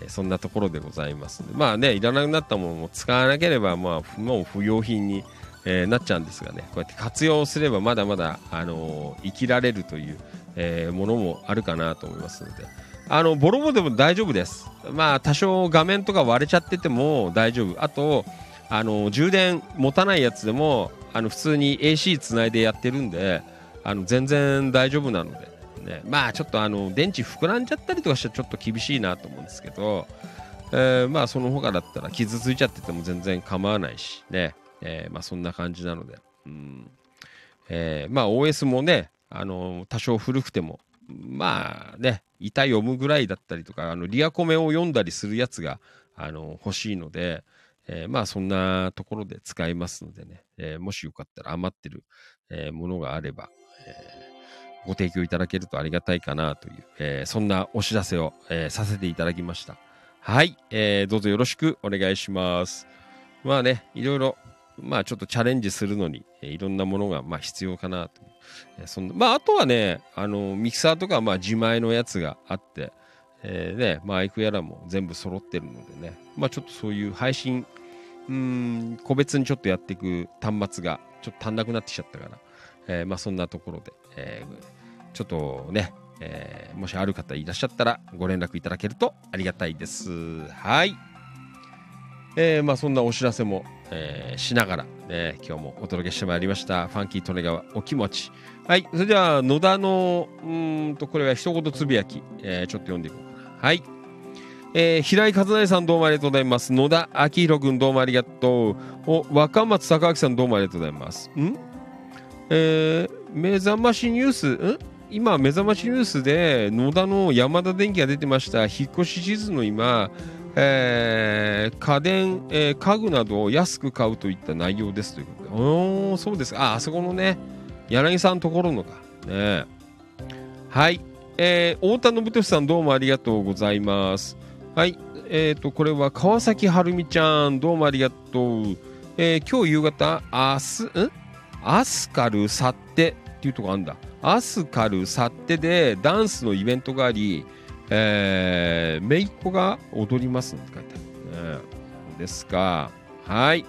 えーそんなところでございますまあねいらなくなったものも使わなければ、まあ、もう不要品に、えーなっちゃうんですがねこうやって活用すればまだまだ、あの生きられるという、えーものもあるかなと思いますので。あのボロボロでも大丈夫です。まあ多少画面とか割れちゃってても大丈夫。あとあの充電持たないやつでもあの普通に AC つないでやってるんであの全然大丈夫なので、ね、まあちょっとあの電池膨らんじゃったりとかしたらちょっと厳しいなと思うんですけど、えーまあその他だったら傷ついちゃってても全然構わないしね、えーまあそんな感じなので、うんえーまあ OS もねあの多少古くてもまあね板読むぐらいだったりとかあのリアコメを読んだりするやつがあの欲しいので、えーまあそんなところで使いますのでね、えーもしよかったら余ってる、えーものがあれば、えご提供いただけるとありがたいかなという、えそんなお知らせを、えさせていただきました。はい、えどうぞよろしくお願いします。まあね、いろいろ、まあちょっとチャレンジするのに、えいろんなものがまあ必要かなという。えそんなまああとはね、あの、ミキサーとかまあ自前のやつがあって、えーね、マイクやらも全部揃ってるのでね、まあちょっとそういう配信、うーん、個別にちょっとやっていく端末がちょっと足んなくなってきちゃったから、えーまあそんなところで、えーちょっとね、えーもしある方いらっしゃったらご連絡いただけるとありがたいです。はい。えーまあそんなお知らせも、えーしながら、ね、今日もお届けしてまいりました。ファンキートネガワお気持ち。はい。それでは野田の、うんと、これは一言つぶやき、えーちょっと読んでいこうかな。はい。えー平井和成さんどうもありがとうございます。野田明宏君どうもありがとう。お、若松隆明さんどうもありがとうございます。ん？えー目覚ましニュース、ん？今、目覚ましニュースで野田の山田電機が出てました。引っ越し地図の今、えー家電、えー家具などを安く買うといった内容ですということで。おー、そうですか。あ、あそこのね、柳さんところのか。ねはい。えー、太田信俊さんどうもありがとうございます。はい。えっ、と、これは川崎春美ちゃん、どうもありがとう。えー今日夕方、明日、ん？アスカルサッテっていうとこあるんだ。アスカルサッテでダンスのイベントがあり、えー、めいっ子が踊りますって書いてある、ね。ですか。はい。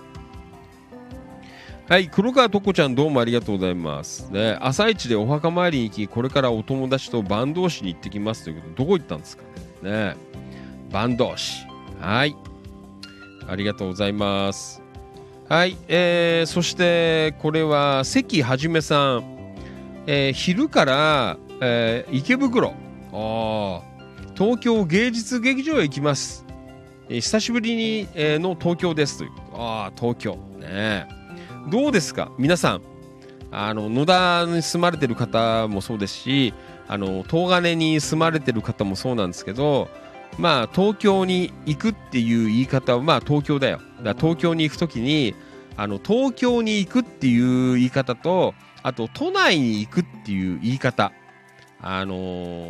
はい、黒川とこちゃんどうもありがとうございます。ね、朝一でお墓参りに行き、これからお友達と坂東市に行ってきますということ、どこ行ったんですかね。ね坂東市。はい。ありがとうございます。はい、えー、そしてこれは関はじめさん、えー昼から、えー池袋あー東京芸術劇場へ行きます、えー久しぶりに、えーの東京です。というああ東京。ね。どうですか？皆さん。あの野田に住まれてる方もそうですしあの東金に住まれてる方もそうなんですけどまあ東京に行くっていう言い方はまあ東京だよ。だ東京に行くときにあの東京に行くっていう言い方とあと都内に行くっていう言い方。あの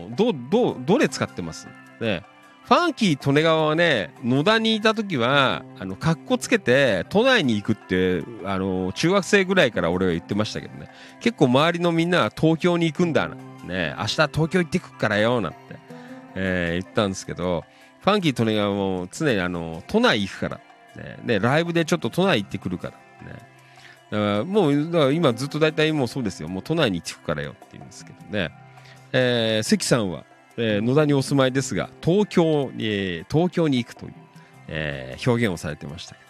ーどどどれ使ってます？ね。ファンキー利根川はね野田にいた時はあの格好つけて都内に行くってあのー中学生ぐらいから俺は言ってましたけどね。結構周りのみんなは東京に行くんだな。ね。明日東京行ってくっからよなんて、えー言ったんですけどファンキー利根川も常にあの都内行くから。ね。ねライブでちょっと都内行ってくるから。ね。だからもう今ずっと大体もうそうですよ。もう都内に行ってくからよって言うんですけどね、えー関さんは、えー野田にお住まいですが東京に、えー東京に行くという、えー表現をされてましたけど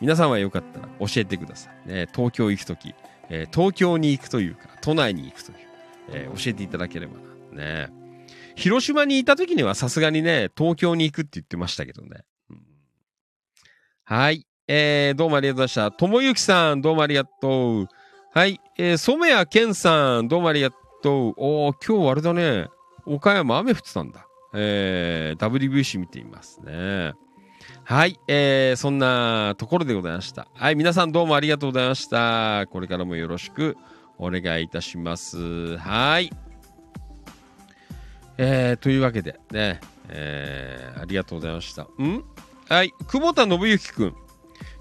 皆さんはよかったら教えてください、ね、東京行く時、えー東京に行くというか都内に行くという、えー教えていただければなね広島にいた時にはさすがにね東京に行くって言ってましたけどね、うんはい。えー、どうもありがとうございました。ともゆきさん、どうもありがとう。はい。えー、染谷健さん、どうもありがとう。おー、今日あれだね。岡山雨降ってたんだ。えー、WBC 見ていますね。はい。えー、そんなところでございました。はい。皆さんどうもありがとうございました。これからもよろしくお願いいたします。はい。えー、というわけでね、えー、ありがとうございました。ん？はい、久保田信之君。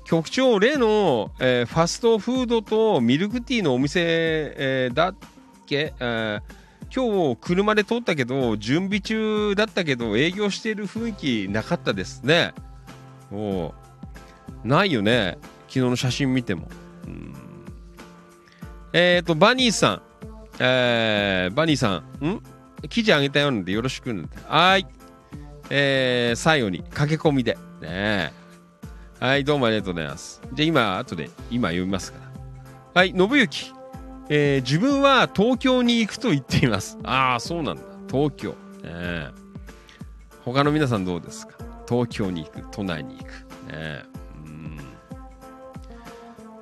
局長、例の、えーファストフードとミルクティーのお店、えーだっけ、えー今日車で通ったけど、準備中だったけど、営業している雰囲気なかったですね。おないよね。昨日の写真見ても。えっ、と、バニーさん。えーバニーさん。ん？記事あげたようなんでよろしく。はい。えー最後に駆け込みで。ねはい、どうもありがとうございます。じゃあ今、後で、今読みますから。はい、信行。えー自分は東京に行くと言っています。ああ、そうなんだ。東京。ねえ他の皆さんどうですか？東京に行く、都内に行く。ねえうん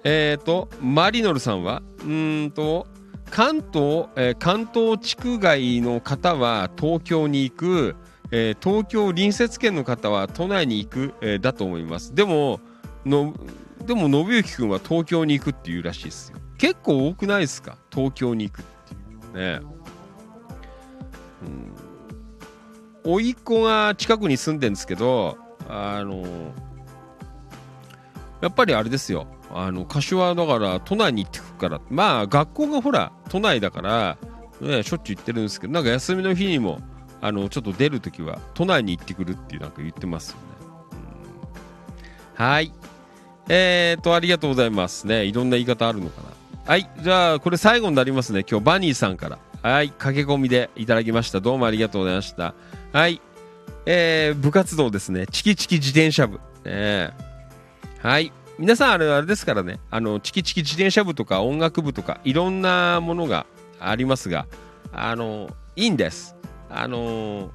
えっ、と、マリノルさんは、うーんと、関東、えー関東地区外の方は東京に行く、えー東京隣接県の方は都内に行く、えーだと思います。でも、のでも、信之君は東京に行くっていうらしいですよ。結構多くないですか？東京に行くっていうね。うん。甥っ子が近くに住んでるんですけど、あの、やっぱりあれですよ。あの、柏だから都内に行ってくから。まあ、学校がほら、都内だから、ね、しょっちゅう行ってるんですけど、なんか休みの日にも、あの、ちょっと出るときは、都内に行ってくるっていうなんか言ってますよね。うんはい。えーと、ありがとうございますね。いろんな言い方あるのかな。はい。じゃあ、これ最後になりますね。今日、バニーさんから。はい。駆け込みでいただきました。どうもありがとうございました。はい。えー、部活動ですね。チキチキ自転車部。ねはい。皆さん、あれ、あれですからね。あの、チキチキ自転車部とか音楽部とか、いろんなものがありますが、あの、いいんです。あの、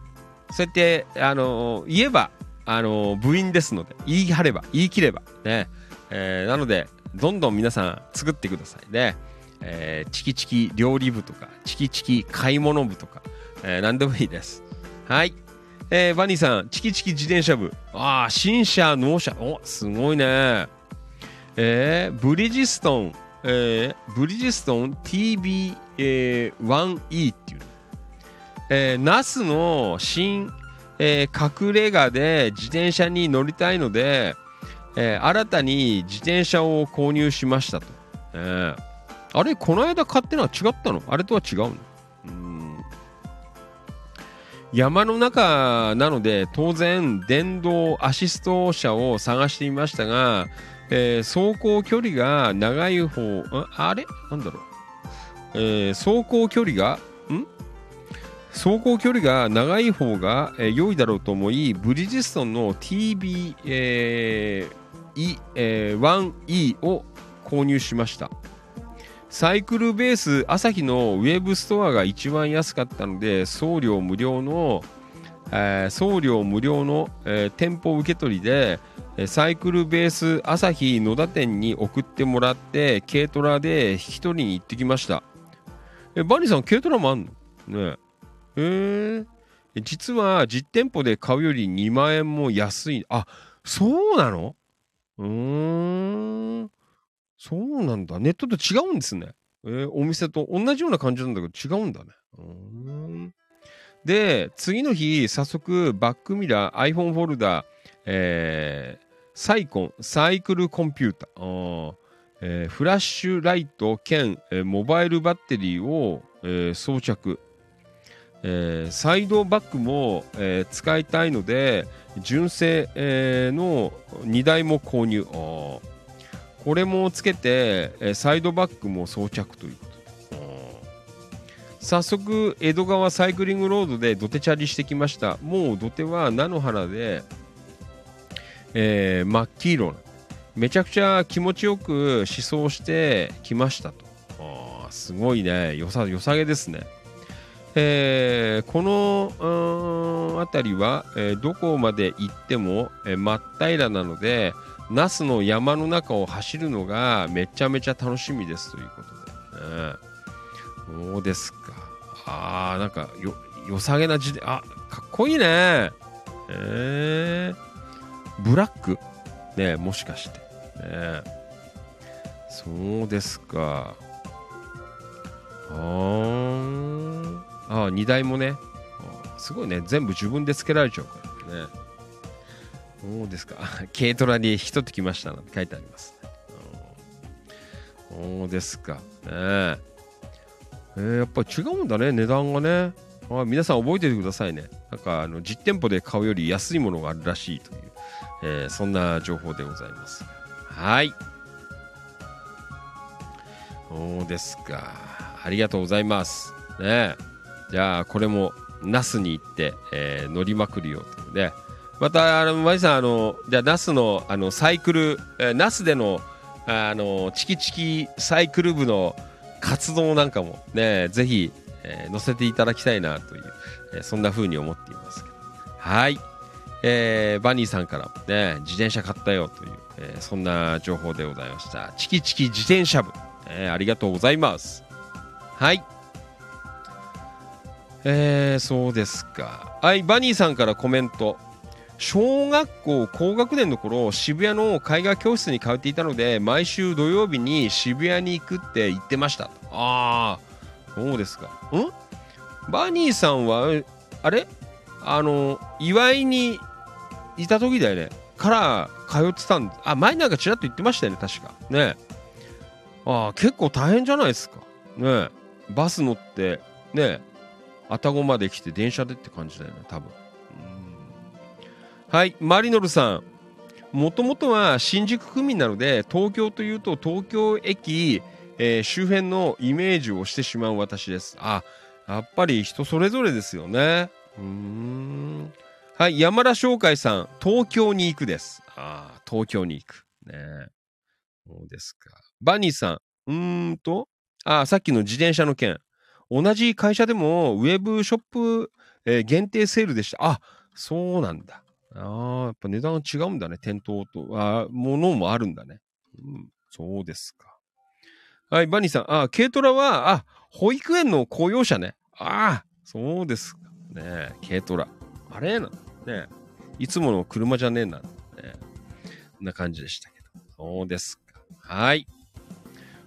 そうやって、あの言えば、あの部員ですので、言い張れば、言い切れば、ね。えーなので、どんどん皆さん作ってくださいね。えーチキチキ料理部とか、チキチキ買い物部とか、えー何でもいいです。はい。えーバニーさん、チキチキ自転車部。ああ、新車、納車。お、すごいね。えーブリヂストン、えーブリヂストン TB1E、えーっていう。えー、ナスの新、えー隠れ家で自転車に乗りたいので、えー新たに自転車を購入しましたと。えーあれこの間買ってのは違ったの？あれとは違うの？うん。山の中なので当然電動アシスト車を探していましたが、えー走行距離が長い方んあれ？なんだろう、えー走行距離が？ん？走行距離が長い方が、えー良いだろうと思いブリヂストンの TB、えー E えー 1E を購入しました。サイクルベース朝日のウェブストアが一番安かったので送料無料の、えー送料無料の、えー店舗受け取りでサイクルベース朝日野田店に送ってもらって軽トラで引き取りに行ってきました。えバニーさん軽トラもあんの？ね。えへえ実は実店舗で買うより2万円も安い。あそうなの？うーん。そうなんだ。ネットと違うんですね。えーお店と同じような感じなんだけど違うんだね。うーん。で次の日早速バックミラー iPhone フォルダーえーサイコンサイクルコンピュータえーフラッシュライト兼、えーモバイルバッテリーを、えー装着。えーサイドバックも、えー使いたいので純正、えーの2台も購入。これもつけて、えサイドバックも装着という。こと早速江戸川サイクリングロードで土手チャリしてきました。もう土手は菜の花で、え真っ黄色めちゃくちゃ気持ちよく思想してきましたと。すごいね。よさよさげですね。えーこの辺りは、えーどこまで行っても、えー真っ平らなので那須の山の中を走るのがめちゃめちゃ楽しみですということで、ね、そうですか。あーなんかよ良さげな字であかっこいいね。えー、ブラック。ねもしかして、ね、そうですか。あー。あー荷台もね。すごいね。全部自分でつけられちゃうからね。そうですか？軽トラに一つ来ましたなんて書いてありますね。そうですか。ねえ。ーやっぱり違うんだね値段がね。あ皆さん覚えててくださいね。なんかあの実店舗で買うより安いものがあるらしいという、えーそんな情報でございます。はい。そうですか。ありがとうございます。ねえ。じゃあこれも那須に行って、えー乗りまくるよということでまたあのマジさんあのじゃあ那須のあのサイクル、えー、那須でのあのチキチキサイクル部の活動なんかもねぜひ、えー載せていただきたいなという、えーそんな風に思っていますけど。はい、えーバニーさんからもね自転車買ったよという、えーそんな情報でございました。チキチキ自転車部、えーありがとうございます。はい。えー、そうですか。はいバニーさんからコメント。小学校高学年の頃渋谷の絵画教室に通っていたので毎週土曜日に渋谷に行くって言ってました。ああそうですか。ん？バニーさんはあれ？あの祝いにいた時だよね。から通ってたんあ前なんかちらっと言ってましたよね確か。ね。ああ結構大変じゃないですか。ね。バス乗ってね。愛宕まで来て電車でって感じだよね多分。はいマリノルさん。もともとは新宿区民なので東京というと東京駅、えー周辺のイメージをしてしまう私です。あやっぱり人それぞれですよね。うん。はい山田翔海さん。東京に行くです。ああ東京に行く。ね。そうですか。バニーさん。うーんと。あさっきの自転車の件。同じ会社でもウェブショップ、えー限定セールでした。あ、そうなんだ。ああ、やっぱ値段が違うんだね。店頭と。あものもあるんだね。うん、そうですか。はい、バニーさん。あ、軽トラは、あ、保育園の公用車ね。ああ、そうですか。ね軽トラ。あれなね。いつもの車じゃねえんだ。ね。こんな感じでしたけど。そうですか。はい。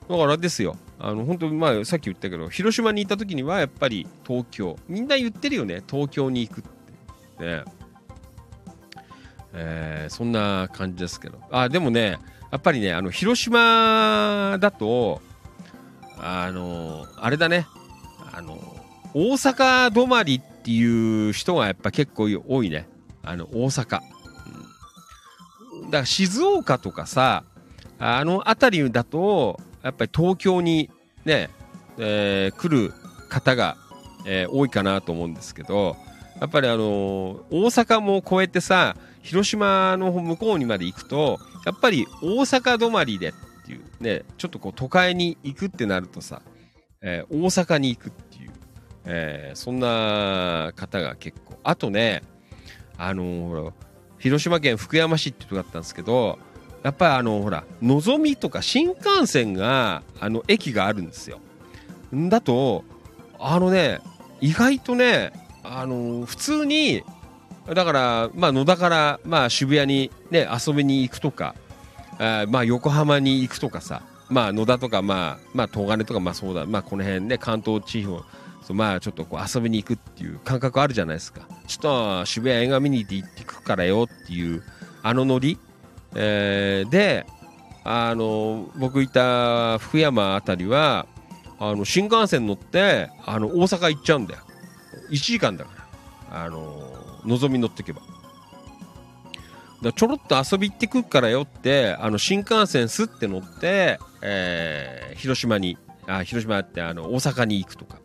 だからですよ。あの、本当まあ、さっき言ったけど、広島に行った時には、やっぱり東京。みんな言ってるよね。東京に行くって。ね。えーそんな感じですけど。あ、でもね、やっぱりね、あの、広島だと、あの、あれだね。あの、大阪止まりっていう人がやっぱ結構多いね。あの、大阪。うん、だから静岡とかさ、あの辺りだと、やっぱり東京にね、えー来る方が、えー多いかなと思うんですけど、やっぱりあのー大阪も越えてさ、広島の向こうにまで行くと、やっぱり大阪止まりでっていうね、ちょっとこう都会に行くってなるとさ、えー大阪に行くっていう、えーそんな方が結構。あとね、あのー広島県福山市ってとこだったんですけど、やっぱりあの、ほら、のぞみとか新幹線が、あの、駅があるんですよ。だと、あのね、意外とね、あの、普通に、だから、まあ、野田から、まあ、渋谷にね、遊びに行くとか、あーまあ、横浜に行くとかさ、まあ、野田とか、まあ、まあ、東金とか、まあ、そうだ、まあ、この辺ね、関東地方、そうまあ、ちょっとこう遊びに行くっていう感覚あるじゃないですか。ちょっと渋谷映画見に行ってくからよっていう、あのノリ。えーで、あの、僕いた福山あたりは、あの、新幹線乗って、あの、大阪行っちゃうんだよ。1時間だから。あの、のぞみ乗ってけば。だちょろっと遊び行ってくっからよって、あの、新幹線すって乗って、えー広島に、あ、広島って、あの、大阪に行くとか。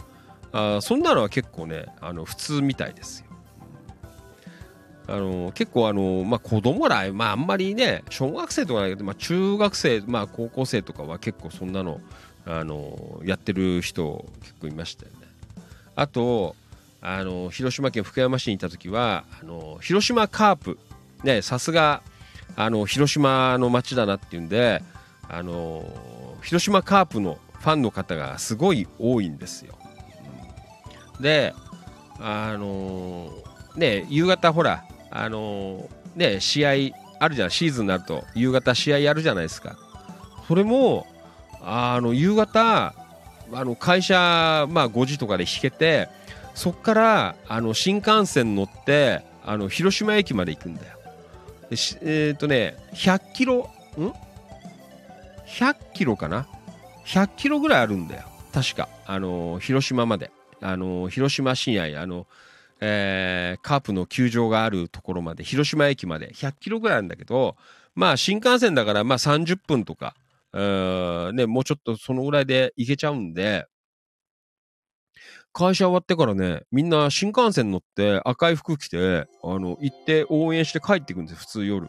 あそんなのは結構ね、あの、普通みたいですよ。あの結構あの、まあ、子供ら、まあ、あんまりね小学生とかだけど、まあ、中学生、まあ、高校生とかは結構そんなのあのやってる人結構いましたよね。あとあの広島県福山市にいた時はあの広島カープねさすがあの広島の街だなっていうんであの広島カープのファンの方がすごい多いんですよ。であのね夕方ほらあのね試合あるじゃんシーズンになると夕方試合やるじゃないですか。それもあの夕方あの会社、まあ、5時とかで引けてそっからあの新幹線乗ってあの広島駅まで行くんだよ。えっ、とね100キロん？100キロかな？100キロぐらいあるんだよ。確か。あの広島まで。あの広島市内あのえーカープの球場があるところまで広島駅まで100キロぐらいあるんだけどまあ新幹線だからまあ30分とか、ね、もうちょっとそのぐらいで行けちゃうんで会社終わってからねみんな新幹線乗って赤い服着てあの行って応援して帰ってくんです普通夜。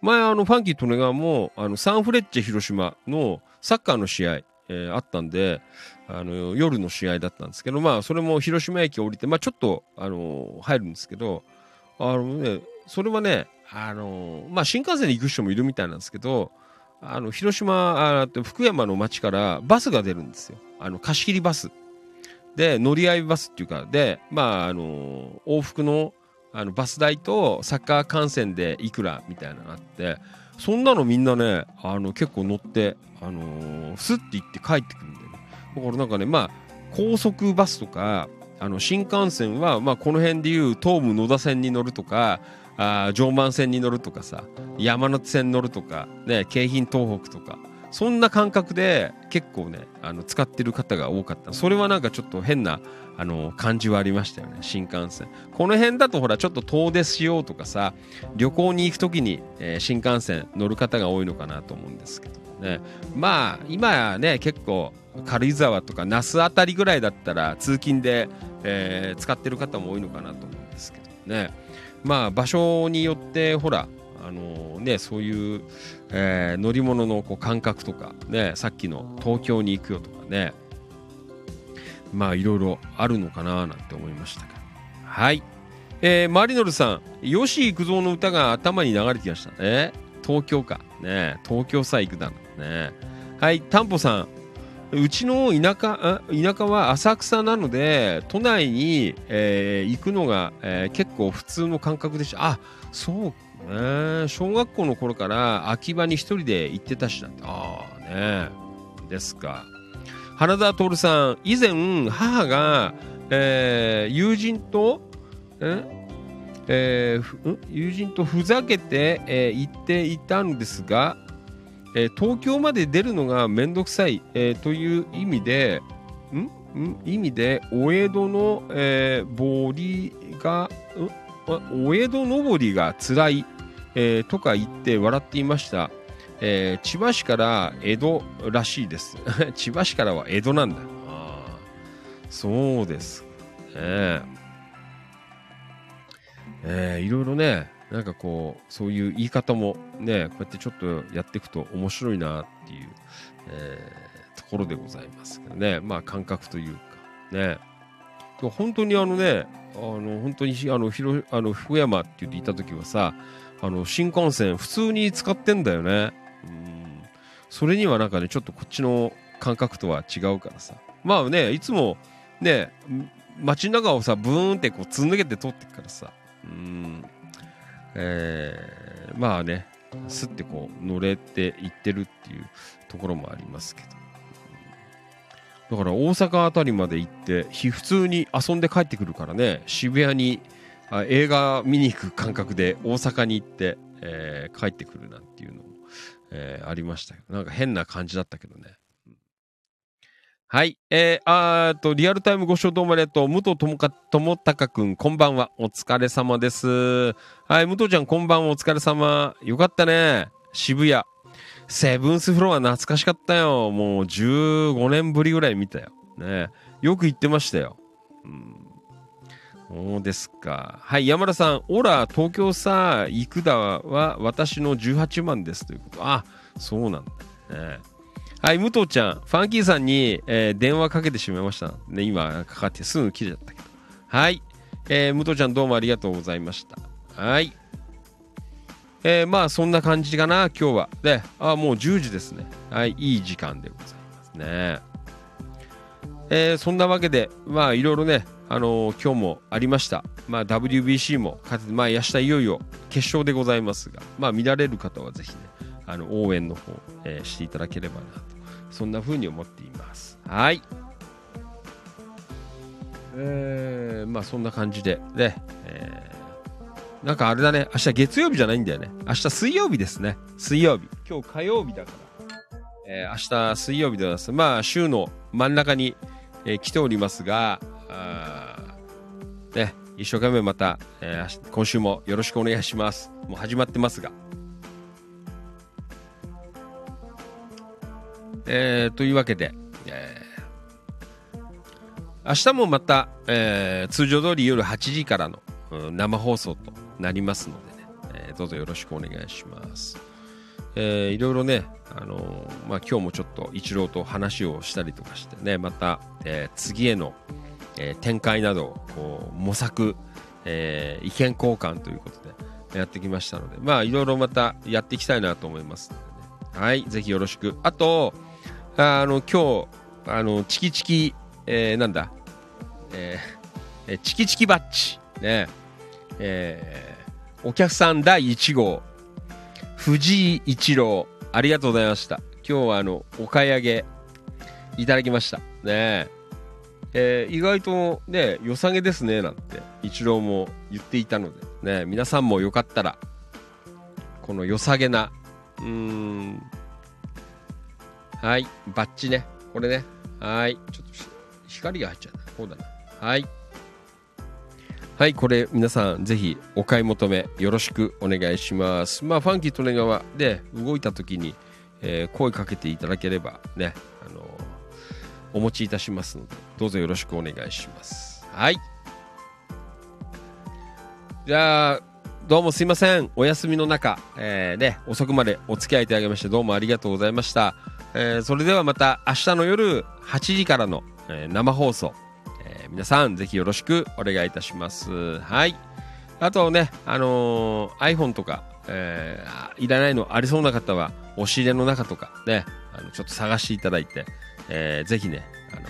前あのファンキー・トネガーもあのサンフレッチェ広島のサッカーの試合、えーあったんであの夜の試合だったんですけどまあそれも広島駅降りてまあちょっとあの入るんですけどあのねそれはねあのまあ新幹線で行く人もいるみたいなんですけどあの広島あ福山の町からバスが出るんですよ。あの貸し切りバス。で乗り合いバスっていうかでまああの往復のあのバス代とサッカー観戦でいくらみたいなのがあってそんなのみんなねあの結構乗って、あのースッて行って帰ってくるんだよ。だからなんかねまあ高速バスとかあの新幹線は、まあ、この辺でいう東武野田線に乗るとかあ常磐線に乗るとかさ山手線に乗るとか、ね、京浜東北とかそんな感覚で結構ねあの使ってる方が多かった。それはなんかちょっと変なあの感じはありましたよね新幹線。この辺だとほらちょっと遠出しようとかさ旅行に行く時に、えー新幹線乗る方が多いのかなと思うんですけどね。まあ今やね結構軽井沢とか那須あたりぐらいだったら通勤で、えー使ってる方も多いのかなと思うんですけどねまあ場所によってほらあのねそういう、えー乗り物のこう感覚とかねさっきの東京に行くよとかねまあいろいろあるのかななんて思いましたけどはい。えー、マリノルさん、吉幾三の歌が頭に流れてきましたね。東京か。ね東京さ行くだね。はい、タンポさん。うちの田舎田舎は浅草なので都内に、えー、行くのが、えー、結構普通の感覚でした。あそうね。小学校の頃から秋葉に一人で行ってたしだああね。ですか。花田徹さん以前母が、えー、友人とえー、友人とふざけて、えー、行っていたんですが、えー、東京まで出るのがめんどくさい、えー、という意味で、ん？ん？意味で、お江戸の、えー、ぼりが、お江戸登りが辛い、えー、とか言って笑っていました。えー、千葉市から江戸らしいです。千葉市からは江戸なんだ。あそうですね。えー、いろいろね、なんかこう、そういう言い方もね、こうやってちょっとやっていくと面白いなっていう、えー、ところでございますけどね。まあ感覚というか、ね。本当にあのね、あの、本当にあの、広、あの、福山って言っていた時はさ、あの、新幹線普通に使ってんだよね。うん。それにはなんかね、ちょっとこっちの感覚とは違うからさ。まあね、いつもね、街中をさ、ブーンってこう、つん抜けて通ってくからさ。うん。えー、まあね、すってこう乗れていってるっていうところもありますけど。だから大阪あたりまで行って、普通に遊んで帰ってくるからね、渋谷にあ映画見に行く感覚で大阪に行って、えー、帰ってくるなんていうのも、えー、ありましたけど、なんか変な感じだったけどね。はい。えー、あーと、リアルタイムご視聴どうもありがとう。武藤智か智隆くん、こんばんは。お疲れ様です。はい、武藤ちゃん、こんばんは。お疲れ様。よかったね。渋谷。セブンスフロア懐かしかったよ。もう15年ぶりぐらい見たよ。ね。よく行ってましたよ。うん。そうですか。はい、山田さん。オラ、東京さ、行くだは私の18万です。ということ。あ、そうなんだね。はい、武藤ちゃん、ファンキーさんに、えー、電話かけてしまいました。ね、今、かかってすぐ切れちゃったけど。はい、えー、武藤ちゃんどうもありがとうございました。はい。えー、まあ、そんな感じかな、今日は。で、あ、もう10時ですね。はい、いい時間でございますね。えー、そんなわけで、まあ、いろいろね、あのー、今日もありました。まあ、WBC もまあ、明日いよいよ決勝でございますが、まあ、見られる方はぜひね、あの応援の方、えー、していただければなとそんな風に思っています。はい。えー、まあそんな感じでね、えー、なんかあれだね明日月曜日じゃないんだよね。明日水曜日ですね。水曜日。今日火曜日だから、えー、明日水曜日でございます。まあ週の真ん中に、えー、来ておりますがあね一生懸命また、えー、今週もよろしくお願いします。もう始まってますが。えー、というわけで、えー、明日もまた、えー、通常通り夜8時からの、うん、生放送となりますのでね、えー、どうぞよろしくお願いします。えー、いろいろね、あのー、まあ、今日もちょっと一郎と話をしたりとかしてね、また、えー、次への、えー、展開などをこう模索、えー、意見交換ということでやってきましたので、まあ、いろいろまたやっていきたいなと思いますので、ね、はい、ぜひよろしく。あと、あの、今日、あの、チキチキ、えー、なんだ、えー、チキチキバッチ、ね、えー、お客さん第1号、藤井一郎、ありがとうございました。今日はあの、お買い上げ。いただきました。ね。えー、意外とね、良さげですね、なんて、一郎も言っていたので、ね、皆さんもよかったら、この良さげな、うん、はい。バッチね。これね。はい。ちょっと光が入っちゃった。こうだな。はい。はい。これ皆さんぜひお買い求めよろしくお願いします。まあ、ファンキー利根川で動いた時に、えー、声かけていただければね、あのー、お持ちいたしますので、どうぞよろしくお願いします。はい。じゃあ、どうもすいません。お休みの中、えー、ね、遅くまでお付き合いいただきまして、どうもありがとうございました。えー、それではまた明日の夜8時からの、えー、生放送、えー皆さんぜひよろしくお願いいたします。はい。あとね、あのー iPhone とか、えーいらないのありそうな方は、押し入れの中とかね、あのちょっと探していただいて、えーぜひね、あのー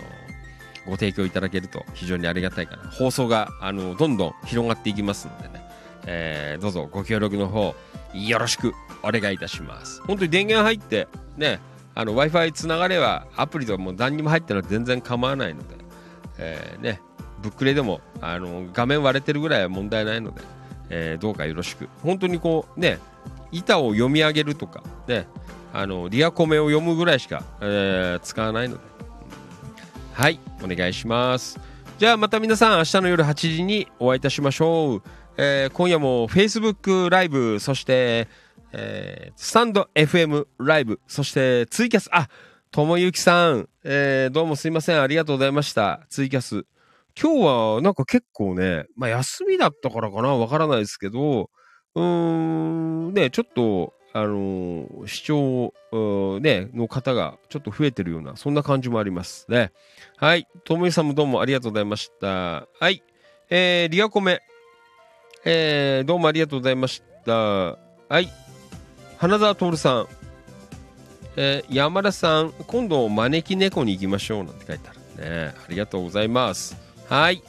ご提供いただけると非常にありがたいかな。放送が、あのどんどん広がっていきますのでね、えーどうぞご協力の方、よろしくお願いいたします。本当に電源入って、ね、あの Wi-Fi つながれば、アプリとかもう何にも入ってるのは全然構わないので、えーね、ブックレでもあの画面割れてるぐらいは問題ないので、えーどうかよろしく。本当にこうね、板を読み上げるとか、ね、あのリアコメを読むぐらいしか、えー使わないので、はい、お願いします。じゃあまた皆さん明日の夜8時にお会いいたしましょう。えー今夜も Facebook ライブ、そして、えースタンド FM ライブ、そしてツイキャス、あ、ともゆきさん、えーどうもすいません、ありがとうございました。ツイキャス。今日はなんか結構ね、まあ休みだったからかな、わからないですけど、うーん、ね、ちょっと、あのー視聴、ね、の方がちょっと増えてるような、そんな感じもありますね。はい。ともゆさんもどうもありがとうございました。はい。えー、リアコメ。えー、どうもありがとうございました。はい。花澤徹さん。えー、山田さん、今度招き猫に行きましょうなんて書いてあるね。ありがとうございます。はい。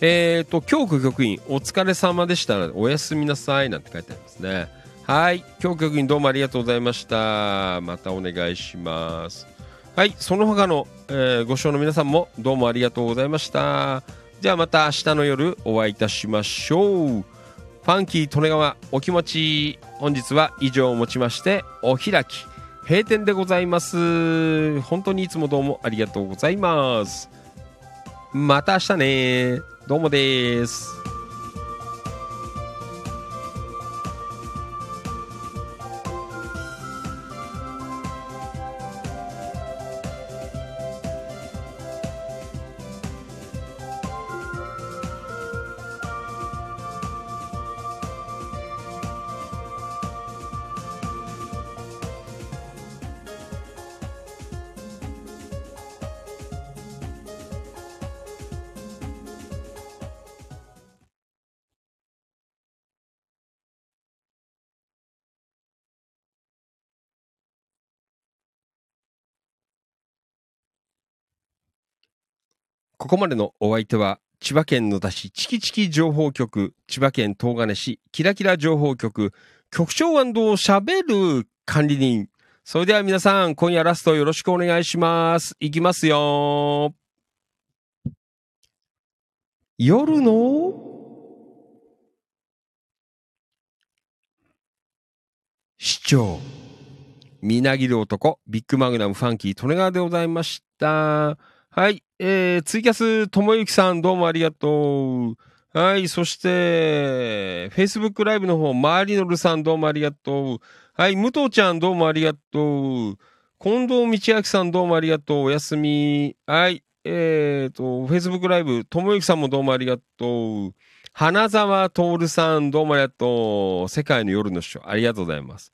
えーと、京区局員、お疲れ様でした。おやすみなさい。なんて書いてありますね。はい。京区局員、どうもありがとうございました。またお願いします。はい。その他の、えーご視聴の皆さんも、どうもありがとうございました。じゃあまた明日の夜お会いいたしましょう。ファンキー利根川お気持ち本日は以上をもちましてお開き閉店でございます。本当にいつもどうもありがとうございます。また明日ね。どうもです。ここまでのお相手は千葉県野田市チキチキ情報局千葉県東金市キラキラ情報局局長しゃべる管理人。それでは皆さん今夜ラストよろしくお願いします。いきますよ。夜の？市長。みなぎる男。ビッグマグナムファンキー利根川でございました。はい。えー、ツイキャス、ともゆきさん、どうもありがとう。はい。そして、Facebook ライブの方、マーリノルさん、どうもありがとう。はい。武藤ちゃん、どうもありがとう。近藤道明さん、どうもありがとう。おやすみ。はい。えーと、Facebook ライブ、ともゆきさんもどうもありがとう。花沢徹さん、どうもありがとう。世界の夜のショー、ありがとうございます。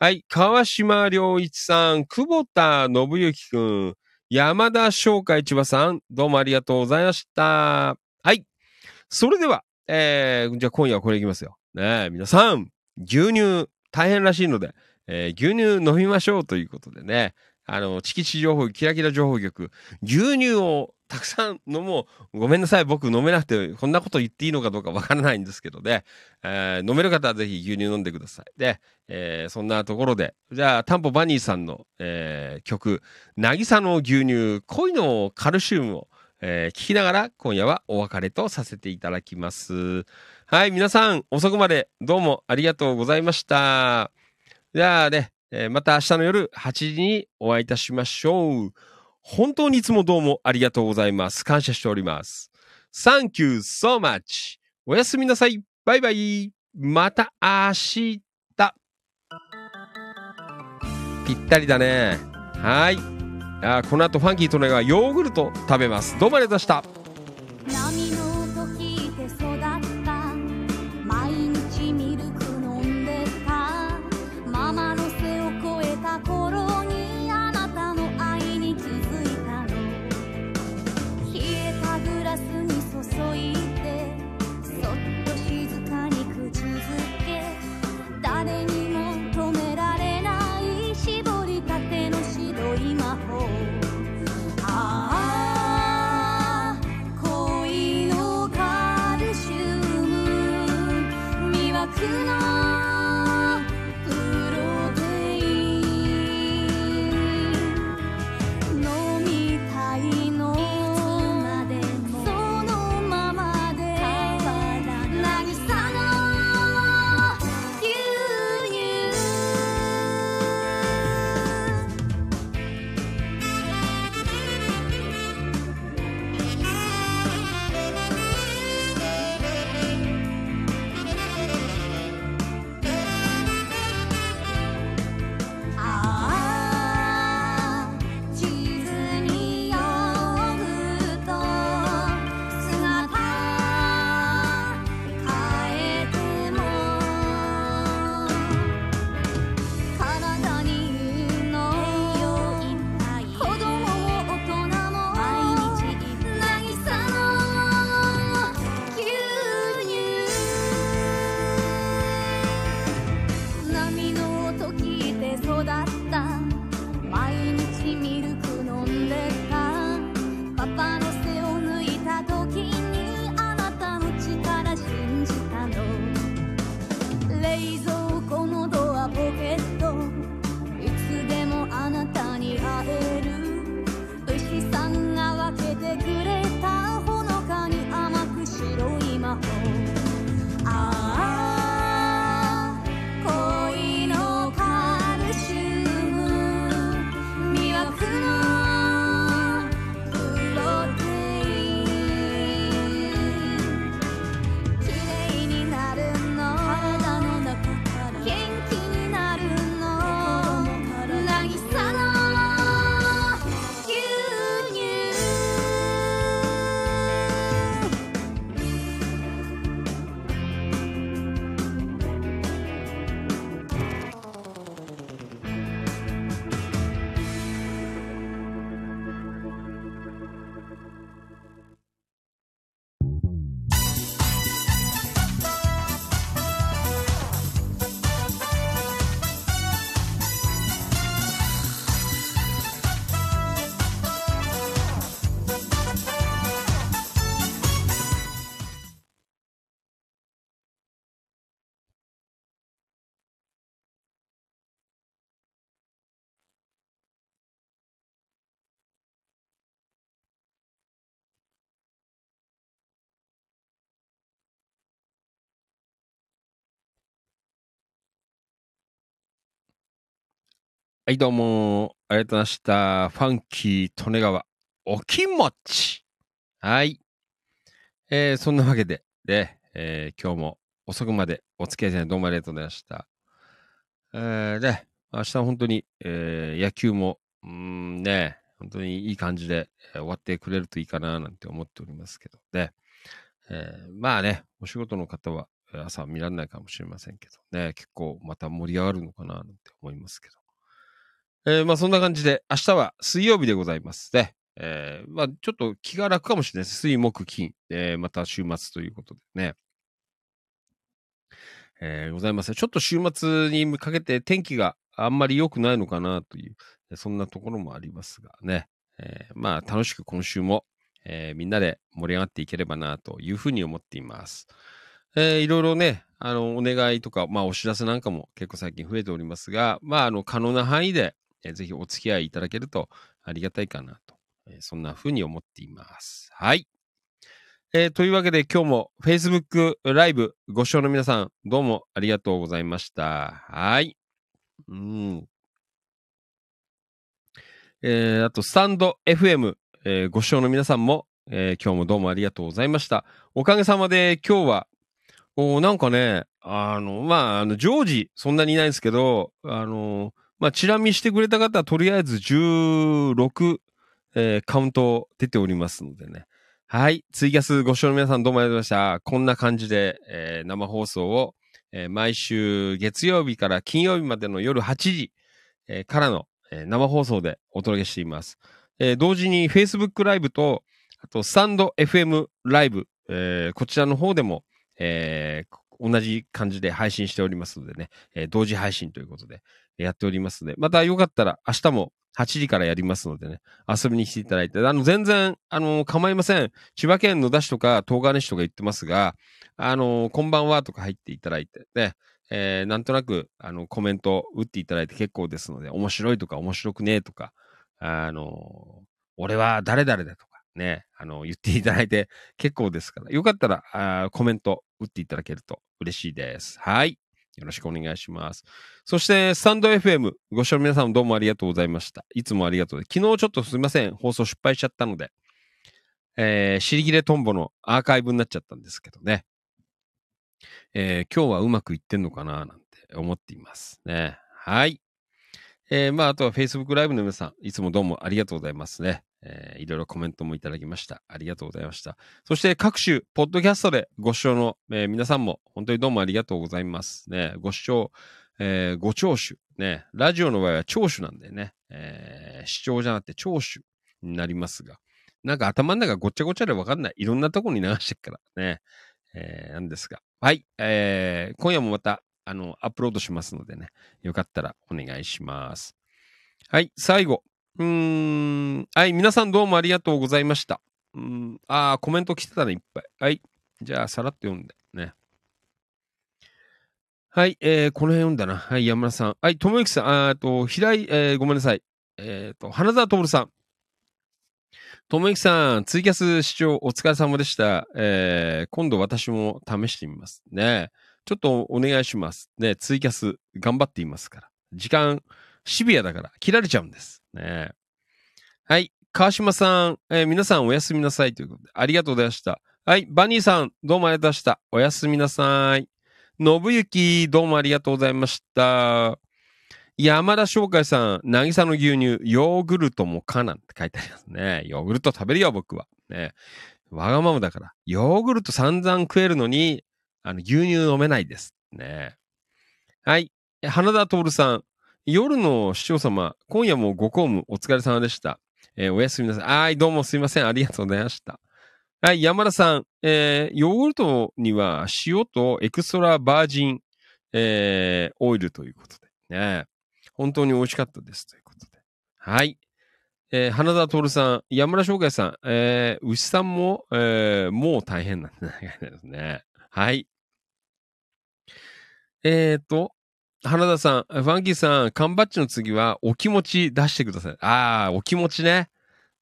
はい。川島良一さん、久保田信之くん、山田翔海千葉さん、どうもありがとうございました。はい。それでは、えー、じゃあ今夜はこれいきますよ。ねえ皆さん、牛乳大変らしいので、えー牛乳飲みましょうということでね、あの、チキチ情報、キラキラ情報局、牛乳をたくさん飲もう。ごめんなさい、僕飲めなくて、こんなこと言っていいのかどうかわからないんですけどね、えー飲める方はぜひ牛乳飲んでください。で、えーそんなところで、じゃあ、タンポバニーさんの、えー曲、渚の牛乳、恋のカルシウムを、えー聞きながら今夜はお別れとさせていただきます。はい、皆さん遅くまでどうもありがとうございました。じゃあね、えーまた明日の夜8時にお会いいたしましょう。本当にいつもどうもありがとうございます。感謝しております。Thank you so much. おやすみなさい。バイバイ。また明日。ぴったりだね。はい。あこの後ファンキーとねがヨーグルト食べます。どうもありがとうございました。はい、どうも、ありがとうございました。ファンキー、利根川、おきもち。はい。えー、そんなわけで、で、えー、今日も遅くまでお付き合いいただきどうもありがとうございました。えー、で、明日本当に、えー、野球も、うんね、本当にいい感じで、えー終わってくれるといいかななんて思っておりますけど、で、えーまあね、お仕事の方はえー朝見られないかもしれませんけどね、結構また盛り上がるのかななんて思いますけど。えーまあそんな感じで、明日は水曜日でございますね。えーまあちょっと気が楽かもしれないです。水、木、金、えーまた週末ということでね。えーございます。ちょっと週末にかけて天気があんまり良くないのかなという、そんなところもありますがね。えーまあ楽しく今週も、えーみんなで盛り上がっていければなというふうに思っています。えーいろいろね、あの、お願いとか、まあお知らせなんかも結構最近増えておりますが、まああの、可能な範囲で、えーぜひお付き合いいただけるとありがたいかなと、えーそんなふうに思っています。はい。えーというわけで今日も Facebook ライブご視聴の皆さんどうもありがとうございました。はい。うん。えーあと、スタンド FM、えーご視聴の皆さんも、えー今日もどうもありがとうございました。おかげさまで今日は、おなんかね、あの、まあ、あの、常時そんなにいないんですけど、あの、まあ、チラ見してくれた方はとりあえず16、えーカウント出ておりますのでね。はい。ツイキャスご視聴の皆さんどうもありがとうございました。こんな感じで、えー生放送を、えー毎週月曜日から金曜日までの夜8時、えーからの、えー生放送でお届けしています。えー同時に Facebook ライブと、あと、スタンド FM ライブ、えーこちらの方でも、えー同じ感じで配信しておりますのでね、えー同時配信ということでやっておりますので、またよかったら明日も8時からやりますのでね、遊びに来ていただいて、あの、全然、あの、構いません。千葉県野田市とか東金市とか言ってますが、あの、こんばんはとか入っていただいて、ね、えーなんとなく、あの、コメント打っていただいて結構ですので、面白いとか面白くねえとか、あの、俺は誰々だとか、ね、あの、言っていただいて結構ですから、よかったら、あコメント打っていただけると嬉しいです。はい。よろしくお願いします。そして、スタンド FM、ご視聴の皆さんどうもありがとうございました。いつもありがとう。昨日ちょっとすみません。放送失敗しちゃったので、えー、尻切れトンボのアーカイブになっちゃったんですけどね。えー今日はうまくいってんのかななんて思っていますね。はい。えーまあ、あとは Facebook ライブの皆さん、いつもどうもありがとうございますね。えーいろいろコメントもいただきました。ありがとうございました。そして各種、ポッドキャストでご視聴の、えー皆さんも本当にどうもありがとうございます。ね、ご視聴、えーご聴取。ね、ラジオの場合は聴取なんでね、えー視聴じゃなくて聴取になりますが、なんか頭の中ごっちゃごちゃでわかんない。いろんなとこに流してっからね、えーなんですが。はい、えー今夜もまた、あの、アップロードしますのでね、よかったらお願いします。はい、最後。うーん。はい、皆さんどうもありがとうございました。うん。あー、コメント来てたね、いっぱい。はい。じゃあ、さらっと読んで。ね。はい、えー、この辺読んだな。はい、山田さん。はい、ともゆきさん。あーと、平井、えー、ごめんなさい。えっ、と、花沢徹さん。ともゆきさん、ツイキャス視聴お疲れ様でした。えー、今度私も試してみます。ね。ちょっとお願いします。ね、ツイキャス頑張っていますから。時間、シビアだから切られちゃうんです。ね。はい。川島さん、えー皆さんおやすみなさいということで、ありがとうございました。はい。バニーさん、どうもありがとうございました。おやすみなさい。信行、どうもありがとうございました。山田翔海さん、渚の牛乳、ヨーグルトもかなんて書いてありますね。ヨーグルト食べるよ、僕は。ね。わがままだから。ヨーグルト散々食えるのに、あの、牛乳飲めないです。ね。はい。花田徹さん、夜の視聴様、今夜もご公務お疲れ様でした。えーおやすみなさい。はい、どうもすいません。ありがとうございました。はい、山田さん、えーヨーグルトには塩とエクストラバージン、えーオイルということでね。本当に美味しかったです。ということで。はい。えー花田徹さん、山田翔海さん、えー牛さんも、えーもう大変なんですね。はい。えっ、と、花田さん、ファンキーさん、缶バッジの次はお気持ち出してください。ああ、お気持ちね。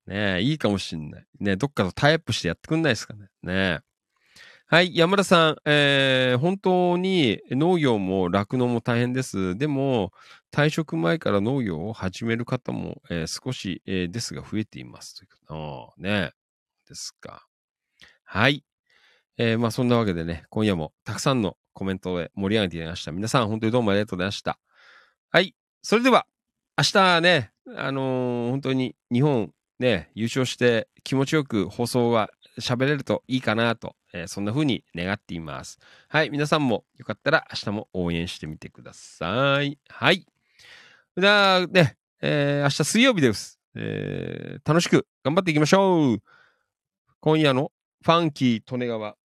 ねえいいかもしんない。ねどっかとタイアップしてやってくんないですかね。ねはい、山田さん、えー本当に農業も酪農も大変です。でも、退職前から農業を始める方も、えー少し、えーですが増えています。ということああね。ですか。はい。えーまあそんなわけでね、今夜もたくさんのコメントで盛り上げていただきました。皆さん本当にどうもありがとうございました。はい。それでは、明日ね、あのー本当に日本ね、優勝して気持ちよく放送が喋れるといいかなと、えーそんな風に願っています。はい。皆さんもよかったら明日も応援してみてください。はい。じゃあね、えー明日水曜日です。えー楽しく頑張っていきましょう。今夜のファンキー利根川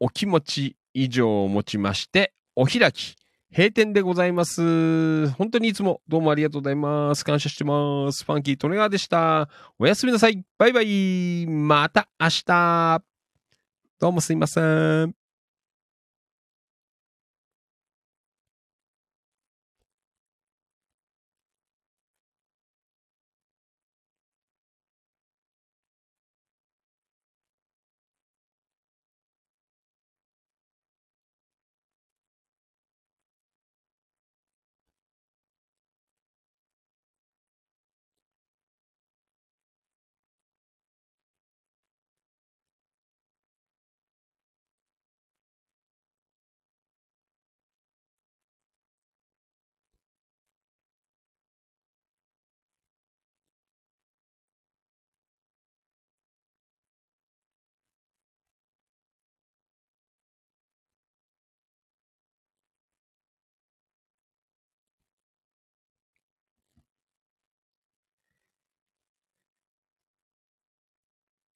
お気持ち以上をもちまして、お開き、閉店でございます。本当にいつもどうもありがとうございます。感謝してます。ファンキートネガーでした。おやすみなさい。バイバイ。また明日。どうもすいません。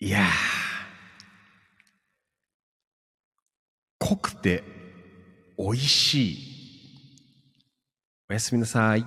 いやー。濃くて美味しい。おやすみなさい。